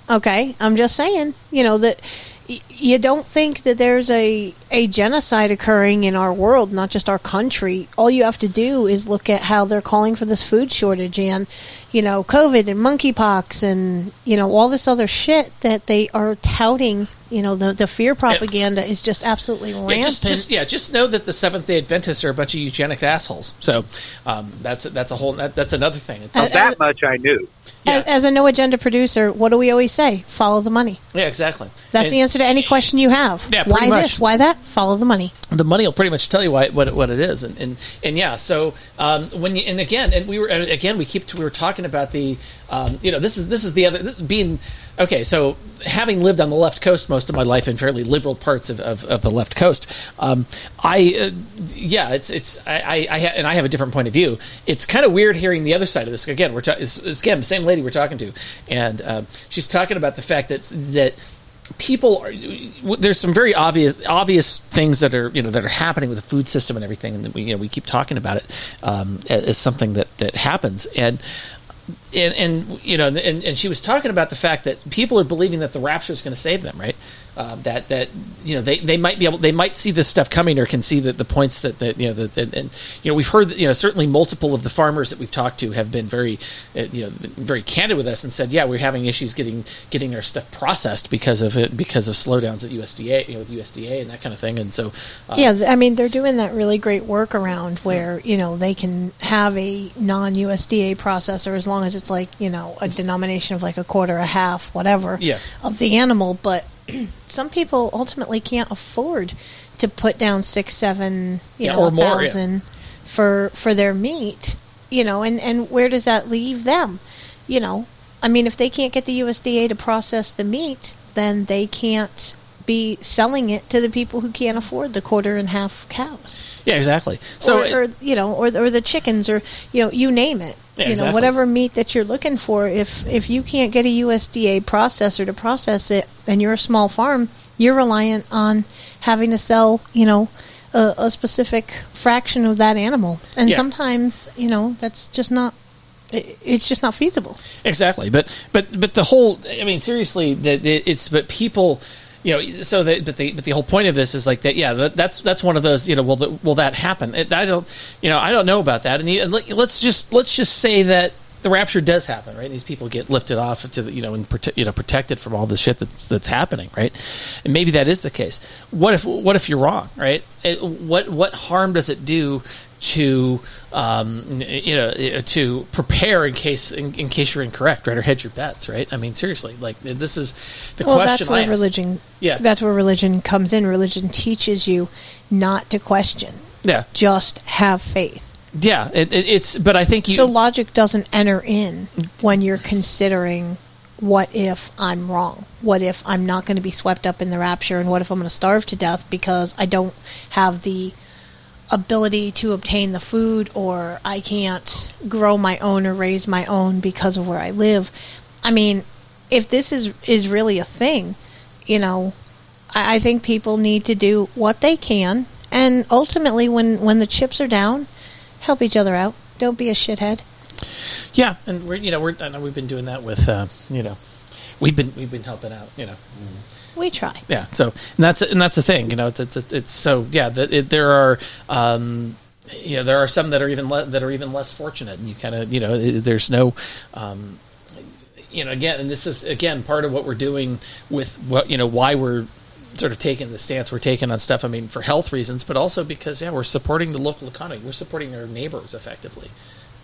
okay. I'm just saying, you know that y- you don't think that there's a a genocide occurring in our world, not just our country. All you have to do is look at how they're calling for this food shortage and you know COVID and monkeypox and you know all this other shit that they are touting. You know the the fear propaganda is just absolutely rampant. Yeah, just, just yeah, just know that the Seventh Day Adventists are a bunch of eugenic assholes. So um, that's that's a whole that, that's another thing. It's Now, that much I knew. as, as a no agenda producer, what do we always say? Follow the money. yeah, exactly. That's And the answer to any question you have. Yeah, Why much. this? Why that? Follow the money. The money will pretty much tell you why, what it- what it is, and and, and yeah. So um, when you and again, and we were and again we keep we were talking about the um, you know this is this is the other this being okay. So having lived on the left coast most of my life in fairly liberal parts of, of, of the left coast, um, I uh, yeah, it's it's I, I, I ha- and I have a different point of view. It's kind of weird hearing the other side of this. Again, we're ta- it's, it's, again the same lady we're talking to, and um, she's talking about the fact that that people are there's some very obvious obvious things that are you know that are happening with the food system and everything and we you know we keep talking about it um, as as something that that happens and and, and you know and, and she was talking about the fact that people are believing that the rapture is going to save them right um, that that you know they, they might be able they might see this stuff coming or can see the, the points that, that you know that and, and you know we've heard you know certainly multiple of the farmers that we've talked to have been very uh, you know very candid with us and said yeah we're having issues getting getting our stuff processed because of it because of slowdowns at USDA you know with USDA and that kind of thing and so uh, yeah, I mean they're doing that really great workaround where you know they can have a non-USDA processor as long as it's like you know a denomination of like a quarter, a half, whatever Yeah. of the animal. But some people ultimately can't afford to put down six, seven, you Yeah, know, or more, yeah. thousand for for their meat. You know, and and where does that leave them? You know, I mean, if they can't get the USDA to process the meat, then they can't be selling it to the people who can't afford the quarter and half cows. yeah exactly so or, or you know, or or the chickens, or you know, you name it. Yeah, you know, exactly. whatever meat that you're looking for. If if you can't get a USDA processor to process it, and you're a small farm, you're reliant on having to sell, you know, a, a specific fraction of that animal, and Yeah. sometimes, you know, that's just not. it- It's just not feasible. Exactly, but but but the whole I mean seriously that it- it's but people you know so the, but the but the whole point of this is like that yeah that's that's one of those you know will will that happen It- I don't you know I don't know about that and, and let- let's just let's just say that the rapture does happen, right? And These people get lifted off to the, you know and prote- you know protected from all the shit that's that's happening, right? And maybe that is the case. What if what if you're wrong, right? It, what what harm does it do to um, you know to prepare in case in, in case you're incorrect, right, or hedge your bets, right? I mean, seriously, like this is the well, question. that's where religion. Yeah. that's where religion comes in. Religion teaches you not to question. Yeah, just have faith. Yeah, it, it, it's but I think you so logic doesn't enter in when you're considering what if I'm wrong? What if I'm not going to be swept up in the rapture? And what if I'm going to starve to death because I don't have the ability to obtain the food or I can't grow my own or raise my own because of where I live? I mean, if this is is really a thing, you know, I, I think people need to do what they can and ultimately when when the chips are down help each other out. Don't be a shithead. Yeah, and we're you know we're I know we've been doing that with uh, you know we've been we've been helping out you know. We try. Yeah, so and that's and that's the thing you know it's it's, it's so yeah that it, there are. Um, you know, there are some that are even le- that are even less fortunate, and you kind of you know it, there's no, um, you know, again, and this is again part of what we're doing with what you know why we're sort of taking the stance we're taking on stuff. I mean, for health reasons, but also because yeah, we're supporting the local economy. We're supporting our neighbors effectively.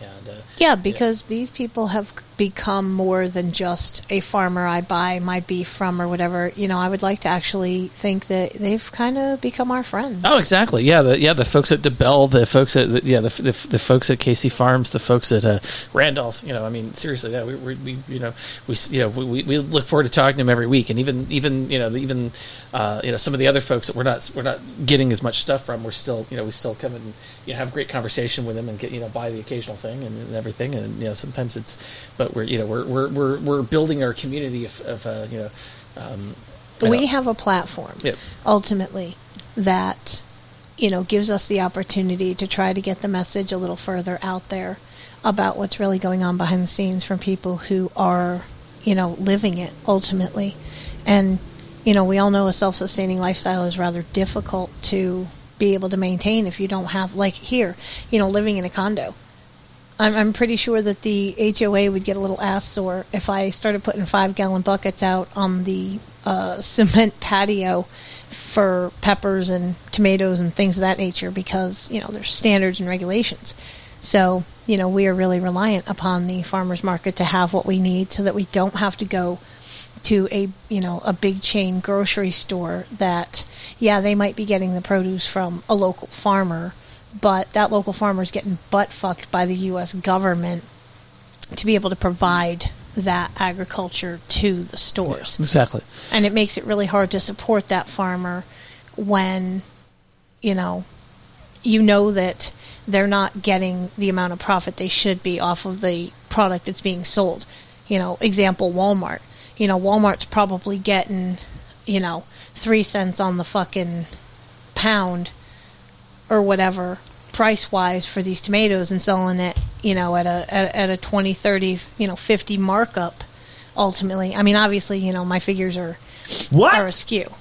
And, uh, Yeah, because these people have become more than just a farmer I buy my beef from or whatever. You know, I would like to actually think that they've kind of become our friends. Oh, exactly. Yeah, the yeah the folks at DeBell, the folks at the, yeah the, the, the folks at Casey Farms, the folks at uh, Randolph. You know, I mean, seriously, yeah, we, we, we you know we you know we, we look forward to talking to them every week, and even even you know even uh, you know some of the other folks that we're not we're not getting as much stuff from, we're still you know we still come and you know have great conversation with them and get you know buy the occasional thing and, and everything, and you know sometimes it's but we're you know we're we're we're, we're building our community of, of uh, you know. Um, we have a platform Yep. ultimately that you know gives us the opportunity to try to get the message a little further out there about what's really going on behind the scenes from people who are you know living it ultimately and you know we all know a self-sustaining lifestyle is rather difficult to be able to maintain if you don't have like here you know living in a condo I'm, I'm pretty sure that the HOA would get a little ass sore if I started putting five gallon buckets out on the uh, cement patio for peppers and tomatoes and things of that nature because, you know, there's standards and regulations. So, you know, we are really reliant upon the farmers market to have what we need so that we don't have to go to a you know a big chain grocery store that yeah they might be getting the produce from a local farmer but that local farmer is getting butt fucked by the US government to be able to provide that agriculture to the stores. Exactly. and it makes it really hard to support that farmer when you know you know that they're not getting the amount of profit they should be off of the product that's being sold. You know example Walmart. You know Walmart's probably getting you know 3 cents on the fucking pound or whatever price wise for these tomatoes and selling it you know at a at, at a 20 30 you know 50 markup ultimately i mean obviously you know my figures are What? are askew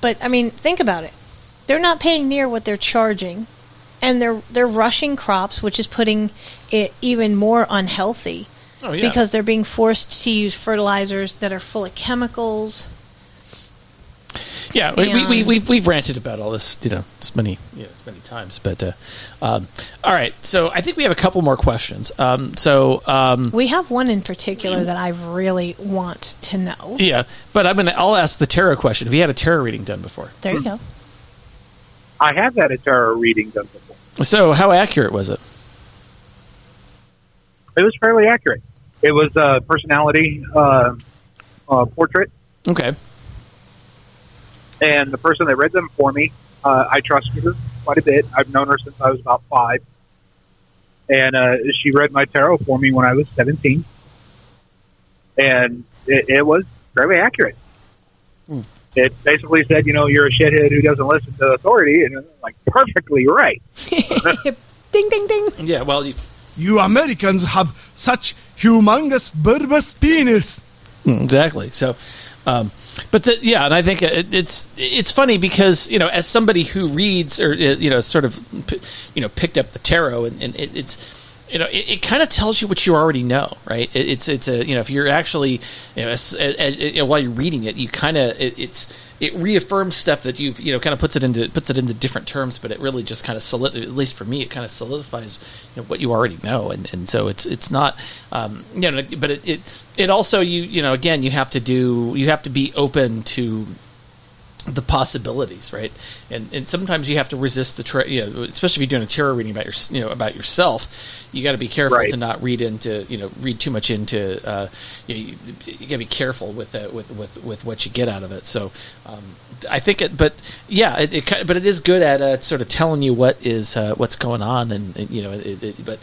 but i mean think about it they're not paying near what they're charging and they're they're rushing crops which is putting it even more unhealthy Oh, yeah. because they're being forced to use fertilizers that are full of chemicals Yeah, we, we, we, And- we've we've ranted about all this, you know, as many you know, as many times. But uh, um, all right, so I think we have a couple more questions. Um, so um, we have one in particular that i really want to know yeah, but I'm gonna I'll ask the tarot question. Have you had a tarot reading done before? there you go I have had a tarot reading done before. So how accurate was it? It was fairly accurate. It was a personality uh, uh, portrait, Okay. And the person that read them for me, uh, I trusted her quite a bit. I've known her since I was about five, and uh, she read my tarot for me when I was seventeen, and it, it was very accurate. Hmm. It basically said, you know, you're a shithead who doesn't listen to authority, and I'm like perfectly right. ding ding ding Yeah. Well, you, You Americans have such humongous bulbous penis. Mm, Exactly. So, um, but the, yeah, and I think it, it's it's funny because you know, as somebody who reads or uh, you know, sort of you know, picked up the tarot, and, and it, it's you know, it, it kind of tells you what you already know, right? It, it's it's a you know, if you're actually you know, as, as, you know while you're reading it, you kind of it, it's it reaffirms stuff that you've you know kind of puts it into puts it into different terms, but it really just kind of solid at least for me, it kind of solidifies you know, what you already know, and, and so it's it's not um, you know, but it, it it also you you know again you have to do you have to be open to the possibilities, right? And and sometimes you have to resist the, tra- you know, especially if you're doing a tarot reading about your, you know, about yourself. You got to be careful Right. to not read into, you know, read too much into. Uh, you, know, you, you got to be careful with uh, with with with what you get out of it. So, um, I think it, but yeah, it, it but it is good at uh, sort of telling you what is uh, what's going on, and, and, you know, it, it, but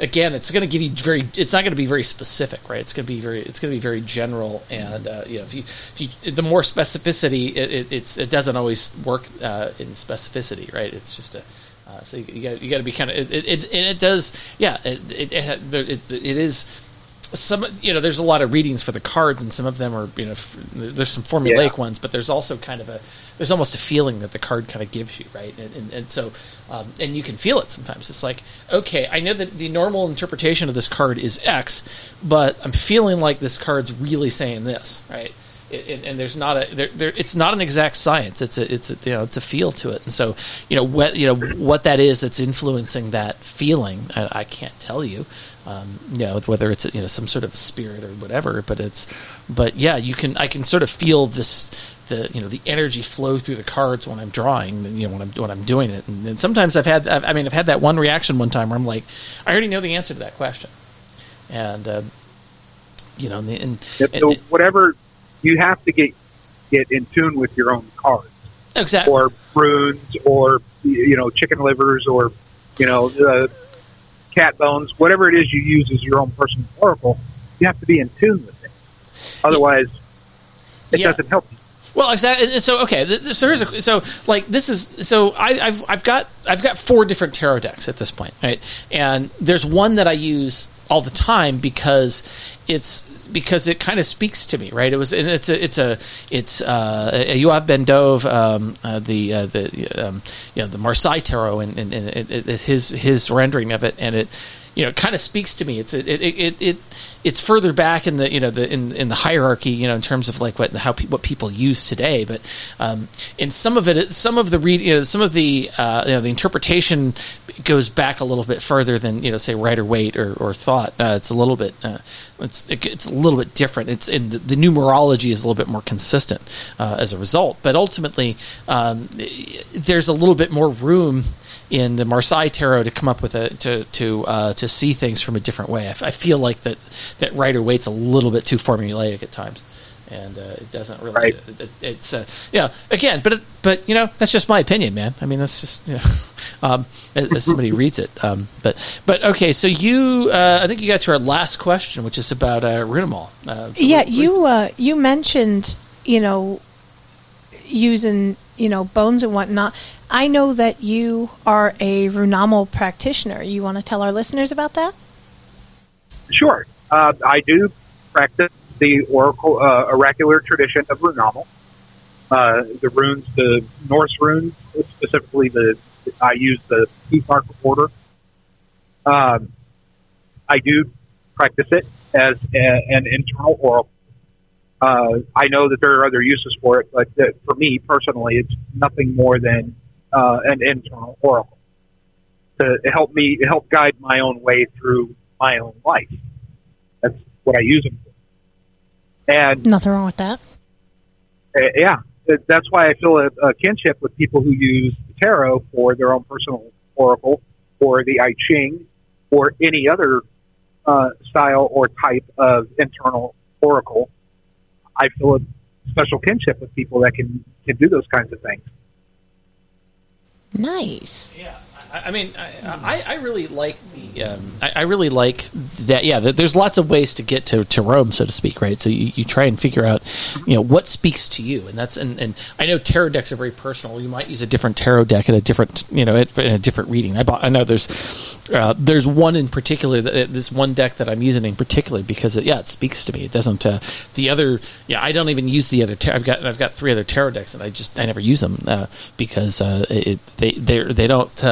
again, it's going to give you very. It's not going to be very specific, right? It's going to be very. It's going to be very general, and uh, you know, if you, if you, the more specificity, it, it, it's it doesn't always work uh, in specificity, right? It's just a. Uh, so you, you got you got to be kind of it, it, it and it does yeah it it, it, it, it is some you know there's a lot of readings for the cards and some of them are you know f- there's some formulaic ones but there's also kind of a there's almost a feeling that the card kind of gives you right? And, and, and so um, and you can feel it sometimes. It's like okay i know that the normal interpretation of this card is x but i'm feeling like this card's really saying this right? It, and, and there's not a there, there it's not an exact science. It's a it's a you know it's a feel to it. And so you know what you know what that is that's influencing that feeling I, I can't tell you. Um, you know whether it's you know some sort of spirit or whatever but it's but yeah you can I can sort of feel this the you know the energy flow through the cards when I'm drawing you know when I'm when I'm doing it and, and sometimes I've had I've, I mean I've had that one reaction one time where I'm like I already know the answer to that question and uh, you know and, and, Yep, and so whatever you have to get get in tune with your own cards, exactly or runes, or you know chicken livers, or you know uh, cat bones, whatever it is you use as your own personal oracle. You have to be in tune with it. Otherwise, it Yeah. doesn't help you. Well, exactly. So okay, so here's a, so like this is so I, I've I've got I've got four different tarot decks at this point, right? And there's one that I use all the time because it's because it kind of speaks to me, right? It was and it's a it's a it's uh, a Yoav Ben Dov, um, uh, the uh, the um, you know the Marseille tarot and, and, and it, it- his his rendering of it, and it you know, it kind of speaks to me. It's it, it, it, it it's further back in the you know the in, in the hierarchy, you know, in terms of like what how pe- what people use today. But um, in some of it, some of the read, you know, some of the uh, you know the interpretation goes back a little bit further than you know say Rider Waite or, or thought. Uh, it's a little bit uh, it's it's a little bit different. It's in the, the numerology is a little bit more consistent uh, as a result. But ultimately, um, there's a little bit more room in the Marseille tarot to come up with a to to uh, to see things from a different way. I, f- I feel like that that Rider Waite's a little bit too formulaic at times, and uh, it doesn't really. Right. It, it's uh, yeah. Again, but it, but you know that's just my opinion, man. I mean that's just you know, um, as, as somebody reads it. Um, but but okay, so you uh, I think you got to our last question, which is about uh, Runamal. Uh, so yeah, what- what- you uh, you mentioned you know using you know bones and whatnot. I know that you are a Runamal practitioner. You want to tell our listeners about that? Sure. Uh, I do practice the oracle, uh, oracular tradition of Runamal. Uh, the runes, the Norse runes, specifically the, I use the Mark order. Um, I do practice it as a, an internal oracle. Uh, I know that there are other uses for it, but uh, for me personally, it's nothing more than uh, an internal oracle to help me help guide my own way through my own life. That's what I use them for. And Nothing wrong with that. uh, yeah, that's why I feel a, a kinship with people who use tarot for their own personal oracle, or the I Ching, or any other uh, style or type of internal oracle. I feel a special kinship with people that can can do those kinds of things. Nice. Yeah, I, mean, I, I, I really like the. Um, I, I really like that. Yeah, there's lots of ways to get to, to Rome, so to speak, right? So you, you try and figure out, you know, what speaks to you, and that's and, and I know tarot decks are very personal. You might use a different tarot deck at a different, you know, at, in a different reading. I bought. I know there's uh, there's one in particular that this one deck that I'm using in particular because it, yeah, it speaks to me. It doesn't. Uh, the other, yeah, I don't even use the other. Tar- I've got I've got three other tarot decks, and I just I never use them uh, because uh, it they they they don't.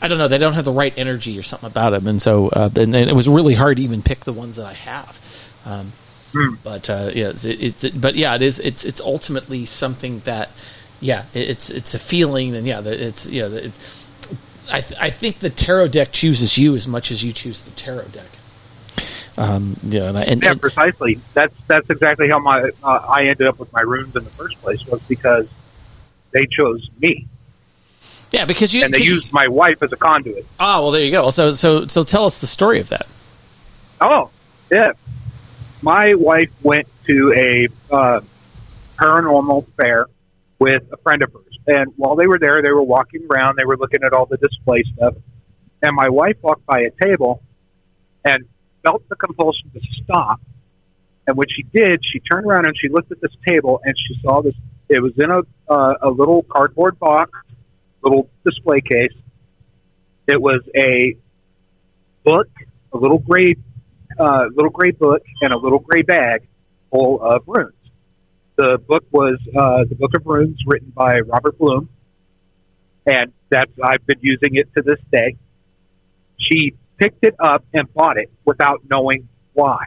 I don't know. They don't have the right energy or something about them, and so uh, and, and it was really hard to even pick the ones that I have. Um, But uh, yeah, it's, it's but yeah, it is. It's it's ultimately something that yeah, it- it's it's a feeling, and yeah, it's yeah, it's. I th- I think the tarot deck chooses you as much as you choose the tarot deck. Um, yeah, and, I, and, yeah, and- precisely. That's that's exactly how my uh, I ended up with my runes in the first place was because they chose me yeah, because you and they used my wife as a conduit. Oh well, there you go. So so so tell us the story of that. Oh, yeah. My wife went to a uh, paranormal fair with a friend of hers, and while they were there, they were walking around. They were looking at all the display stuff, and my wife walked by a table and felt the compulsion to stop. And when she did, she turned around and she looked at this table, and she saw this. It was in a uh, a little cardboard box, little display case. It was a book, a little gray, uh, little gray book, and a little gray bag full of runes. The book was uh, the Book of Runes, written by Robert Blum, and that's I've been using it to this day. She picked it up and bought it without knowing why.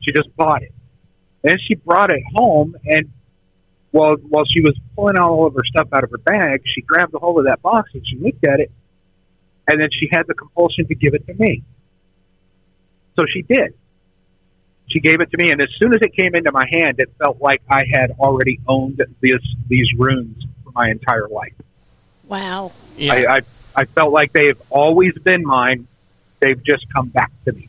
She just bought it, and she brought it home. And while while she was pulling all of her stuff out of her bag, she grabbed a hold of that box and she looked at it, and then she had the compulsion to give it to me. So she did. She gave it to me, and as soon as it came into my hand, it felt like I had already owned these these runes for my entire life. Wow. I, I I felt like they've always been mine. They've just come back to me.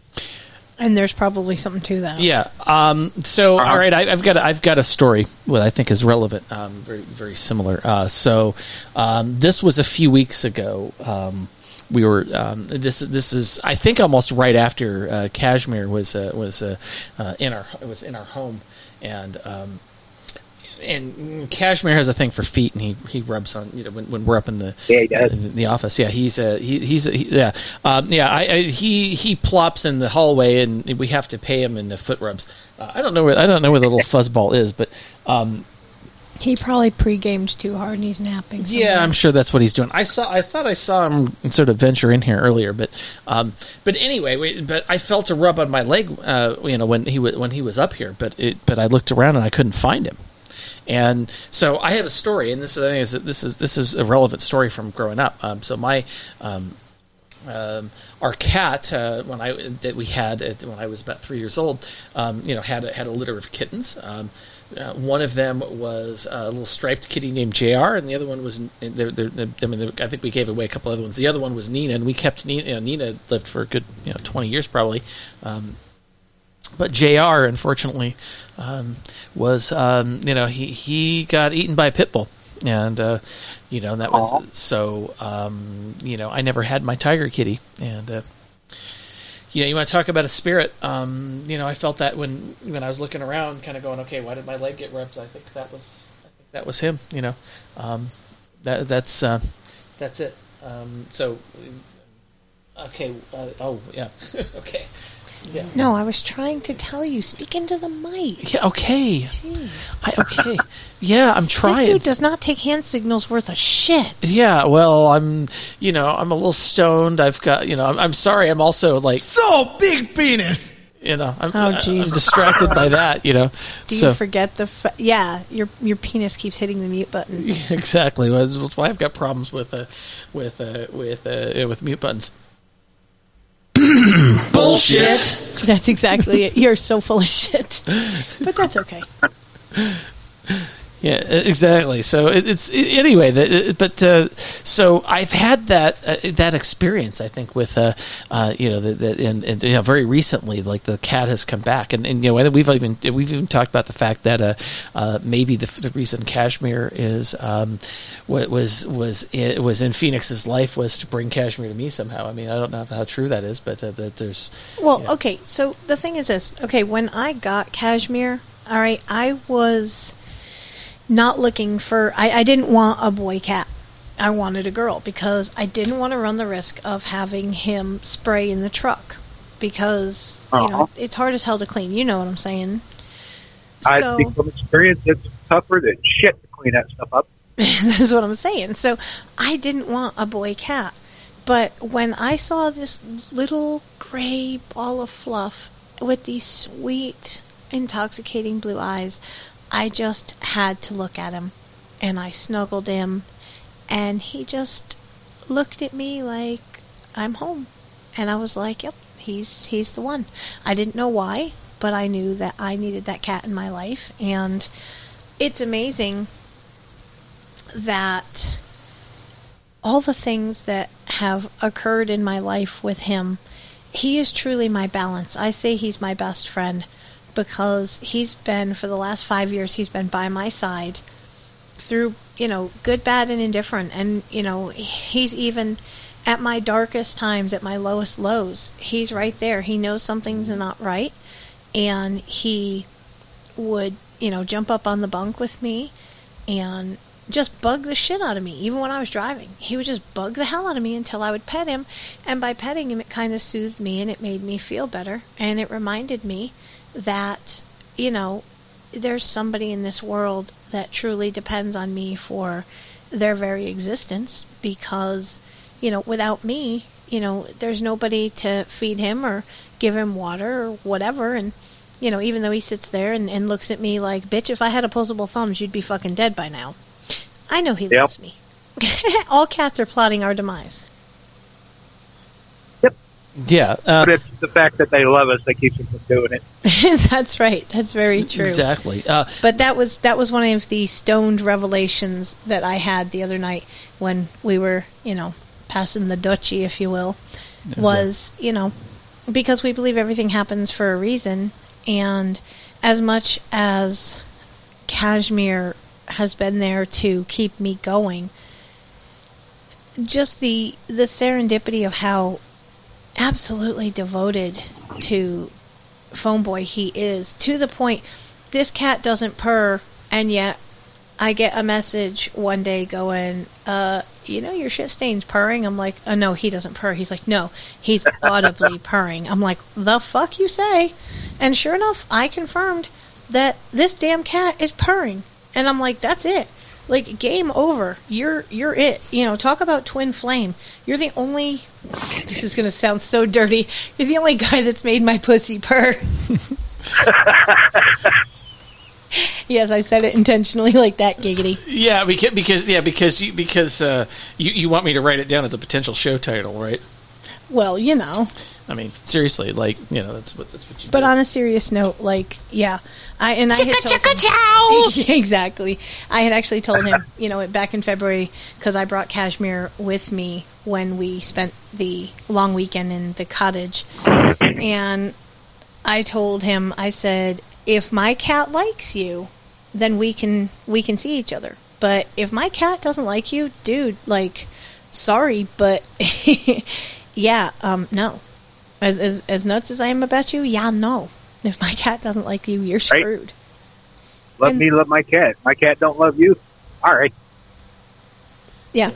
And there's probably something to that. Yeah. Um, so, Uh-huh. all right, I, I've got a, I've got a story what I think is relevant. Um, very very similar. Uh, so, um, this was a few weeks ago. Um, we were um, this this is I think almost right after uh, Kashmir was uh, was uh, uh, in our it was in our home and. And Kashmir has a thing for feet, and he, he rubs on you know when, when we're up in the Yeah, he does. the, the office. Yeah, he's a he, he's a, he, yeah um, yeah. I, I, he he plops in the hallway, and we have to pay him in the foot rubs. Uh, I don't know where I don't know where the little fuzzball is, but um, He probably pre-gamed too hard and he's napping. yeah. I'm sure that's what he's doing. I saw I thought I saw him sort of venture in here earlier, but um, but anyway, we, but I felt a rub on my leg, uh, you know, when he was when he was up here, but it but I looked around and I couldn't find him. And so I have a story, and this is, this is this is a relevant story from growing up. Um, so my um, um, our cat uh, when I that we had at, when I was about three years old, um, you know, had a, had a litter of kittens. Um, uh, one of them was a little striped kitty named Jr. and the other one was they're, they're, they're- I mean I think we gave away a couple other ones. The other one was Nina, and we kept Nina. You know, Nina lived for a good you know twenty years probably. But Jr. unfortunately um, was um, you know he he got eaten by a pit bull, and uh, you know that was Aw. so um, you know I never had my tiger kitty, and uh, you know you want to talk about a spirit. Um, you know I felt that when when I was looking around, kind of going, okay, why did my leg get ripped? I think that was I think that was him. You know, um, that that's uh, that's it. Um, so okay, uh, oh yeah, okay. Yeah. No, I was trying to tell you. Speak into the mic. Yeah, okay. Jeez. I, okay. Yeah, I'm trying. This dude does not take hand signals worth a shit. Yeah, well, I'm, you know, I'm a little stoned. I've got, you know, I'm, I'm sorry. I'm also like, So big penis. you know, I'm, Oh, I'm distracted by that, you know. Do so you forget the? Fa- yeah, your your penis keeps hitting the mute button. exactly. That's that's why I've got problems with, uh, with, uh, with, uh, with mute buttons. Bullshit. That's exactly it. You're so full of shit. But that's okay. Yeah, exactly. So it, it's i anyway. The, it- but uh, so I've had that uh, that experience. I think with uh, uh, you know, the, the, and, and you know, very recently, like the cat has come back, and, and you know, we've even we've even talked about the fact that uh, uh, maybe the, the reason Kashmir is um, wa- was was i was in Phoenix's life was to bring Kashmir to me somehow. I mean, I don't know how true that is, but uh, that there's Well, okay. So the thing is this. Okay, when I got Kashmir, all right, I was not looking for. I, I didn't want a boy cat. I wanted a girl because I didn't want to run the risk of having him spray in the truck because you know Uh-huh. it's hard as hell to clean. You know what I'm saying? I So- think from experience, it's tougher than shit to clean that stuff up. That's what I'm saying. So I didn't want a boy cat. But when I saw this little gray ball of fluff with these sweet, intoxicating blue eyes, I just had to look at him. And I snuggled him, and he just looked at me like I'm home. And I was like, "Yep, he's he's the one." I didn't know why, but I knew that I needed that cat in my life, and it's amazing that all the things that have occurred in my life with him, he is truly my balance. I say he's my best friend because he's been, for the last five years, he's been by my side through, you know, good, bad, and indifferent. And, you know, he's even at my darkest times, at my lowest lows, he's right there. He knows something's not right. And he would, you know, jump up on the bunk with me and just bug the shit out of me, even when I was driving. He would just bug the hell out of me until I would pet him. And by petting him, it kind of soothed me and it made me feel better. And it reminded me that, you know, there's somebody in this world that truly depends on me for their very existence because, you know, without me, you know, there's nobody to feed him or give him water or whatever. And, you know, even though he sits there and, and looks at me like, bitch, if I had opposable thumbs, you'd be fucking dead by now. I know he Yep. loves me. All cats are plotting our demise. Yeah, uh, but it's the fact that they love us that keeps them from doing it. That's right. That's very true. Exactly. Uh, but that was that was one of the stoned revelations that I had the other night when we were, you know, passing the duchy, if you will. Yes, Was you know because we believe everything happens for a reason, and as much as Kashmir has been there to keep me going, just the the serendipity of how absolutely devoted to Phoneboy. He is to the point this cat doesn't purr and yet i get a message one day going uh you know your shit stains purring? I'm like oh no he doesn't purr. He's like no he's audibly purring. I'm like the fuck you say? And sure enough i confirmed that this damn cat is purring. And i'm like that's it like game over. You're you're it. You know talk about twin flame. You're the only this is going to sound so dirty you're the only guy that's made my pussy purr. Yes i said it intentionally like that giggity. Yeah, because, because yeah, because you because uh, you you want me to write it down as a potential show title, right? Well you know I mean, seriously, like you know, that's what that's what you. but on a serious note like yeah i and i had Chicka, told chicka, him, exactly i had actually told him you know back in february because i brought kashmir with me when we spent the long weekend in the cottage and I told him, I said, if my cat likes you, then we can we can see each other. But if my cat doesn't like you, dude, like, sorry, but yeah, um, no. As, as as nuts as I am about you, yeah, no. If my cat doesn't like you, you're screwed. Let me love my cat. My cat don't love you. All right. Yeah.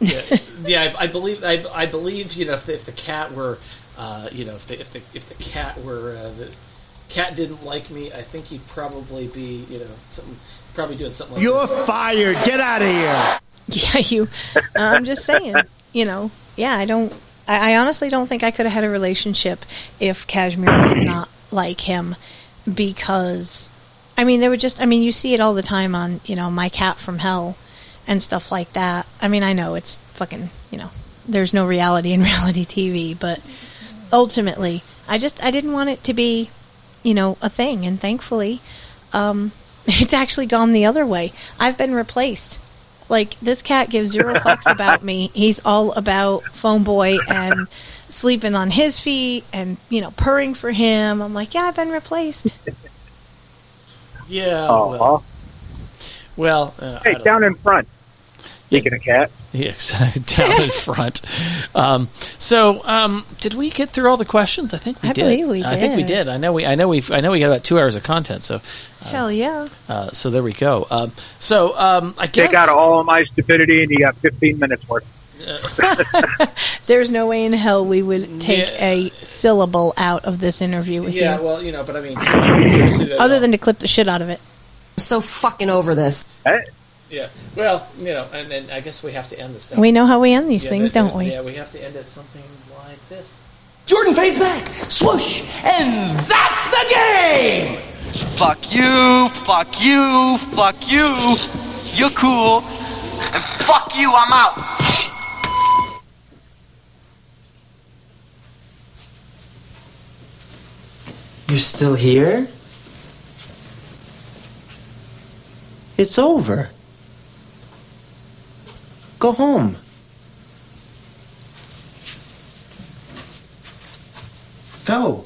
yeah, yeah I, I believe I, I believe you know if the, if the cat were uh, you know if the if the if the cat were uh, the cat didn't like me, I think he'd probably be you know something probably doing something. like You're this. fired. Get out of here. Yeah, you. I'm just saying. You know. Yeah, I don't. I, I honestly don't think I could have had a relationship if Kashmir did not like him, because, I mean, there were just. I mean, you see it all the time on you know my cat from hell, and stuff like that. I mean, I know it's fucking. You know, there's no reality in reality TV, but ultimately, I just I didn't want it to be, you know, a thing, and thankfully, um, it's actually gone the other way. I've been replaced. Like this cat gives zero fucks about me. He's all about Phoneboy and sleeping on his feet and you know purring for him. I'm like, yeah, I've been replaced. Yeah. Aw. Well, well uh, Hey, don't- down in front. Speaking of cat. Yes, down in front. Um, so, um, did we get through all the questions? I think we I did. believe we I think we did. did. I know we. I know we. I know we got about two hours of content. So, Hell yeah. uh, so there we go. Um, so, um, I guess They got all of my stupidity, and you got 15 minutes worth. There's no way in hell we would take Yeah. a syllable out of this interview with yeah. you, Yeah, Well, you know, but I mean, seriously, seriously other than to clip the shit out of it. so fucking over this. Hey, Yeah. Well, you know, and then I guess we have to end this. don't We know how we end these Yeah, things, there- don't we? Yeah, we have to end it something like this. Jordan fades back, swoosh, and that's the game! Fuck you, fuck you, fuck you. You're cool. And fuck you, I'm out. You're still here? It's over. Go home. Go.